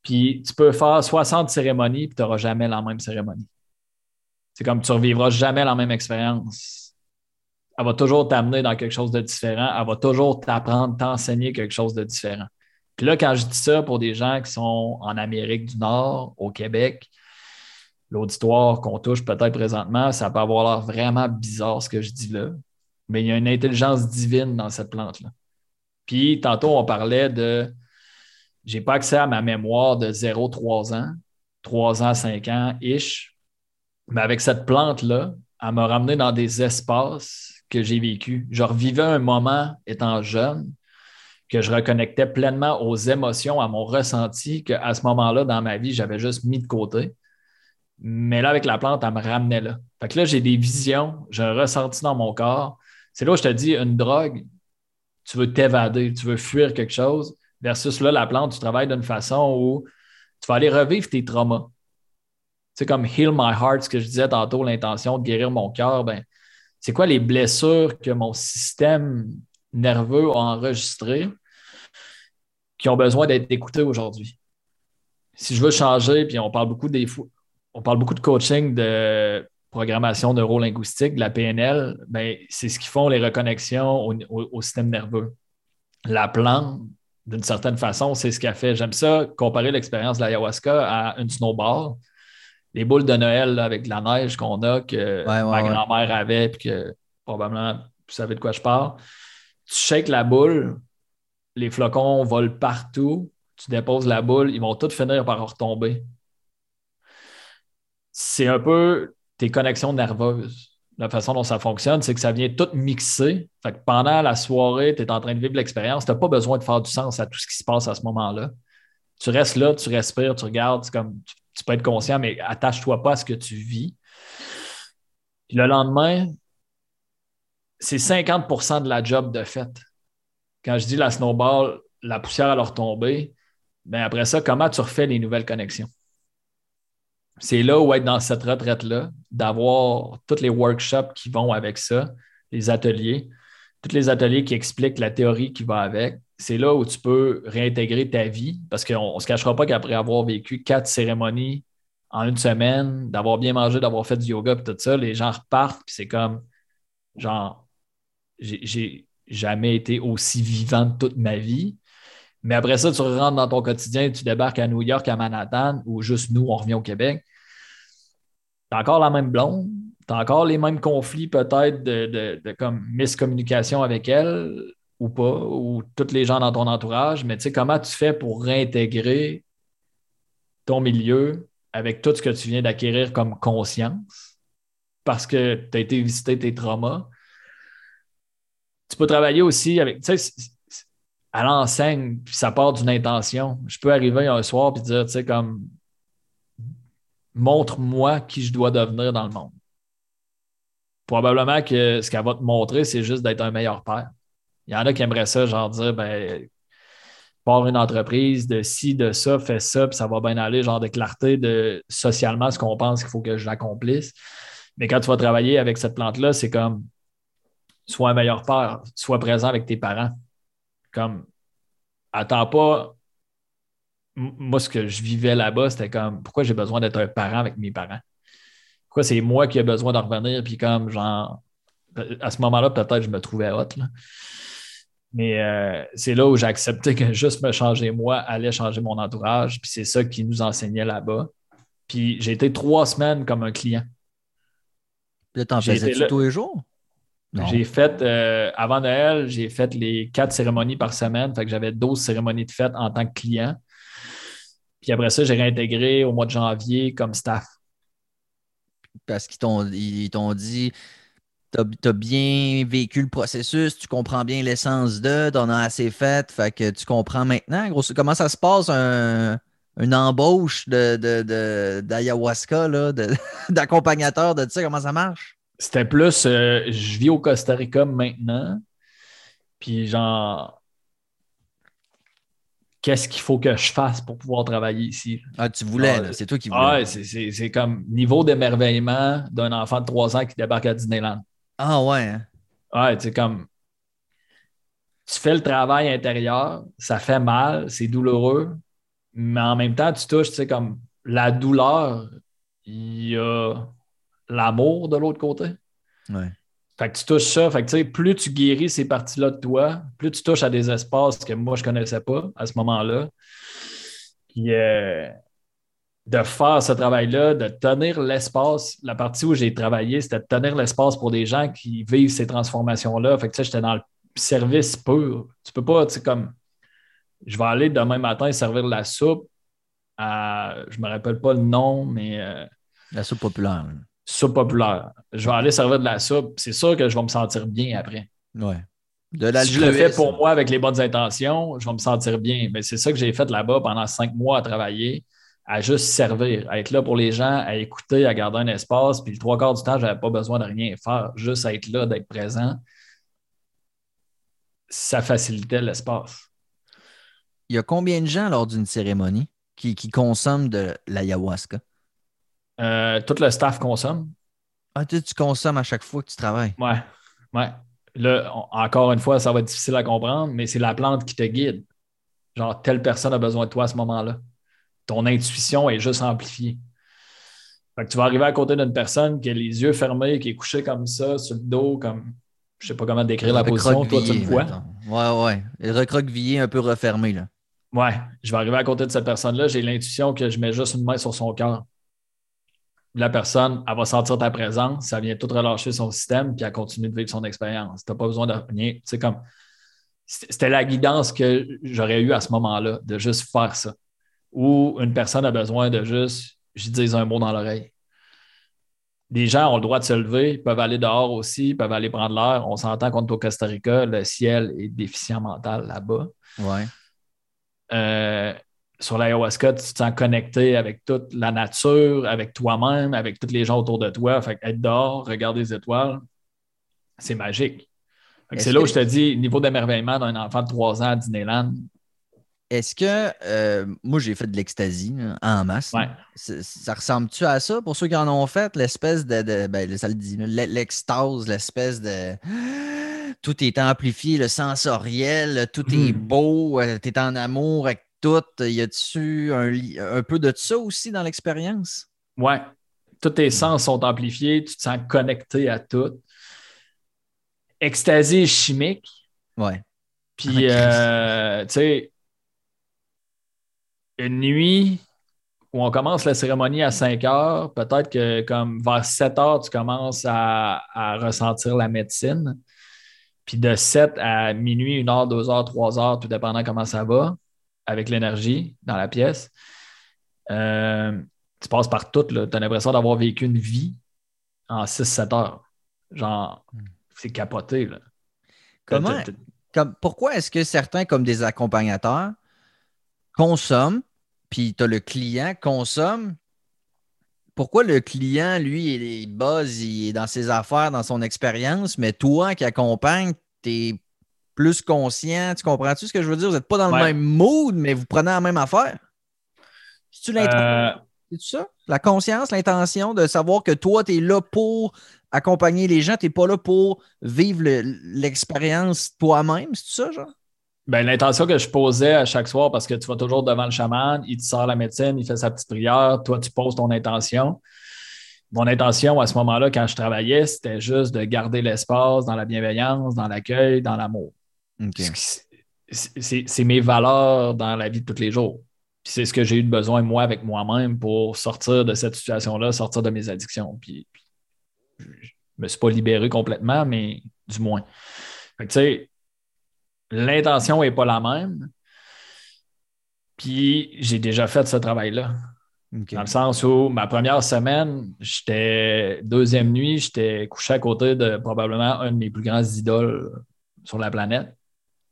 Puis tu peux faire 60 cérémonies, puis tu n'auras jamais la même cérémonie. C'est comme tu ne revivras jamais la même expérience. Elle va toujours t'amener dans quelque chose de différent. Elle va toujours t'apprendre, t'enseigner quelque chose de différent. Puis là, quand je dis ça pour des gens qui sont en Amérique du Nord, au Québec, l'auditoire qu'on touche peut-être présentement, ça peut avoir l'air vraiment bizarre ce que je dis là. Mais il y a une intelligence divine dans cette plante-là. Puis tantôt, on parlait de j'ai pas accès à ma mémoire de 0-3 ans, 3 ans, 5 ans, ish. Mais avec cette plante-là, elle m'a ramené dans des espaces que j'ai vécu. Je revivais un moment étant jeune que je reconnectais pleinement aux émotions, à mon ressenti, qu'à ce moment-là, dans ma vie, j'avais juste mis de côté. Mais là, avec la plante, elle me ramenait là. Fait que là, j'ai des visions, j'ai un ressenti dans mon corps. C'est là où je te dis, une drogue, tu veux t'évader, tu veux fuir quelque chose, versus là, la plante, tu travailles d'une façon où tu vas aller revivre tes traumas. C'est comme Heal My Heart, ce que je disais tantôt, l'intention de guérir mon cœur. Ben, c'est quoi les blessures que mon système nerveux a enregistrées qui ont besoin d'être écoutées aujourd'hui? Si je veux changer, puis on parle beaucoup des on parle beaucoup de coaching de programmation neurolinguistique, de la PNL, ben, c'est ce qui font les reconnexions au, système nerveux. La plante, d'une certaine façon, c'est ce a fait. J'aime ça, comparer l'expérience de l'ayahuasca à une snowball. Les boules de Noël avec de la neige qu'on a, que ma grand-mère avait, puis que probablement vous savez de quoi je parle. Tu shakes la boule, les flocons volent partout, tu déposes la boule, ils vont tous finir par retomber c'est un peu tes connexions nerveuses. La façon dont ça fonctionne, c'est que ça vient tout mixer. Pendant la soirée, tu es en train de vivre l'expérience. Tu n'as pas besoin de faire du sens à tout ce qui se passe à ce moment-là. Tu restes là, tu respires, tu regardes, comme tu, peux être conscient, mais attache-toi pas à ce que tu vis. Puis le lendemain, c'est 50% de la job de fait. Quand je dis la snowball, la poussière à leur bien après ça, comment tu refais les nouvelles connexions? C'est là où être dans cette retraite-là, d'avoir tous les workshops qui vont avec ça, les ateliers, tous les ateliers qui expliquent la théorie qui va avec. C'est là où tu peux réintégrer ta vie parce qu'on ne se cachera pas qu'après avoir vécu quatre cérémonies en une semaine, d'avoir bien mangé, d'avoir fait du yoga et tout ça, les gens repartent puis c'est comme genre, j'ai jamais été aussi vivant toute ma vie. Mais après ça, tu rentres dans ton quotidien, tu débarques à New York, à Manhattan, ou juste nous, on revient au Québec. Tu as encore la même blonde, tu as encore les mêmes conflits peut-être de, comme miscommunication avec elle ou pas, ou tous les gens dans ton entourage, mais tu sais, comment tu fais pour réintégrer ton milieu avec tout ce que tu viens d'acquérir comme conscience? Parce que tu as été visiter tes traumas. Tu peux travailler aussi avec, tu sais, à l'enseigne, puis ça part d'une intention. Je peux arriver un soir et dire, tu sais, comme, montre-moi qui je dois devenir dans le monde. Probablement que ce qu'elle va te montrer, c'est juste d'être un meilleur père. Il y en a qui aimeraient ça, genre dire, ben, pars une entreprise, de ci, de ça, fais ça, puis ça va bien aller, genre de clarté de socialement ce qu'on pense qu'il faut que j'accomplisse. Mais quand tu vas travailler avec cette plante-là, c'est comme, sois un meilleur père, sois présent avec tes parents. Comme, attends pas moi, ce que je vivais là-bas, c'était comme pourquoi j'ai besoin d'être un parent avec mes parents? Pourquoi c'est moi qui ai besoin de revenir? Puis comme genre, à ce moment-là, peut-être je me trouvais hot. Mais euh, c'est là où j'ai accepté que juste me changer moi allait changer mon entourage. Puis c'est ça qui nous enseignait là-bas. Puis j'ai été trois semaines comme un client. Là, t'en faisais-tu tous les jours? J'ai fait, euh, avant Noël, j'ai fait les quatre cérémonies par semaine. Fait que j'avais 12 cérémonies de fête en tant que client. Puis après ça, j'ai réintégré au mois de janvier comme staff. Parce qu'ils t'ont dit tu as, bien vécu le processus, tu comprends bien l'essence de, tu en as assez fait, fait que tu comprends maintenant. Gros, comment ça se passe une embauche d'ayahuasca, de, d'accompagnateur de, ça, comment ça marche? C'était plus, euh, je vis au Costa Rica maintenant, puis genre, qu'est-ce qu'il faut que je fasse pour pouvoir travailler ici? Ah, tu voulais, ah, c'est toi qui voulais. Ah, c'est comme niveau d'émerveillement d'un enfant de 3 ans qui débarque à Disneyland. Ah ouais. Hein? Ouais, tu comme. Tu fais le travail intérieur, ça fait mal, c'est douloureux, mais en même temps, tu touches, tu sais, comme la douleur, il y a l'amour de l'autre côté. Ouais. Fait que tu touches ça. Fait que, plus tu guéris ces parties-là de toi, plus tu touches à des espaces que moi, je ne connaissais pas à ce moment-là. Puis euh, de faire ce travail-là, de tenir l'espace, la partie où j'ai travaillé, c'était de tenir l'espace pour des gens qui vivent ces transformations-là. Fait que j'étais dans le service pur. Tu peux pas, tu sais, comme je vais aller demain matin servir de la soupe à, je me rappelle pas le nom, mais. Euh, la soupe populaire soupe populaire. Je vais aller servir de la soupe. C'est sûr que je vais me sentir bien après. Ouais. si je le fais pour moi avec les bonnes intentions, je vais me sentir bien. Mais c'est ça que j'ai fait là-bas pendant cinq mois à travailler, à juste servir, à être là pour les gens, à écouter, à garder un espace. Puis le trois quarts du temps, je n'avais pas besoin de rien faire, juste être là, d'être présent. Ça facilitait l'espace. Il y a combien de gens lors d'une cérémonie qui, consomment de l'ayahuasca? Euh, tout le staff consomme. Ah, tu, tu consommes à chaque fois que tu travailles? Ouais, ouais. Là, encore une fois, ça va être difficile à comprendre, mais c'est la plante qui te guide. Genre, telle personne a besoin de toi à ce moment-là. Ton intuition est juste amplifiée. Fait que tu vas arriver à côté d'une personne qui a les yeux fermés, qui est couchée comme ça, sur le dos, comme je sais pas comment décrire la position, toi tu le vois. Ouais, ouais. Recroquevillé un peu refermé, là. Ouais, je vais arriver à côté de cette personne-là, j'ai l'intuition que je mets juste une main sur son cœur la personne, elle va sentir ta présence, ça vient tout relâcher son système, puis elle continue de vivre son expérience. Tu n'as pas besoin de rien. C'est comme. C'était la guidance que j'aurais eue à ce moment-là, de juste faire ça. Ou une personne a besoin de juste, je dis un mot dans l'oreille. Les gens ont le droit de se lever, ils peuvent aller dehors aussi, ils peuvent aller prendre l'air. On s'entend qu'on est au Costa Rica, le ciel est déficient mental là-bas. Ouais. Euh, sur l'ayahuasca, tu te sens connecté avec toute la nature, avec toi-même, avec tous les gens autour de toi. Fait être dehors, regarder les étoiles, c'est magique. C'est là où je te dis, niveau d'émerveillement d'un enfant de 3 ans à Disneyland. Est-ce que euh, moi j'ai fait de l'ecstasy en masse? Ça ressemble-tu à ça pour ceux qui en ont fait? L'espèce de, ben, ça le dit, l'extase, l'espèce de tout est amplifié, le sensoriel, tout est hmm. beau, euh, tu es en amour avec tout. Y a-tu un, un, peu de ça aussi dans l'expérience? Ouais. Tous tes sens sont amplifiés, tu te sens connecté à tout. Extasie chimique. Ouais. Puis, euh, tu sais, une nuit où on commence la cérémonie à 5 heures, peut-être que comme vers 7 heures, tu commences à, à ressentir la médecine. Puis de 7 à minuit, 1 heure, 2 heures, 3 heures, tout dépendant comment ça va avec l'énergie dans la pièce. Euh, tu passes par tout. Tu as l'impression d'avoir vécu une vie en 6-7 heures. Genre, hmm. c'est capoté. Là. Comment, comme, pourquoi est-ce que certains, comme des accompagnateurs, consomment, puis tu as le client consomme? Pourquoi le client, lui, il buzz, il est dans ses affaires, dans son expérience, mais toi qui accompagnes, tu es plus conscient. Tu comprends-tu ce que je veux dire? Vous n'êtes pas dans le même mood, mais vous prenez la même affaire. C'est-tu euh... ça? La conscience, l'intention de savoir que toi, tu es là pour accompagner les gens, tu n'es pas là pour vivre l'expérience toi-même, c'est ça, genre? Ben, l'intention que je posais à chaque soir, parce que tu vas toujours devant le chaman, il te sort la médecine, il fait sa petite prière, toi, tu poses ton intention. Mon intention à ce moment-là, quand je travaillais, c'était juste de garder l'espace dans la bienveillance, dans l'accueil, dans l'amour. C'est mes valeurs dans la vie de tous les jours. c'est ce que j'ai eu de besoin, moi, avec moi-même, pour sortir de cette situation-là, sortir de mes addictions. Puis, je ne me suis pas libéré complètement, mais du moins. l'intention n'est pas la même. Puis, j'ai déjà fait ce travail-là. Dans le sens où ma première semaine, j'étais deuxième nuit, j'étais couché à côté de probablement un de mes plus grands idoles sur la planète.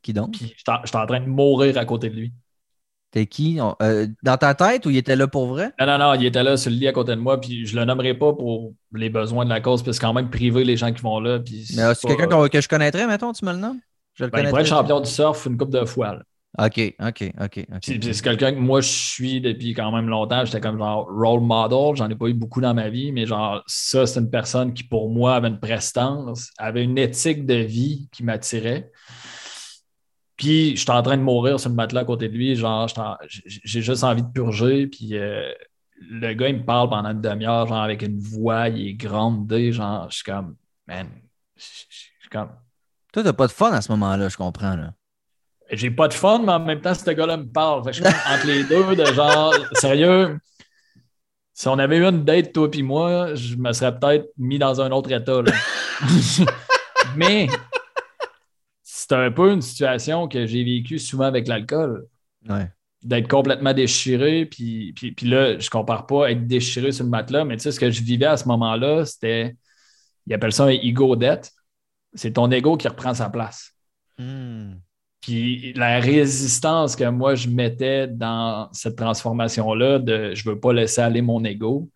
Qui donc? j'étais en train de mourir à côté de lui. T'es qui? Euh, dans ta tête ou il était là pour vrai? Non, non, non, il était là sur le lit à côté de moi, puis je le nommerai pas pour les besoins de la cause, parce que quand même privé les gens qui vont là. Puis Mais c'est quelqu'un que je connaîtrais, mettons, tu me le nommes? Je le ben, il pourrait être champion du surf une coupe de fois. OK, OK, OK. c'est quelqu'un que moi, je suis depuis quand même longtemps. J'étais comme genre role model. J'en ai pas eu beaucoup dans ma vie, mais genre, ça, c'est une personne qui, pour moi, avait une prestance, avait une éthique de vie qui m'attirait. Puis, j'étais en train de mourir sur le matelas à côté de lui. Genre, j'ai juste envie de purger. Puis, euh, le gars, il me parle pendant une demi-heure, genre, avec une voix, il est grandé. Genre, je suis comme, man, je suis comme. Toi, t'as pas de fun à ce moment-là, je comprends, là. J'ai pas de fun, mais en même temps, ce gars-là me parle. Fait que je suis entre les deux, de genre, sérieux, si on avait eu une date, toi et moi, je me serais peut-être mis dans un autre état. Là. mais c'est un peu une situation que j'ai vécue souvent avec l'alcool. D'être complètement déchiré, puis, puis, puis, là, je compare pas être déchiré sur le matelas, mais tu sais, ce que je vivais à ce moment-là, c'était, ils appellent ça un ego debt. C'est ton ego qui reprend sa place. Hmm. Puis la résistance que moi je mettais dans cette transformation-là de je ne veux pas laisser aller mon ego,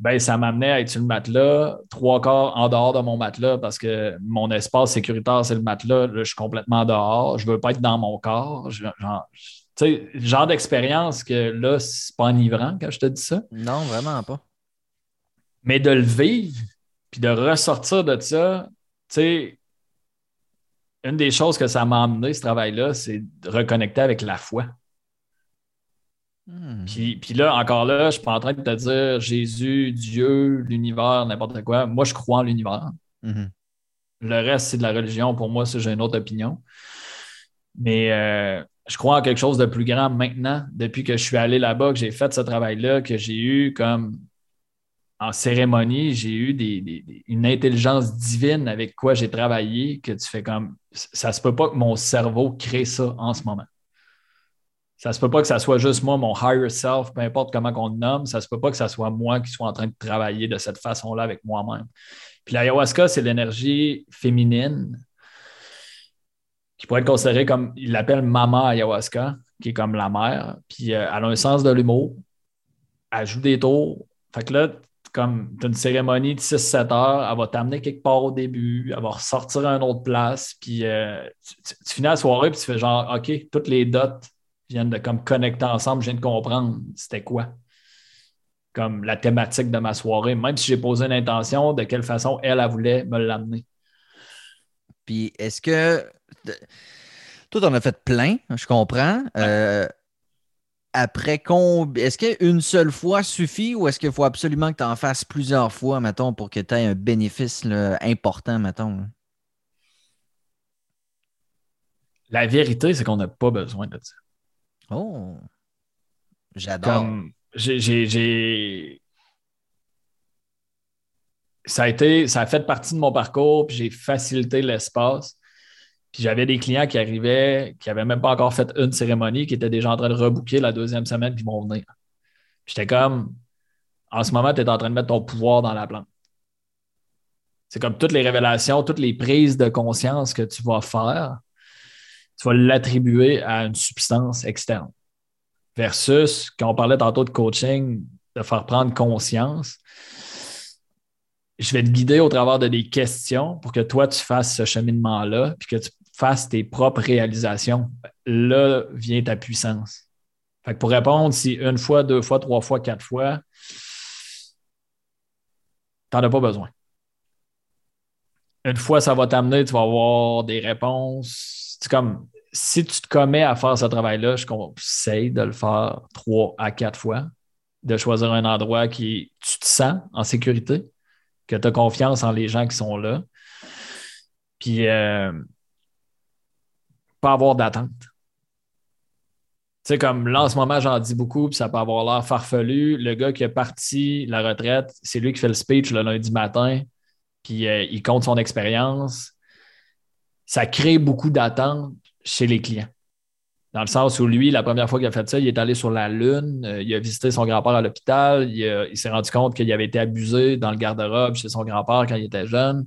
ben, ça m'amenait à être sur le matelas, trois quarts en dehors de mon matelas parce que mon espace sécuritaire, c'est le matelas. Là, je suis complètement dehors. Je ne veux pas être dans mon corps. genre, sais, genre d'expérience que là, c'est pas enivrant quand je te dis ça. Non, vraiment pas. Mais de le vivre, puis de ressortir de ça, tu sais, une des choses que ça m'a amené, ce travail-là, c'est de reconnecter avec la foi. Hmm. Puis, là, encore là, je ne suis pas en train de te dire Jésus, Dieu, l'univers, n'importe quoi. Moi, je crois en l'univers. Hmm. Le reste, c'est de la religion. Pour moi, j'ai une autre opinion. Mais euh, je crois en quelque chose de plus grand maintenant, depuis que je suis allé là-bas, que j'ai fait ce travail-là, que j'ai eu comme en cérémonie, j'ai eu une intelligence divine avec quoi j'ai travaillé, que tu fais comme ça se peut pas que mon cerveau crée ça en ce moment. Ça se peut pas que ça soit juste moi, mon higher self, peu importe comment on le nomme, ça se peut pas que ça soit moi qui soit en train de travailler de cette façon-là avec moi-même. Puis l'ayahuasca, c'est l'énergie féminine qui pourrait être considérée comme, il l'appelle Mama Ayahuasca, qui est comme la mère. Puis euh, elle a un sens de l'humour. Elle joue des tours. Fait que là, comme tu as une cérémonie de 6-7 heures, elle va t'amener quelque part au début, elle va ressortir à une autre place, puis euh, tu, finis la soirée, puis tu fais genre, OK, toutes les dots viennent de comme connecter ensemble, je viens de comprendre c'était quoi. Comme la thématique de ma soirée, même si j'ai posé une intention, de quelle façon elle, elle voulait me l'amener. Puis est-ce que. Toi, tu en as fait plein, je comprends. Euh, après combien. Est-ce qu'une seule fois suffit ou est-ce qu'il faut absolument que tu en fasses plusieurs fois, mettons, pour que tu aies un bénéfice important, mettons? La vérité, c'est qu'on n'a pas besoin de ça. Oh! J'adore. J'ai. Ça a été, ça a fait partie de mon parcours, puis j'ai facilité l'espace. Puis j'avais des clients qui arrivaient, qui n'avaient même pas encore fait une cérémonie, qui étaient déjà en train de rebooker la deuxième semaine, puis ils vont venir. J'étais comme, en ce moment, tu es en train de mettre ton pouvoir dans la plante. C'est comme toutes les révélations, toutes les prises de conscience que tu vas faire, tu vas l'attribuer à une substance externe. Versus, quand on parlait tantôt de coaching, de faire prendre conscience, je vais te guider au travers de des questions pour que toi, tu fasses ce cheminement-là, puis que tu fasses tes propres réalisations, là vient ta puissance. Fait pour répondre, si une fois, deux fois, trois fois, quatre fois, tu n'en as pas besoin. Une fois, ça va t'amener, tu vas avoir des réponses. C'est comme si tu te commets à faire ce travail-là, je conseille de le faire trois à quatre fois, de choisir un endroit qui tu te sens en sécurité, que tu as confiance en les gens qui sont là. Puis, euh, pas avoir d'attente. Tu sais, comme là, en ce moment, j'en dis beaucoup, puis ça peut avoir l'air farfelu. Le gars qui est parti la retraite, c'est lui qui fait le speech le lundi matin, puis euh, il compte son expérience. Ça crée beaucoup d'attente chez les clients. Dans le sens où lui, la première fois qu'il a fait ça, il est allé sur la Lune, euh, il a visité son grand-père à l'hôpital, il, il s'est rendu compte qu'il avait été abusé dans le garde-robe chez son grand-père quand il était jeune.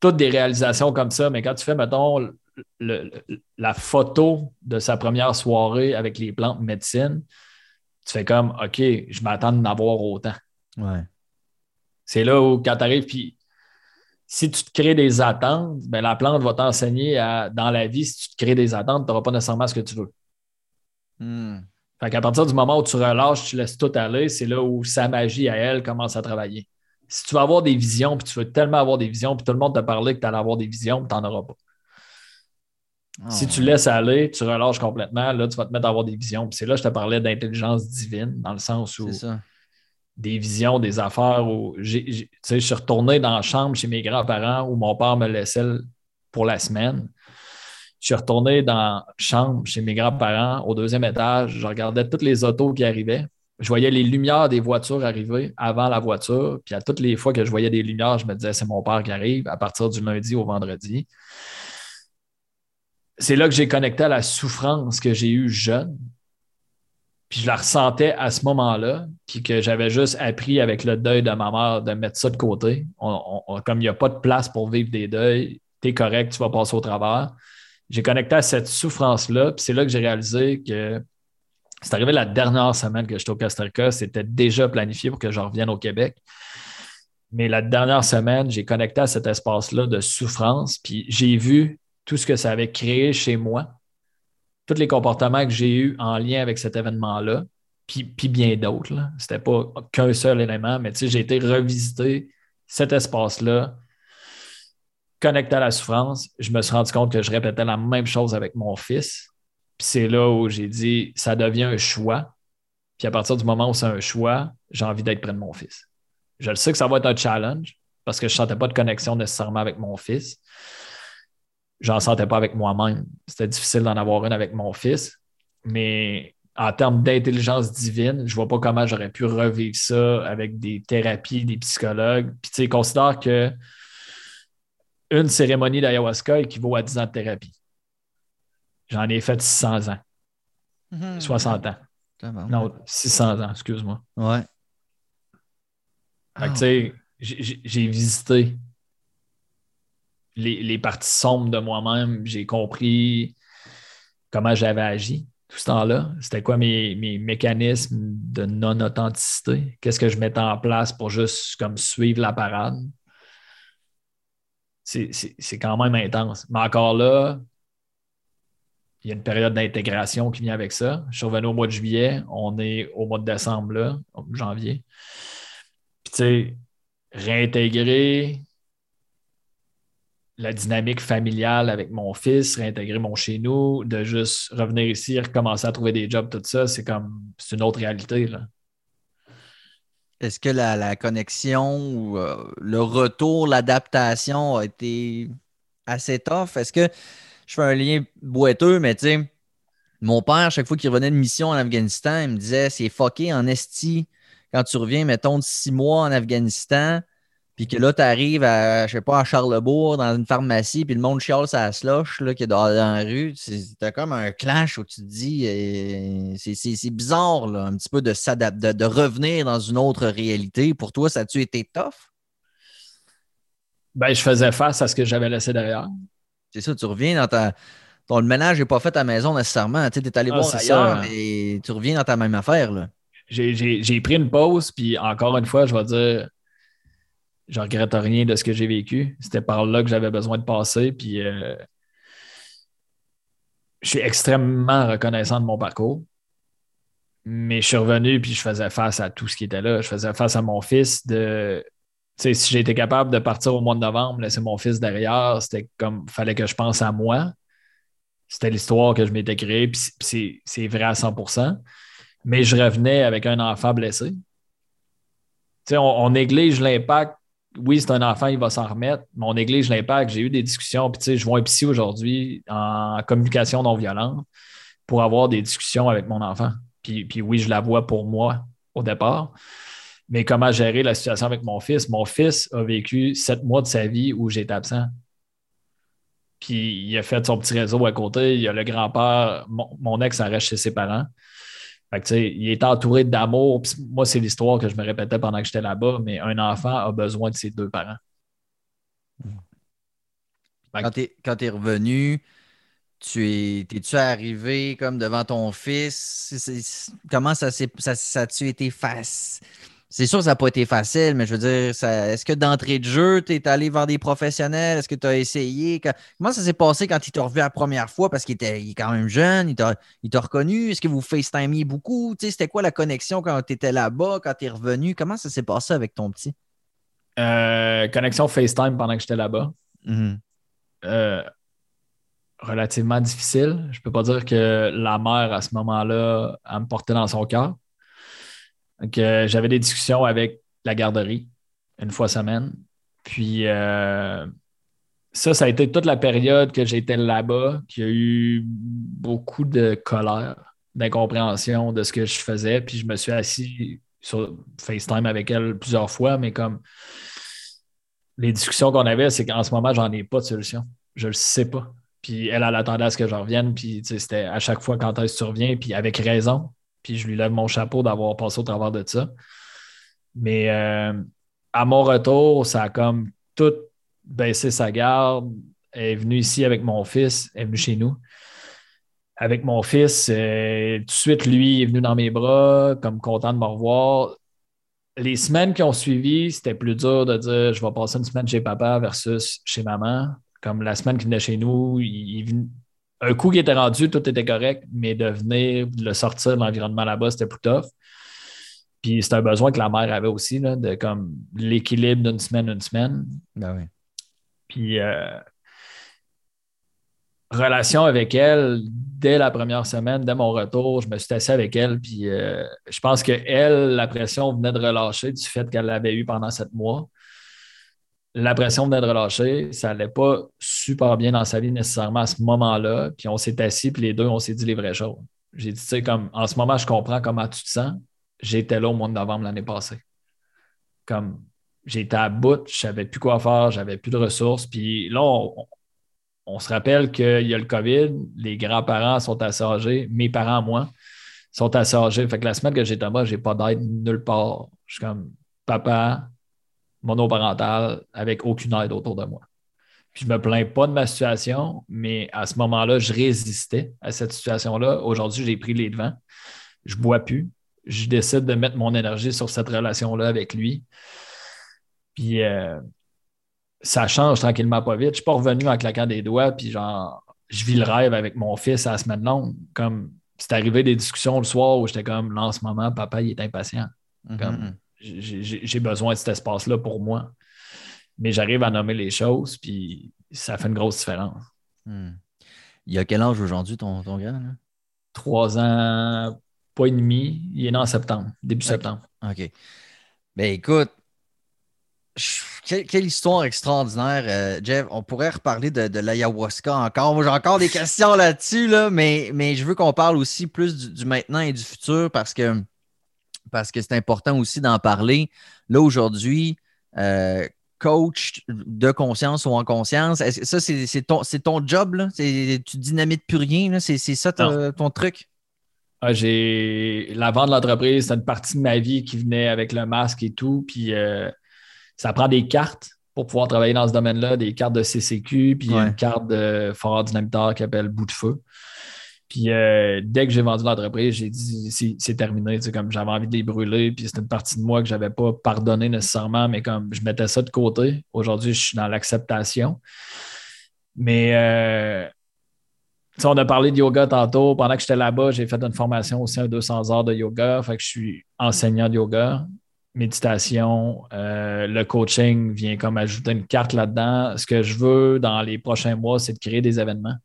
Toutes des réalisations comme ça, mais quand tu fais, mettons, la photo de sa première soirée avec les plantes médecine, tu fais comme OK, je m'attends d'en avoir autant. C'est là où, quand tu arrives, puis si tu te crées des attentes, ben, la plante va t'enseigner dans la vie, si tu te crées des attentes, tu n'auras pas nécessairement ce que tu veux. Hmm. Fait qu'à partir du moment où tu relâches, tu laisses tout aller, c'est là où sa magie à elle commence à travailler. Si tu veux avoir des visions, puis tu veux tellement avoir des visions, puis tout le monde te parlait que tu allais avoir des visions, tu n'en auras pas. Ah si tu laisses aller, tu relâches complètement, là, tu vas te mettre à avoir des visions. c'est là que je te parlais d'intelligence divine, dans le sens où des visions, des affaires où je suis retourné dans la chambre chez mes grands-parents où mon père me laissait pour la semaine. Je suis retourné dans la chambre chez mes grands-parents au deuxième étage. Je regardais toutes les autos qui arrivaient. Je voyais les lumières des voitures arriver avant la voiture. Puis à toutes les fois que je voyais des lumières, je me disais, c'est mon père qui arrive à partir du lundi au vendredi c'est là que j'ai connecté à la souffrance que j'ai eue jeune. Puis je la ressentais à ce moment-là, puis que j'avais juste appris avec le deuil de ma mère de mettre ça de côté. comme il n'y a pas de place pour vivre des deuils, tu es correct, tu vas passer au travers. J'ai connecté à cette souffrance-là, puis c'est là que j'ai réalisé que c'est arrivé la dernière semaine que j'étais au Costa Rica, c'était déjà planifié pour que je revienne au Québec. Mais la dernière semaine, j'ai connecté à cet espace-là de souffrance, puis j'ai vu tout ce que ça avait créé chez moi, tous les comportements que j'ai eus en lien avec cet événement-là, puis, puis bien d'autres. Ce n'était pas qu'un seul élément, mais j'ai été revisiter cet espace-là, connecté à la souffrance. Je me suis rendu compte que je répétais la même chose avec mon fils. Puis c'est là où j'ai dit, ça devient un choix. Puis à partir du moment où c'est un choix, j'ai envie d'être près de mon fils. Je le sais que ça va être un challenge parce que je ne sentais pas de connexion nécessairement avec mon fils. J'en sentais pas avec moi-même. C'était difficile d'en avoir une avec mon fils. Mais en termes d'intelligence divine, je ne vois pas comment j'aurais pu revivre ça avec des thérapies, des psychologues. Puis tu sais, considère que une cérémonie d'ayahuasca équivaut à 10 ans de thérapie. J'en ai fait 600 ans. 60 mhm. ans. Non, 600 ans, excuse-moi. Ouais. Ah. j'ai visité les, parties sombres de moi-même. J'ai compris comment j'avais agi tout ce temps-là. C'était quoi mes, mécanismes de non-authenticité? Qu'est-ce que je mettais en place pour juste comme suivre la parade? C'est quand même intense. Mais encore là, il y a une période d'intégration qui vient avec ça. Je suis revenu au mois de juillet, on est au mois de décembre, là, janvier. Puis, tu sais, réintégrer la dynamique familiale avec mon fils, réintégrer mon chez nous, de juste revenir ici, recommencer à trouver des jobs, tout ça, c'est comme, c'est une autre réalité. Est-ce que la, connexion ou euh, le retour, l'adaptation a été assez tough? Est-ce que je fais un lien boiteux, mais tu sais, mon père, chaque fois qu'il revenait de mission en Afghanistan, il me disait c'est fucké en esti quand tu reviens, mettons, de six mois en Afghanistan, puis que là, tu arrives à, je sais pas, à Charlebourg, dans une pharmacie, puis le monde chiale sa slush là, qui est dans, la rue. T'as comme un clash où tu te dis, euh, c'est bizarre, là, un petit peu de, de, de revenir dans une autre réalité. Pour toi, ça a-tu été tough? Ben, je faisais face à ce que j'avais laissé derrière. C'est ça, tu reviens dans ta. Ton, le ménage n'est pas fait à la maison nécessairement. Tu es allé ah, voir ailleurs, mais tu reviens dans ta même affaire. J'ai pris une pause, puis encore une fois, je vais dire, je regrette rien de ce que j'ai vécu. C'était par là que j'avais besoin de passer, puis euh, je suis extrêmement reconnaissant de mon parcours. Mais je suis revenu, puis je faisais face à tout ce qui était là. Je faisais face à mon fils de si été capable de partir au mois de novembre, laisser mon fils derrière, c'était comme, fallait que je pense à moi. C'était l'histoire que je m'étais créée, puis c'est vrai à 100% Mais je revenais avec un enfant blessé. On, néglige l'impact. Oui, c'est un enfant, il va s'en remettre, mais on néglige l'impact. J'ai eu des discussions, puis tu sais, je vois un psy aujourd'hui en communication non violente pour avoir des discussions avec mon enfant. Puis, puis oui, je la vois pour moi au départ mais comment gérer la situation avec mon fils? Mon fils a vécu sept mois de sa vie où j'étais absent. Puis il a fait son petit réseau à côté. Il y a le grand-père, mon, ex en reste chez ses parents. Fait il est entouré d'amour. Moi, c'est l'histoire que je me répétais pendant que j'étais là-bas, mais un enfant a besoin de ses deux parents. Quand tu es, revenu, tu es, es-tu arrivé comme devant ton fils? comment ça s'est ça, ça a-tu été face? C'est sûr que ça n'a pas été facile, mais je veux dire, est-ce que d'entrée de jeu, tu es allé voir des professionnels? Est-ce que tu as essayé? comment ça s'est passé quand il t'a revu la première fois? Parce qu'il était quand même jeune, il t'a reconnu. Est-ce que vous FaceTimiez beaucoup? C'était quoi la connexion quand tu étais là-bas, quand tu es revenu? Comment ça s'est passé avec ton petit? Euh, connexion FaceTime pendant que j'étais là-bas. Mm-hmm. Euh, relativement difficile. Je ne peux pas dire que la mère, à ce moment-là, elle me portait dans son cœur. Euh, j'avais des discussions avec la garderie une fois semaine. Puis euh, ça, ça a été toute la période que j'étais là-bas, qu'il y a eu beaucoup de colère, d'incompréhension de ce que je faisais. Puis je me suis assis sur FaceTime avec elle plusieurs fois, mais comme les discussions qu'on avait, c'est qu'en ce moment, j'en ai pas de solution. Je le sais pas. Puis elle, elle attendait à ce que je revienne. Puis c'était à chaque fois quand elle survient, puis avec raison. Puis je lui lève mon chapeau d'avoir passé au travers de ça. Mais euh, à mon retour, ça a comme tout baissé sa garde. Elle est venue ici avec mon fils, elle est venue chez nous. Avec mon fils, euh, tout de suite, lui est venu dans mes bras, comme content de me revoir. Les semaines qui ont suivi, c'était plus dur de dire je vais passer une semaine chez papa versus chez maman. Comme la semaine qu'il venait chez nous, un coup qui était rendu, tout était correct, mais de venir, de le sortir de l'environnement là-bas, c'était plus tough. Puis c'est un besoin que la mère avait aussi, là, de comme l'équilibre d'une semaine, une semaine. Ben oui. Puis euh, relation avec elle, dès la première semaine, dès mon retour, je me suis assis avec elle. Puis euh, je pense que elle, la pression venait de relâcher du fait qu'elle l'avait eu pendant sept mois. La pression venait de relâcher. Ça n'allait pas super bien dans sa vie nécessairement à ce moment-là. Puis on s'est assis, puis les deux, on s'est dit les vraies choses. J'ai dit, tu sais, comme en ce moment, je comprends comment tu te sens j'étais là au mois de novembre l'année passée. Comme j'étais à bout, je savais plus quoi faire, j'avais plus de ressources. Puis là, on, se rappelle qu'il y a le COVID, les grands-parents sont assez mes parents, moi, sont assez. Fait que la semaine que j'étais là, je n'ai pas d'aide nulle part. Je suis comme papa, monoparental, avec aucune aide autour de moi. Puis je me plains pas de ma situation, mais à ce moment-là, je résistais à cette situation-là. Aujourd'hui, j'ai pris les devants. Je bois plus je décide de mettre mon énergie sur cette relation-là avec lui. Puis euh, ça change tranquillement pas vite. Je suis pas revenu en claquant des doigts, puis genre, je vis le rêve avec mon fils à la semaine longue. Comme c'est arrivé des discussions le soir où j'étais comme, là, en ce moment, papa, il est impatient. Mm-hmm. J'ai besoin de cet espace-là pour moi. Mais j'arrive à nommer les choses, puis ça fait une grosse différence. Mm. Il a quel âge aujourd'hui, ton, ton gars? Trois ans, pas et demi. Il est né en septembre, début septembre. OK. Ben écoute, quelle, histoire extraordinaire, euh, Jeff. On pourrait reparler de, l'ayahuasca encore. j'ai encore des questions là-dessus, là, mais, mais je veux qu'on parle aussi plus du, maintenant et du futur parce que parce que c'est important aussi d'en parler. Là, aujourd'hui, euh, coach de conscience ou en conscience, ça, c'est ton, ton job, là? Tu dynamites plus rien, c'est ça ton truc? Ah, j'ai la vente de l'entreprise, c'est une partie de ma vie qui venait avec le masque et tout. Puis euh, ça prend des cartes pour pouvoir travailler dans ce domaine-là, des cartes de CCQ, puis une carte de fort dynamiteur qui s'appelle Bout de feu. Puis euh, dès que j'ai vendu l'entreprise, j'ai dit c'est terminé. comme j'avais envie de les brûler, puis c'était une partie de moi que je n'avais pas pardonné nécessairement, mais comme je mettais ça de côté. Aujourd'hui, je suis dans l'acceptation. Mais euh, on a parlé de yoga tantôt. Pendant que j'étais là-bas, j'ai fait une formation aussi à 200 heures de yoga. Fait que je suis enseignant de yoga, méditation. Euh, le coaching vient comme ajouter une carte là-dedans. Ce que je veux dans les prochains mois, c'est de créer des événements,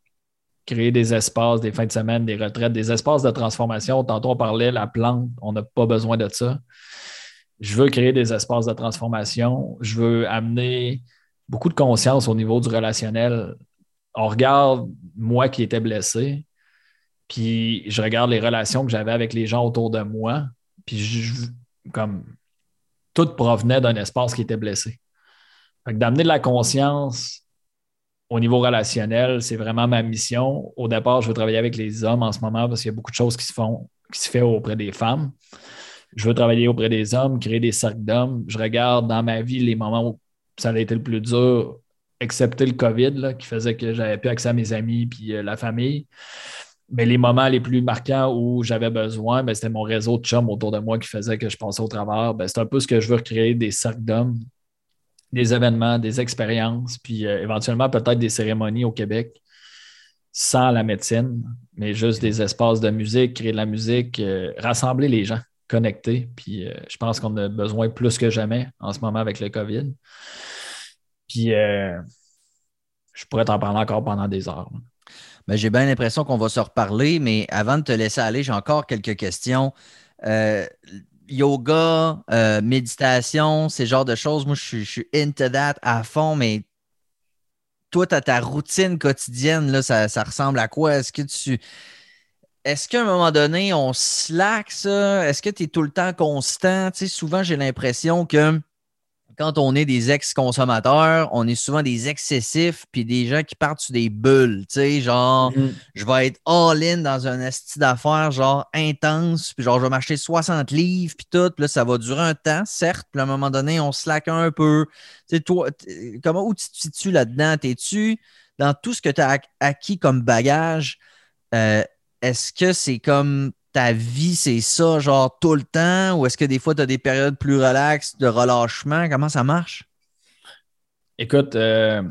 créer des espaces, des fins de semaine, des retraites, des espaces de transformation. Tantôt, on parlait la plante, on n'a pas besoin de ça. Je veux créer des espaces de transformation. Je veux amener beaucoup de conscience au niveau du relationnel on regarde moi qui étais blessé, puis je regarde les relations que j'avais avec les gens autour de moi, puis comme tout provenait d'un espace qui était blessé. D'amener de la conscience au niveau relationnel, c'est vraiment ma mission. Au départ, je veux travailler avec les hommes en ce moment parce qu'il y a beaucoup de choses qui se font, qui se font auprès des femmes. Je veux travailler auprès des hommes, créer des cercles d'hommes. Je regarde dans ma vie les moments où ça a été le plus dur excepté le COVID, qui faisait que j'avais plus accès à mes amis puis euh, la famille. Mais les moments les plus marquants où j'avais besoin, ben, c'était mon réseau de chums autour de moi qui faisait que je passais au travers. Ben, c'est un peu ce que je veux recréer, des cercles d'hommes, des événements, des expériences, puis euh, éventuellement peut-être des cérémonies au Québec sans la médecine, mais juste des espaces de musique, créer de la musique, euh, rassembler les gens, connecter. Puis je pense qu'on a besoin plus que jamais en ce moment avec le COVID. Puis euh, je pourrais t'en parler encore pendant des heures. Ben, j'ai bien l'impression qu'on va se reparler, mais avant de te laisser aller, j'ai encore quelques questions. Euh, yoga, euh, méditation, ces genres de choses, moi, je suis, into that à fond, mais toi, tu ta routine quotidienne, là, ça, ressemble à quoi? Est-ce que tu. Est-ce qu'à un moment donné, on slack ça? Est-ce que tu es tout le temps constant? Tu sais, souvent, j'ai l'impression que quand on est des ex-consommateurs, on est souvent des excessifs, puis des gens qui partent sur des bulles, tu sais, genre, mm-hmm. je vais être all-in dans un esti d'affaires, genre, intense, puis genre, je vais m'acheter 60 livres, puis tout, puis là, ça va durer un temps, certes, puis à un moment donné, on slack un peu. Tu sais, toi, comment, où tu te situes là-dedans? T'es-tu dans tout ce que tu as acquis comme bagage, euh, est-ce que c'est comme ta vie, c'est ça, genre tout le temps, ou est-ce que des fois, tu as des périodes plus relaxes de relâchement? Comment ça marche? Écoute, euh,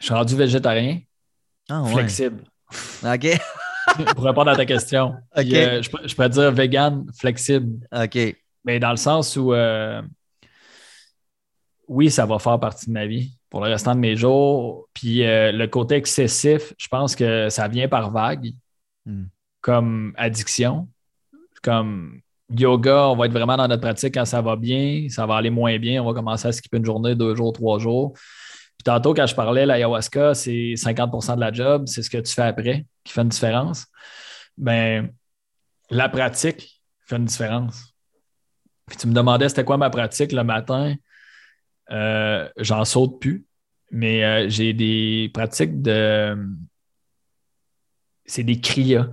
je suis rendu végétarien, ah, flexible. OK. Pour répondre à ta question. Euh, je, je, pourrais dire vegan, flexible. OK. Mais dans le sens où, euh, oui, ça va faire partie de ma vie pour le restant de mes jours. Puis le côté excessif, je pense que ça vient par vague. Hmm comme addiction. Comme yoga, on va être vraiment dans notre pratique quand ça va bien, ça va aller moins bien, on va commencer à skipper une journée, deux jours, trois jours. Puis tantôt, quand je parlais, l'ayahuasca, c'est 50% de la job, c'est ce que tu fais après qui fait une différence. Ben, la pratique fait une différence. Puis tu me demandais c'était quoi ma pratique le matin? Euh, j'en saute plus, mais euh, j'ai des pratiques de. C'est des kriyas.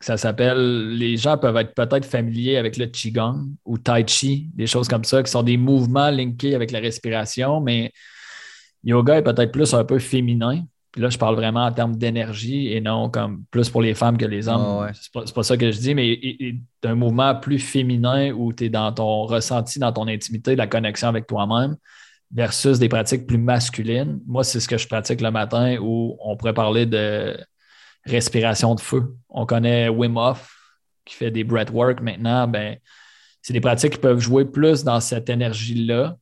Ça s'appelle, les gens peuvent être peut-être familiers avec le Qigong ou Tai Chi, des choses comme ça, qui sont des mouvements linkés avec la respiration, mais yoga est peut-être plus un peu féminin. Puis là, je parle vraiment en termes d'énergie et non comme plus pour les femmes que les hommes. Ce C'est pas, ça que je dis, mais un mouvement plus féminin où tu es dans ton ressenti, dans ton intimité, la connexion avec toi-même, versus des pratiques plus masculines. Moi, c'est ce que je pratique le matin où on pourrait parler de respiration de feu. On connaît Wim Hof qui fait des breathwork maintenant. Ben, c'est des pratiques qui peuvent jouer plus dans cette énergie-là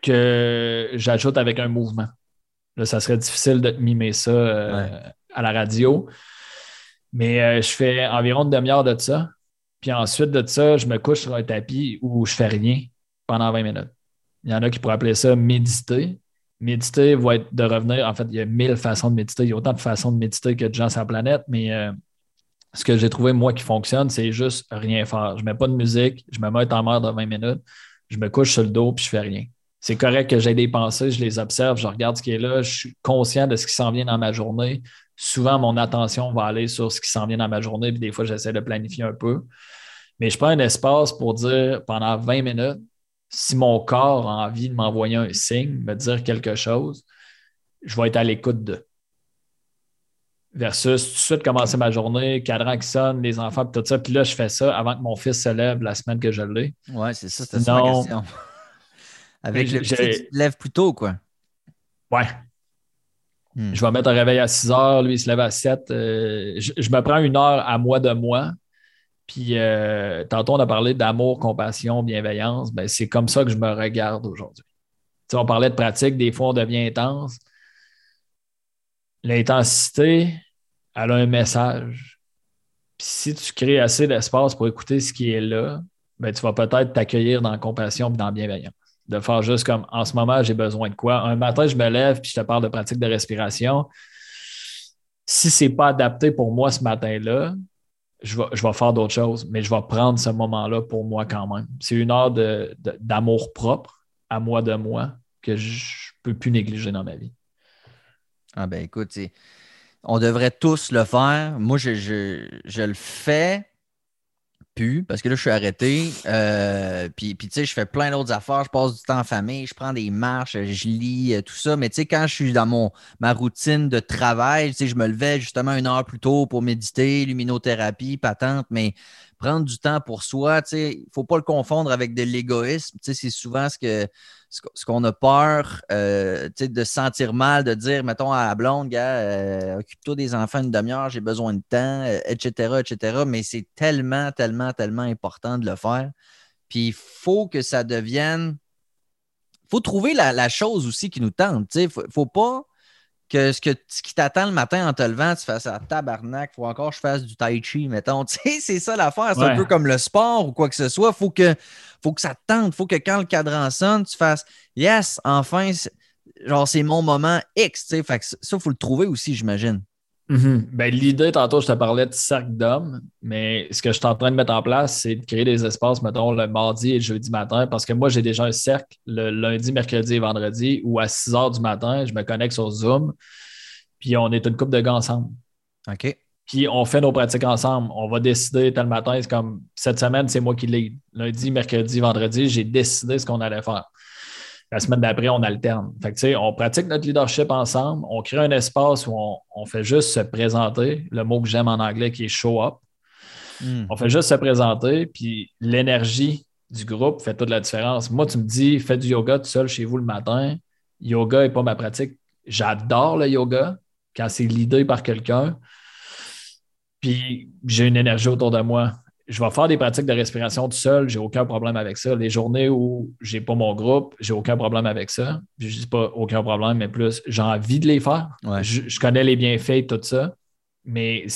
que j'ajoute avec un mouvement. Là, ça serait difficile de mimer ça euh, à la radio. Mais euh, je fais environ une demi-heure de ça. Puis ensuite de ça, je me couche sur un tapis où je fais rien pendant 20 minutes. Il y en a qui pourraient appeler ça méditer méditer va être de revenir. En fait, il y a mille façons de méditer. Il y a autant de façons de méditer que de gens sur la planète, mais euh, ce que j'ai trouvé, moi, qui fonctionne, c'est juste rien faire. Je ne mets pas de musique, je me mets en mer de 20 minutes, je me couche sur le dos puis je fais rien. C'est correct que j'ai des pensées, je les observe, je regarde ce qui est là, je suis conscient de ce qui s'en vient dans ma journée. Souvent, mon attention va aller sur ce qui s'en vient dans ma journée, puis des fois, j'essaie de planifier un peu. Mais je prends un espace pour dire pendant 20 minutes, si mon corps a envie de m'envoyer un signe, me dire quelque chose, je vais être à l'écoute de. Versus tout de suite commencer ma journée, cadran qui sonne, les enfants, tout ça. Puis là, je fais ça avant que mon fils se lève la semaine que je l'ai. Ouais, c'est ça, c'était ça ma question. Avec le petit, tu te lèves plus tôt, quoi. Ouais. Hmm. Je vais mettre un réveil à 6 heures, lui, il se lève à 7. Euh, je, je, me prends une heure à moi de moi puis euh, tantôt, on a parlé d'amour, compassion, bienveillance. Ben, c'est comme ça que je me regarde aujourd'hui. on parlait de pratique, des fois, on devient intense. L'intensité, elle a un message. Puis si tu crées assez d'espace pour écouter ce qui est là, ben, tu vas peut-être t'accueillir dans compassion et dans la bienveillance. De faire juste comme en ce moment, j'ai besoin de quoi? Un matin, je me lève puis je te parle de pratique de respiration. Si ce n'est pas adapté pour moi ce matin-là, je vais, faire d'autres choses, mais je vais prendre ce moment-là pour moi quand même. C'est une heure d'amour propre à moi de moi que je ne peux plus négliger dans ma vie. Ah ben écoute, on devrait tous le faire. Moi, je, je le fais plus parce que là, je suis arrêté. Euh, puis, puis tu sais, je fais plein d'autres affaires. Je passe du temps en famille, je prends des marches, je lis, euh, tout ça. Mais tu sais, quand je suis dans mon, ma routine de travail, tu sais, je me levais justement une heure plus tôt pour méditer, luminothérapie, patente. Mais prendre du temps pour soi, il ne faut pas le confondre avec de l'égoïsme. C'est souvent ce que ce qu'on a peur euh, de se sentir mal, de dire, mettons à la blonde, gars, euh, occupe-toi des enfants une demi-heure, j'ai besoin de temps, etc., euh, etc. Mais c'est tellement, tellement, tellement important de le faire. Puis il faut que ça devienne. Il faut trouver la, chose aussi qui nous tente. Il ne faut pas que ce, que, qui t'attend le matin en te levant, tu fasses à tabarnak, il faut encore que je fasse du tai chi, mettons. Tu sais, c'est ça l'affaire. C'est un peu comme le sport ou quoi que ce soit. Il faut que, faut que ça te tente. Il faut que quand le cadran sonne, tu fasses Yes, enfin, genre, c'est mon moment X. Tu sais. Fait que ça, il faut le trouver aussi, j'imagine. Mhm. ben, L'idée, tantôt, je te parlais de cercle d'hommes, mais ce que je suis en train de mettre en place, c'est de créer des espaces, mettons, le mardi et le jeudi matin, parce que moi, j'ai déjà un cercle le lundi, mercredi et vendredi où à 6 heures du matin, je me connecte sur Zoom, puis on est une couple de gars ensemble. OK. Puis on fait nos pratiques ensemble. On va décider tel matin, c'est comme cette semaine, c'est moi qui lead. Lundi, mercredi, vendredi, j'ai décidé ce qu'on allait faire. La semaine d'après, on alterne. Fait que, on pratique notre leadership ensemble, on crée un espace où on, fait juste se présenter, le mot que j'aime en anglais qui est show up. Hmm. On fait juste se présenter, puis l'énergie du groupe fait toute la différence. Moi, tu me dis, fais du yoga tout seul chez vous le matin. Yoga n'est pas ma pratique. J'adore le yoga quand c'est l'idée par quelqu'un. Puis j'ai une énergie autour de moi je vais faire des pratiques de respiration tout seul, j'ai aucun problème avec ça. Les journées où j'ai pas mon groupe, j'ai aucun problème avec ça. Je dis pas aucun problème, mais plus j'ai envie de les faire. Je, connais les bienfaits, tout ça. Mais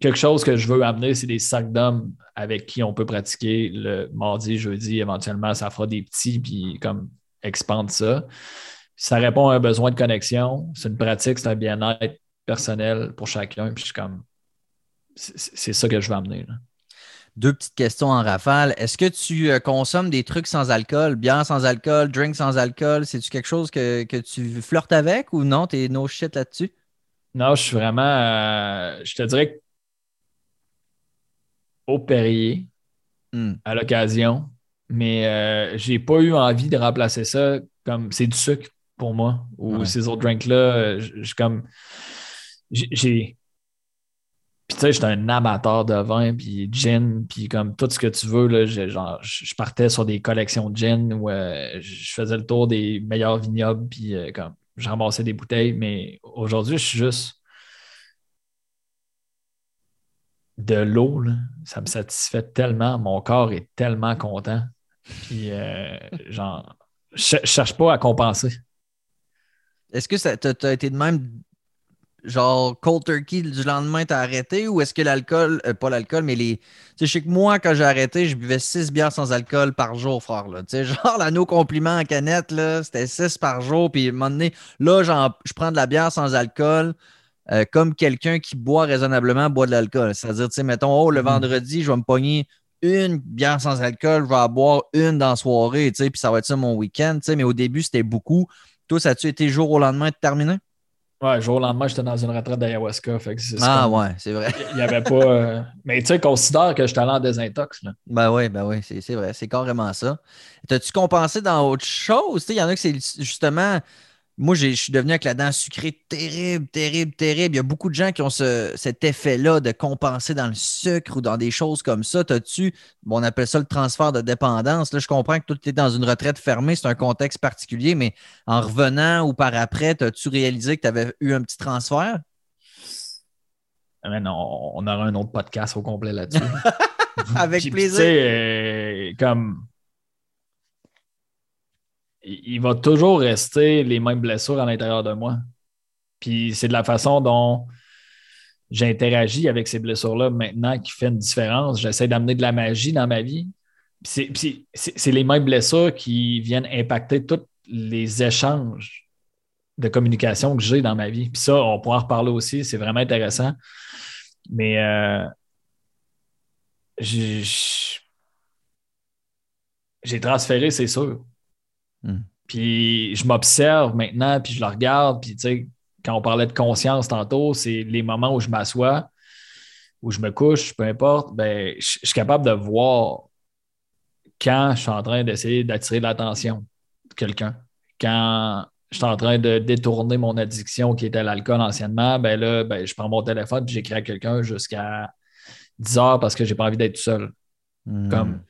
quelque chose que je veux amener, c'est des sacs d'hommes avec qui on peut pratiquer le mardi, jeudi, éventuellement, ça fera des petits, puis comme expande ça. Ça répond à un besoin de connexion. C'est une pratique, c'est un bien-être personnel pour chacun. Puis je suis comme, c'est ça que je veux amener. Là. Deux petites questions en rafale. Est-ce que tu euh, consommes des trucs sans alcool, bière sans alcool, drink sans alcool? C'est-tu quelque chose que, tu flirtes avec ou non? T'es no shit là-dessus? Non, je suis vraiment, euh, je te dirais, au Perrier hmm. à l'occasion, mais euh, j'ai pas eu envie de remplacer ça comme c'est du sucre pour moi ou ces autres drinks-là. Je comme. J'ai puis tu sais, j'étais un amateur de vin, puis gin, puis comme tout ce que tu veux, là, genre, je partais sur des collections de gin où euh, je faisais le tour des meilleurs vignobles, puis euh, comme je des bouteilles. Mais aujourd'hui, je suis juste de l'eau, ça me satisfait tellement, mon corps est tellement content. Puis, euh, genre, je, cherche pas à compenser. Est-ce que ça t'a été de même genre cold turkey du lendemain, t'as arrêté? Ou est-ce que l'alcool, euh, pas l'alcool, mais les. Tu sais, je sais que moi, quand j'ai arrêté, je buvais 6 bières sans alcool par jour, frère. Là. Tu sais, genre, la no compliment en canette, là, c'était 6 par jour. Puis à un moment donné, là, genre, je prends de la bière sans alcool. Euh, comme quelqu'un qui boit raisonnablement boit de l'alcool. C'est-à-dire, tu sais, mettons, oh, le mm. vendredi, je vais me pogner une bière sans alcool, je vais en boire une dans la soirée, tu sais, puis ça va être ça mon week-end, tu sais, mais au début, c'était beaucoup. Toi, ça a-tu été jour au lendemain de terminer? Ouais, jour au lendemain, j'étais dans une retraite d'ayahuasca. Ah ouais, c'est vrai. Il n'y avait pas. Euh, mais tu sais, considère que j'étais allé en désintox. Là. Ben oui, ben oui, c'est vrai. C'est carrément ça. T'as-tu compensé dans autre chose? Il y en a que c'est justement moi, je suis devenu avec la dent sucrée terrible, terrible, terrible. Il y a beaucoup de gens qui ont cet effet-là de compenser dans le sucre ou dans des choses comme ça. T'as-tu, bon, on appelle ça le transfert de dépendance. Là, je comprends que tu es dans une retraite fermée, c'est un contexte particulier, mais en revenant ou par après, as-tu réalisé que tu avais eu un petit transfert? Ah, non, on aura un autre podcast au complet là-dessus. avec plaisir. Tu sais, euh, comme il va toujours rester les mêmes blessures à l'intérieur de moi. Puis c'est de la façon dont j'interagis avec ces blessures-là maintenant qui fait une différence. J'essaie d'amener de la magie dans ma vie. C'est les mêmes blessures qui viennent impacter tous les échanges de communication que j'ai dans ma vie. Puis ça, on pourra en reparler aussi, c'est vraiment intéressant. Mais euh, j'ai transféré, c'est sûr. Hmm. Puis je m'observe maintenant, puis je le regarde, puis tu sais, quand on parlait de conscience tantôt, c'est les moments où je m'assois, où je me couche, peu importe, ben, je, suis capable de voir quand je suis en train d'essayer d'attirer l'attention de quelqu'un. Quand je suis en train de détourner mon addiction qui était l'alcool anciennement, ben là, ben, je prends mon téléphone et j'écris à quelqu'un jusqu'à 10 heures parce que j'ai pas envie d'être seul. Hmm. Comme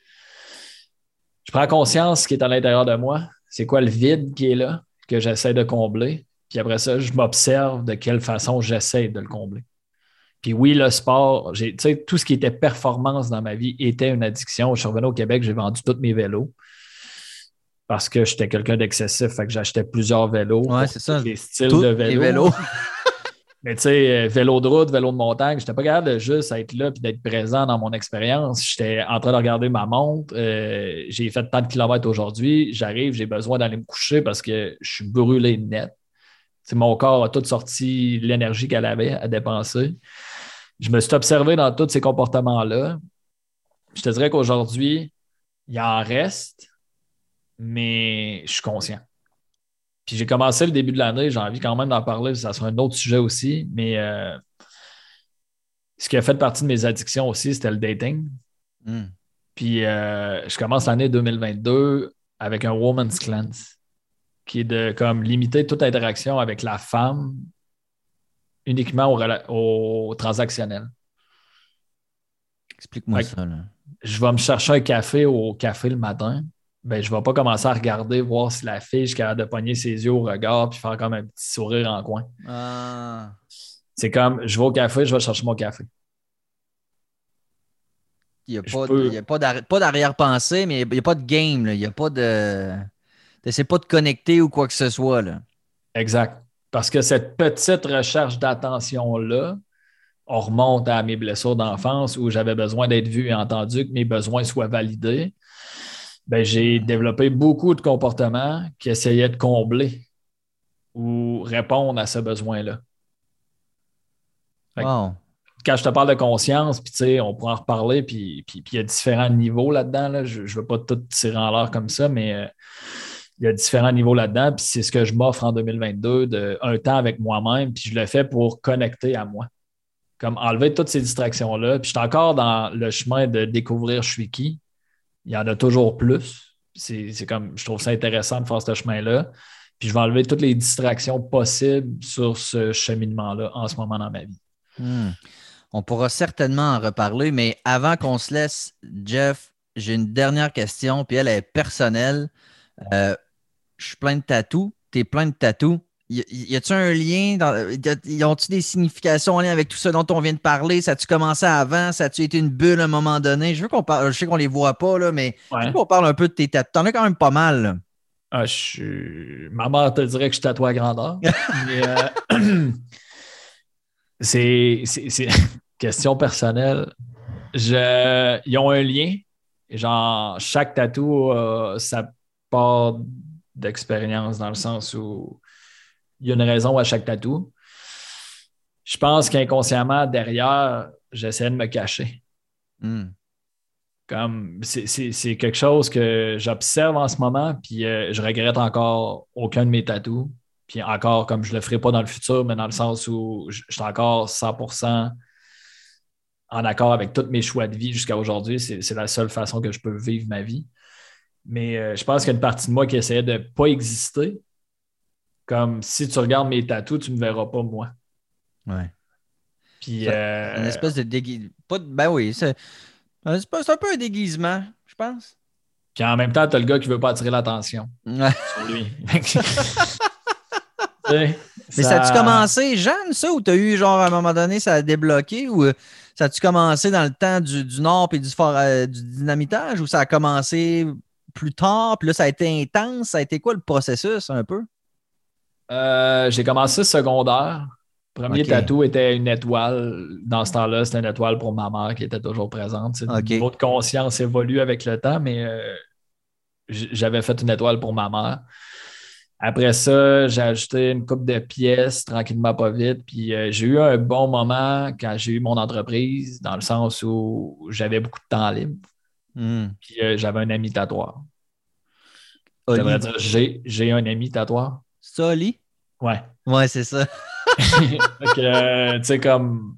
je prends conscience qui est à l'intérieur de moi, c'est quoi le vide qui est là, que j'essaie de combler. Puis après ça, je m'observe de quelle façon j'essaie de le combler. Puis oui, le sport, tout ce qui était performance dans ma vie était une addiction. Je suis revenu au Québec, j'ai vendu tous mes vélos parce que j'étais quelqu'un d'excessif, fait que j'achetais plusieurs vélos. Ouais, c'est ça. Les styles de vélos. Mais tu sais, euh, vélo de route, vélo de montagne, je n'étais pas capable de juste être là et d'être présent dans mon expérience. J'étais en train de regarder ma montre. Euh, j'ai fait tant de kilomètres aujourd'hui. J'arrive, j'ai besoin d'aller me coucher parce que je suis brûlé net. mon corps a tout sorti l'énergie qu'elle avait à dépenser. Je me suis observé dans tous ces comportements-là. Je te dirais qu'aujourd'hui, il en reste, mais je suis conscient. Puis j'ai commencé le début de l'année, j'ai envie quand même d'en parler, ça sera un autre sujet aussi, mais euh, ce qui a fait partie de mes addictions aussi, c'était le dating. Hmm. Puis euh, je commence l'année 2022 avec un woman's cleanse. qui est de comme limiter toute interaction avec la femme uniquement au, transactionnel. Explique-moi ça. Je vais me chercher un café au café le matin. Ben, je ne vais pas commencer à regarder, voir si la fille est capable de pogner ses yeux au regard puis faire comme un petit sourire en coin. Ah. C'est comme, je vais au café, je vais chercher mon café. Il n'y a, pas d'arrière-pensée, mais il n'y a, pas de game. Il n'y a pas de. Tu pas de connecter ou quoi que ce soit. Là. Exact. Parce que cette petite recherche d'attention-là, on remonte à mes blessures d'enfance où j'avais besoin d'être vu et entendu, que mes besoins soient validés. Ben, j'ai développé beaucoup de comportements qui essayaient de combler ou répondre à ce besoin-là. Quand je te parle de conscience, puis on pourra en reparler, puis il y a différents niveaux là-dedans. Je ne veux pas tout tirer en l'air comme ça, mais euh, il y a différents niveaux là-dedans. Puis c'est ce que je m'offre en 2022, de un temps avec moi-même, puis je le fais pour connecter à moi. Comme enlever toutes ces distractions-là. Puis je suis encore dans le chemin de découvrir je suis qui. Il y en a toujours plus. C'est comme, je trouve ça intéressant de faire ce chemin-là. Puis je vais enlever toutes les distractions possibles sur ce cheminement-là en ce moment dans ma vie. Hmm. On pourra certainement en reparler, mais avant qu'on se laisse, Jeff, j'ai une dernière question, puis elle est personnelle. Euh, je suis plein de tatous, tu es plein de tatous. Y, a-tu un lien? y ont-tu des significations en lien avec tout ce dont on vient de parler? Ça a-tu commencé avant? Ça a-tu été une bulle à un moment donné? Je veux qu'on parle, je sais qu'on les voit pas, là, mais je veux qu'on parle un peu de tes tatous. T'en as quand même pas mal. Ah, je Ma mère te dirait que je tatoue à grandeur. euh, c'est, question personnelle. Je... Ils ont un lien. Genre, chaque tatou a sa part d'expérience dans le sens où il y a une raison à chaque tatou. Je pense qu'inconsciemment, derrière, j'essaie de me cacher. Hmm. Comme c'est quelque chose que j'observe en ce moment, puis euh, je regrette encore aucun de mes tatous. Puis encore, comme je ne le ferai pas dans le futur, mais dans le sens où je, suis encore 100% en accord avec tous mes choix de vie jusqu'à aujourd'hui. C'est la seule façon que je peux vivre ma vie. Mais euh, je pense qu'il y a une partie de moi qui essayait de ne pas exister. Comme si tu regardes mes tatous, tu ne me verras pas moi. Ouais. Puis. Euh, une espèce de déguisement. Ben oui, c'est un peu un déguisement, je pense. Puis en même temps, tu as le gars qui ne veut pas attirer l'attention sur lui. Mais ça a-tu commencé jeune, ça, ou tu as eu, genre, à un moment donné, ça a débloqué, ou euh, ça a-tu commencé dans le temps du, Nord et du, euh, du dynamitage, ou ça a commencé plus tard, puis là, ça a été intense? Ça a été quoi le processus, un peu? Euh, j'ai commencé secondaire. Premier tatou était une étoile. Dans ce temps-là, c'était une étoile pour ma mère qui était toujours présente. Okay. Votre conscience évolue avec le temps, mais j'avais fait une étoile pour ma mère. Après ça, j'ai ajouté une coupe de pièces tranquillement, pas vite. Puis euh, j'ai eu un bon moment quand j'ai eu mon entreprise, dans le sens où j'avais beaucoup de temps libre. Hmm. Puis euh, j'avais un ami tatoueur. j'ai un ami tatoueur. Ça, Oli? Ouais. Ouais, c'est ça. Euh, tu sais, comme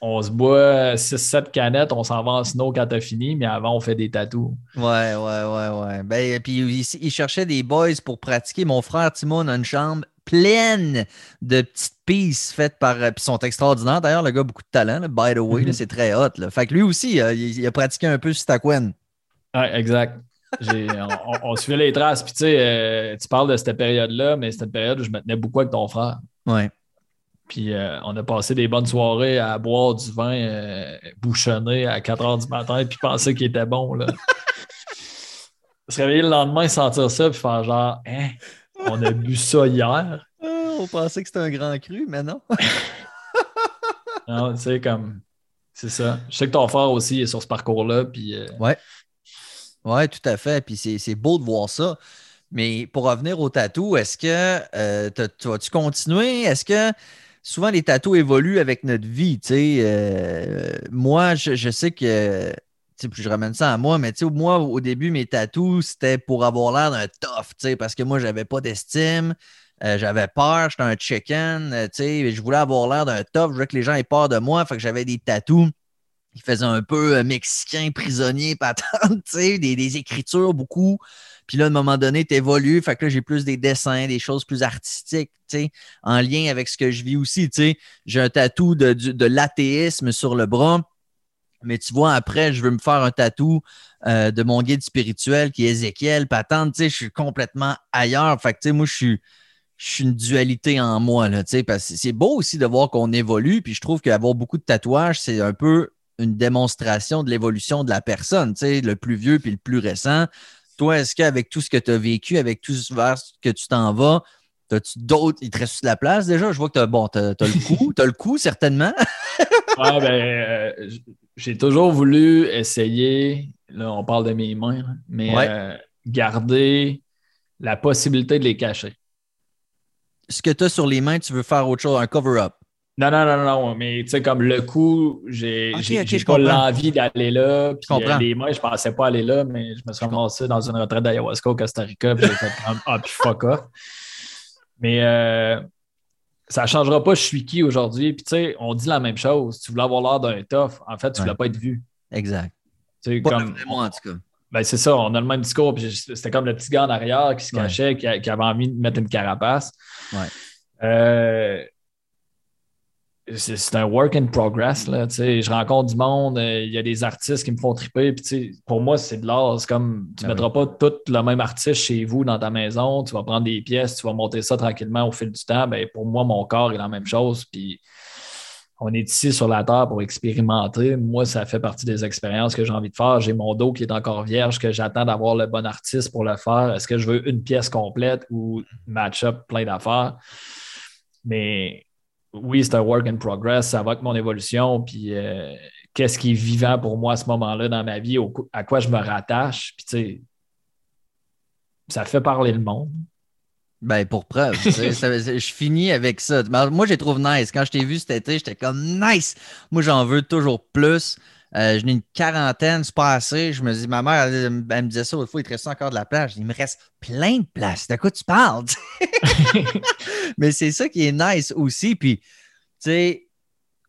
on se boit 6-7 canettes, on s'en va en snow quand t'as fini, mais avant, on fait des tatous. Ouais, ouais, ouais, ouais. Ben, puis il, cherchait des boys pour pratiquer. Mon frère Timon a une chambre pleine de petites pistes faites par. Puis ils sont extraordinaires. D'ailleurs, le gars a beaucoup de talent, by the way. Mm-hmm. c'est très hot. Là. Fait que lui aussi, il, a pratiqué un peu Taquan. Ouais, exact. On, suivait les traces. Puis tu sais, euh, tu parles de cette période-là, mais c'était une période où je me tenais beaucoup avec ton frère. Ouais. Puis euh, on a passé des bonnes soirées à boire du vin euh, bouchonné à 4 h du matin puis penser qu'il était bon. Là. Se réveiller le lendemain, sentir ça, puis faire genre, hein, on a bu ça hier. On pensait que c'était un grand cru, mais non. non, tu sais, comme, c'est ça. Je sais que ton frère aussi est sur ce parcours-là. Puis, Ouais. Ouais, tout à fait. Puis c'est beau de voir ça. Mais pour revenir au tatou, est-ce que tu vas-tu continuer? Est-ce que souvent les tatous évoluent avec notre vie. Euh, moi, je, sais que je ramène ça à moi, mais moi, au début, mes tatous, c'était pour avoir l'air d'un tough, parce que moi, j'avais pas d'estime, euh, j'avais peur, j'étais un chicken, euh, je voulais avoir l'air d'un tough, je voulais que les gens aient peur de moi, fait que j'avais des tatous il faisait un peu euh, mexicain, prisonnier, patente, des, des écritures beaucoup. Puis là, à un moment donné, tu évolues. Fait que là, j'ai plus des dessins, des choses plus artistiques, en lien avec ce que je vis aussi. J'ai un tatou de, de l'athéisme sur le bras. Mais tu vois, après, je veux me faire un tatou euh, de mon guide spirituel qui est Ézéchiel, patente. Je suis complètement ailleurs. Fait que, moi, je suis, je suis une dualité en moi. Là, parce que c'est beau aussi de voir qu'on évolue. Puis je trouve qu'avoir beaucoup de tatouages, c'est un peu une démonstration de l'évolution de la personne, le plus vieux puis le plus récent. Toi, est-ce qu'avec tout ce que tu as vécu, avec tout ce vers que tu t'en vas, as-tu d'autres. Il te reste de la place déjà? Je vois que tu as, bon, le coup. tu as le coup, certainement. ouais, ben, euh, j'ai toujours voulu essayer. Là, on parle de mes mains, mais euh, garder la possibilité de les cacher. Ce que tu as sur les mains, tu veux faire autre chose, un cover-up. Non, non, non, non, mais tu sais, comme le coup, j'ai pas l'envie d'aller là. Puis euh, les mains, je pensais pas aller là, mais je me suis ramassé dans une retraite d'ayahuasca au Costa Rica, puis j'ai fait comme Ah, puis fuck off. Mais euh, ça ne changera pas, je suis qui aujourd'hui. Puis tu sais, on dit la même chose. Tu voulais avoir l'air d'un tough, en fait, tu ne voulais pas être vu. Exact. C'est comme. Moi, en tout cas. Ben, c'est ça, on a le même discours. C'était comme le petit gars en arrière qui se cachait, qui, qui, avait envie de mettre une carapace. Ouais. Euh, c'est un work in progress. Là, je rencontre du monde, euh, il y a des artistes qui me font triper. Puis, pour moi, c'est de l'art. C'est comme tu ne ben mettras pas tout le même artiste chez vous dans ta maison. Tu vas prendre des pièces, tu vas monter ça tranquillement au fil du temps. Ben, pour moi, mon corps est la même chose. Puis on est ici sur la Terre pour expérimenter. Moi, ça fait partie des expériences que j'ai envie de faire. J'ai mon dos qui est encore vierge, que j'attends d'avoir le bon artiste pour le faire. Est-ce que je veux une pièce complète ou match-up plein d'affaires? Mais oui, c'est un work in progress, ça va avec mon évolution, puis euh, qu'est-ce qui est vivant pour moi à ce moment-là dans ma vie, à quoi je me rattache, puis tu sais, ça fait parler le monde. Ben, pour preuve. je finis avec ça. Moi, j'ai trouvé nice. Quand je t'ai vu cet été, j'étais comme nice. Moi, j'en veux toujours plus. Euh, je n'ai une quarantaine, c'est pas assez. Je me dis, ma mère, elle, me disait ça autrefois, il te reste encore de la place. Il me reste plein de place. De quoi tu parles? Mais c'est ça qui est nice aussi. Puis, tu sais,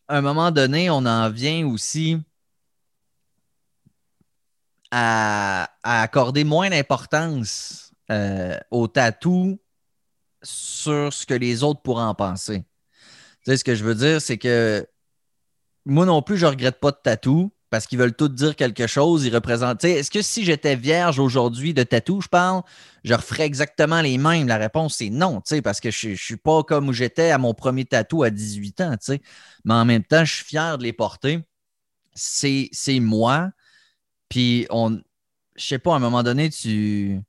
à un moment donné, on en vient aussi à, accorder moins d'importance euh, au tatou sur ce que les autres pourraient en penser. Tu sais, ce que je veux dire, c'est que moi non plus, je regrette pas de tatou parce qu'ils veulent tous dire quelque chose. Ils représentent. Est-ce que si j'étais vierge aujourd'hui de tatou, je parle, je referais exactement les mêmes? La réponse, c'est non, parce que je ne suis pas comme où j'étais à mon premier tatou à 18 ans. Mais en même temps, je suis fier de les porter. C'est moi. Puis, on, je sais pas, à un moment donné, tu,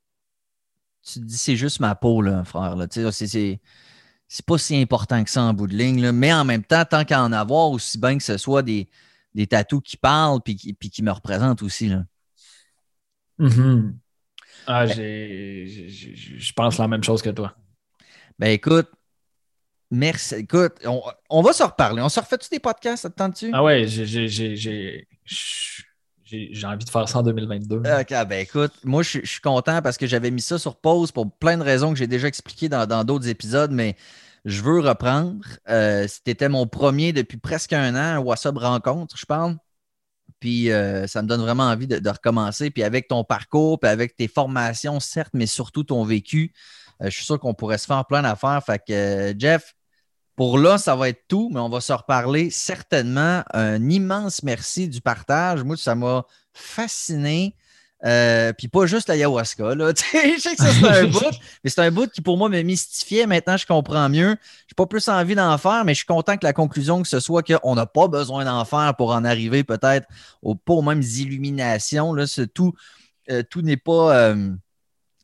tu te dis c'est juste ma peau, là, frère. Là. C'est c'est pas si important que ça en bout de ligne. Mais en même temps, tant qu'à en avoir, aussi bien que ce soit des, des tatous qui parlent puis qui, puis qui me représentent aussi. Là. Ah, je pense la même chose que toi. Ben écoute, merci. Écoute, on, va se reparler. On se refait-tu des podcasts, ça te tente-tu? Ah ouais, j'ai envie de faire ça en 2022. OK, ben écoute, moi je, suis content parce que j'avais mis ça sur pause pour plein de raisons que j'ai déjà expliquées dans d'autres épisodes, mais je veux reprendre. Euh, C'était mon premier depuis presque un an, un WhatsApp rencontre, je parle. Puis euh, ça me donne vraiment envie de, recommencer. Puis avec ton parcours, puis avec tes formations, certes, mais surtout ton vécu, euh, je suis sûr qu'on pourrait se faire plein d'affaires. Fait que Jeff, pour là, ça va être tout, mais on va se reparler certainement. Un immense merci du partage. Moi, ça m'a fasciné. Euh, puis pas juste l'ayahuasca. Là. je sais que ça, c'est un bout, mais c'est un bout qui pour moi me mystifiait. Maintenant, je comprends mieux. Je n'ai pas plus envie d'en faire, mais je suis content que la conclusion que ce soit qu'on n'a pas besoin d'en faire pour en arriver peut-être aux, pas aux mêmes illuminations. Là. tout euh, tout n'est pas euh,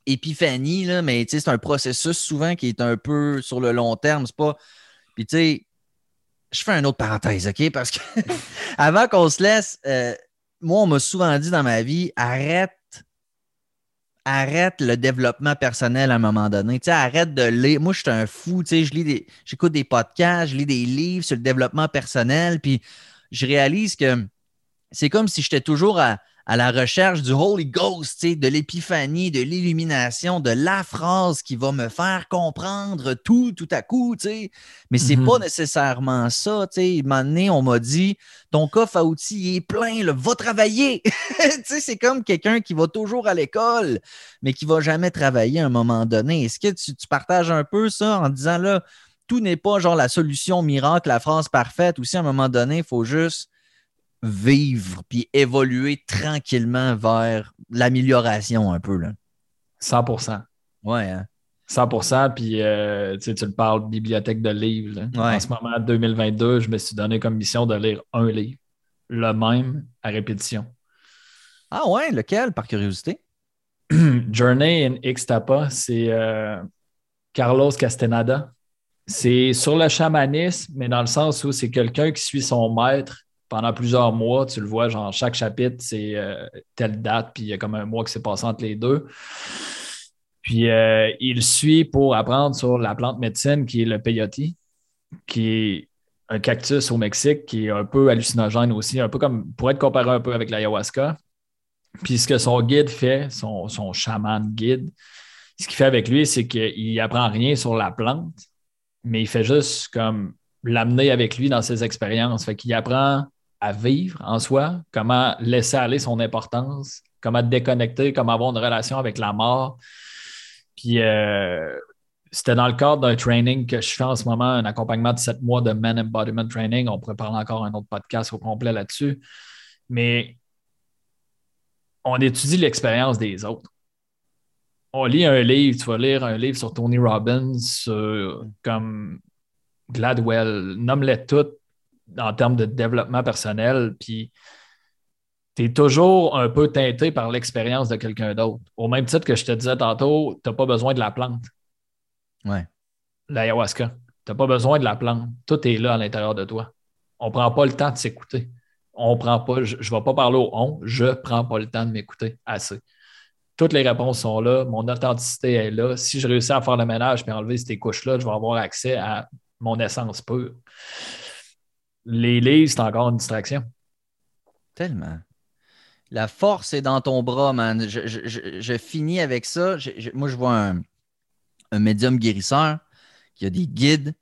épiphanie, là, mais c'est un processus souvent qui est un peu sur le long terme. C'est pas. Puis tu sais, je fais une autre parenthèse, OK? Parce que avant qu'on se laisse moi, on m'a souvent dit dans ma vie, arrête, arrête le développement personnel à un moment donné. Tu arrête de lire. Moi, je suis un fou, tu sais, je lis des, j'écoute des podcasts, je lis des livres sur le développement personnel, puis je réalise que c'est comme si j'étais toujours à, à la recherche du Holy Ghost, de l'épiphanie, de l'illumination, de la phrase qui va me faire comprendre tout, tout à coup, Mais c'est pas mhm. nécessairement ça, tu sais. Un moment donné, on m'a dit, ton coffre à outils est plein, va travailler. c'est comme quelqu'un qui va toujours à l'école, mais qui va jamais travailler à un moment donné. Est-ce que tu, tu partages un peu ça en disant, là, tout n'est pas genre la solution miracle, la phrase parfaite, ou si à un moment donné, il faut juste vivre puis évoluer tranquillement vers l'amélioration un peu. Là. 100 Ouais. Hein? 100% puis euh, tu le parles, bibliothèque de livres. En ce moment, 2022, je me suis donné comme mission de lire un livre, le même à répétition. Ah ouais, lequel, par curiosité? Journey in Ixtapa, c'est euh, Carlos Castaneda. C'est sur le chamanisme, mais dans le sens où c'est quelqu'un qui suit son maître pendant plusieurs mois. Tu le vois, genre, chaque chapitre, c'est euh, telle date, puis il y a comme un mois qui s'est passé entre les deux. Puis euh, il suit pour apprendre sur la plante médecine qui est le peyote, qui est un cactus au Mexique qui est un peu hallucinogène aussi, un peu comme, pour être comparé un peu avec l'ayahuasca. Puis ce que son guide fait, son, son chaman guide, ce qu'il fait avec lui, c'est qu'il apprend rien sur la plante, mais il fait juste comme l'amener avec lui dans ses expériences. Fait qu'il apprend à vivre en soi, comment laisser aller son importance, comment déconnecter, comment avoir une relation avec la mort. Puis euh, c'était dans le cadre d'un training que je fais en ce moment, un accompagnement de sept mois de Man Embodiment Training. On pourrait parler encore un autre podcast au complet là-dessus. Mais on étudie l'expérience des autres on lit un livre, tu vas lire un livre sur Tony Robbins, comme Gladwell, nomme-les toutes en termes de développement personnel, puis tu es toujours un peu teinté par l'expérience de quelqu'un d'autre. Au même titre que je te disais tantôt, tu n'as pas besoin de la plante. Ouais. L'ayahuasca. Tu n'as pas besoin de la plante. Tout est là à l'intérieur de toi. On ne prend pas le temps de s'écouter. On prend pas, je ne vais pas parler au on, je ne prends pas le temps de m'écouter assez. Toutes les réponses sont là, mon authenticité est là. Si je réussis à faire le ménage et enlever ces couches-là, je vais avoir accès à mon essence pure. Les livres, c'est encore une distraction. Tellement. La force est dans ton bras, man. Je, finis avec ça. moi, je vois un, médium guérisseur qui a des guides.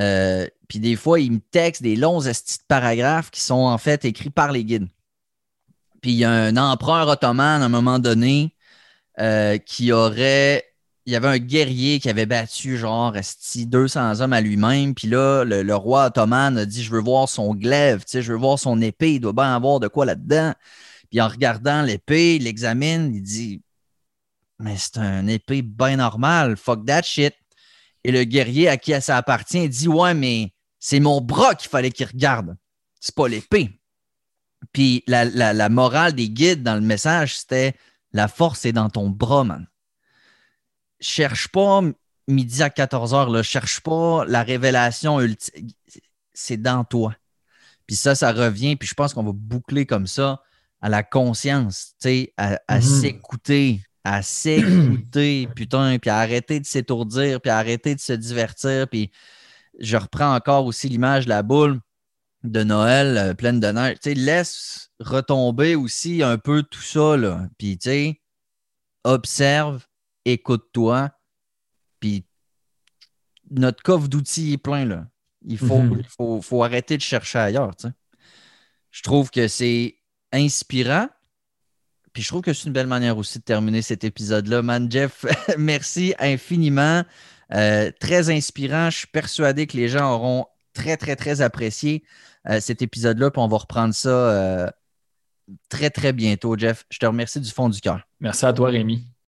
Euh, puis des fois, il me texte des longs estis de paragraphes qui sont en fait écrits par les guides. Puis il y a un empereur ottoman à un moment donné euh, qui aurait. Il y avait un guerrier qui avait battu genre 200 hommes à lui-même. Puis là, le, roi ottoman a dit Je veux voir son glaive, je veux voir son épée, il doit bien avoir de quoi là-dedans. Puis en regardant l'épée, il l'examine, il dit Mais c'est un épée bien normale, fuck that shit. Et le guerrier à qui ça appartient dit Ouais, mais c'est mon bras qu'il fallait qu'il regarde. C'est pas l'épée. Puis la, la, morale des guides dans le message, c'était la force est dans ton bras, man. Cherche pas midi à 14 heures, là. cherche pas la révélation ultime. C'est dans toi. Puis ça, ça revient, puis je pense qu'on va boucler comme ça à la conscience, à, à mhm. s'écouter, à s'écouter, putain, puis à arrêter de s'étourdir, puis à arrêter de se divertir. Puis je reprends encore aussi l'image de la boule de Noël euh, pleine de neige. Tu sais, laisse retomber aussi un peu tout ça, là. Puis, tu sais, observe, écoute-toi, puis notre coffre d'outils est plein, là. Il faut, mhm. faut, arrêter de chercher ailleurs, tu sais. Je trouve que c'est inspirant, puis je trouve que c'est une belle manière aussi de terminer cet épisode-là. Man, Jeff, merci infiniment. Euh, très inspirant. Je suis persuadé que les gens auront très, très, très apprécié euh, cet épisode-là. Puis on va reprendre ça euh, très, très bientôt, Jeff. Je te remercie du fond du cœur. Merci à toi, Rémi.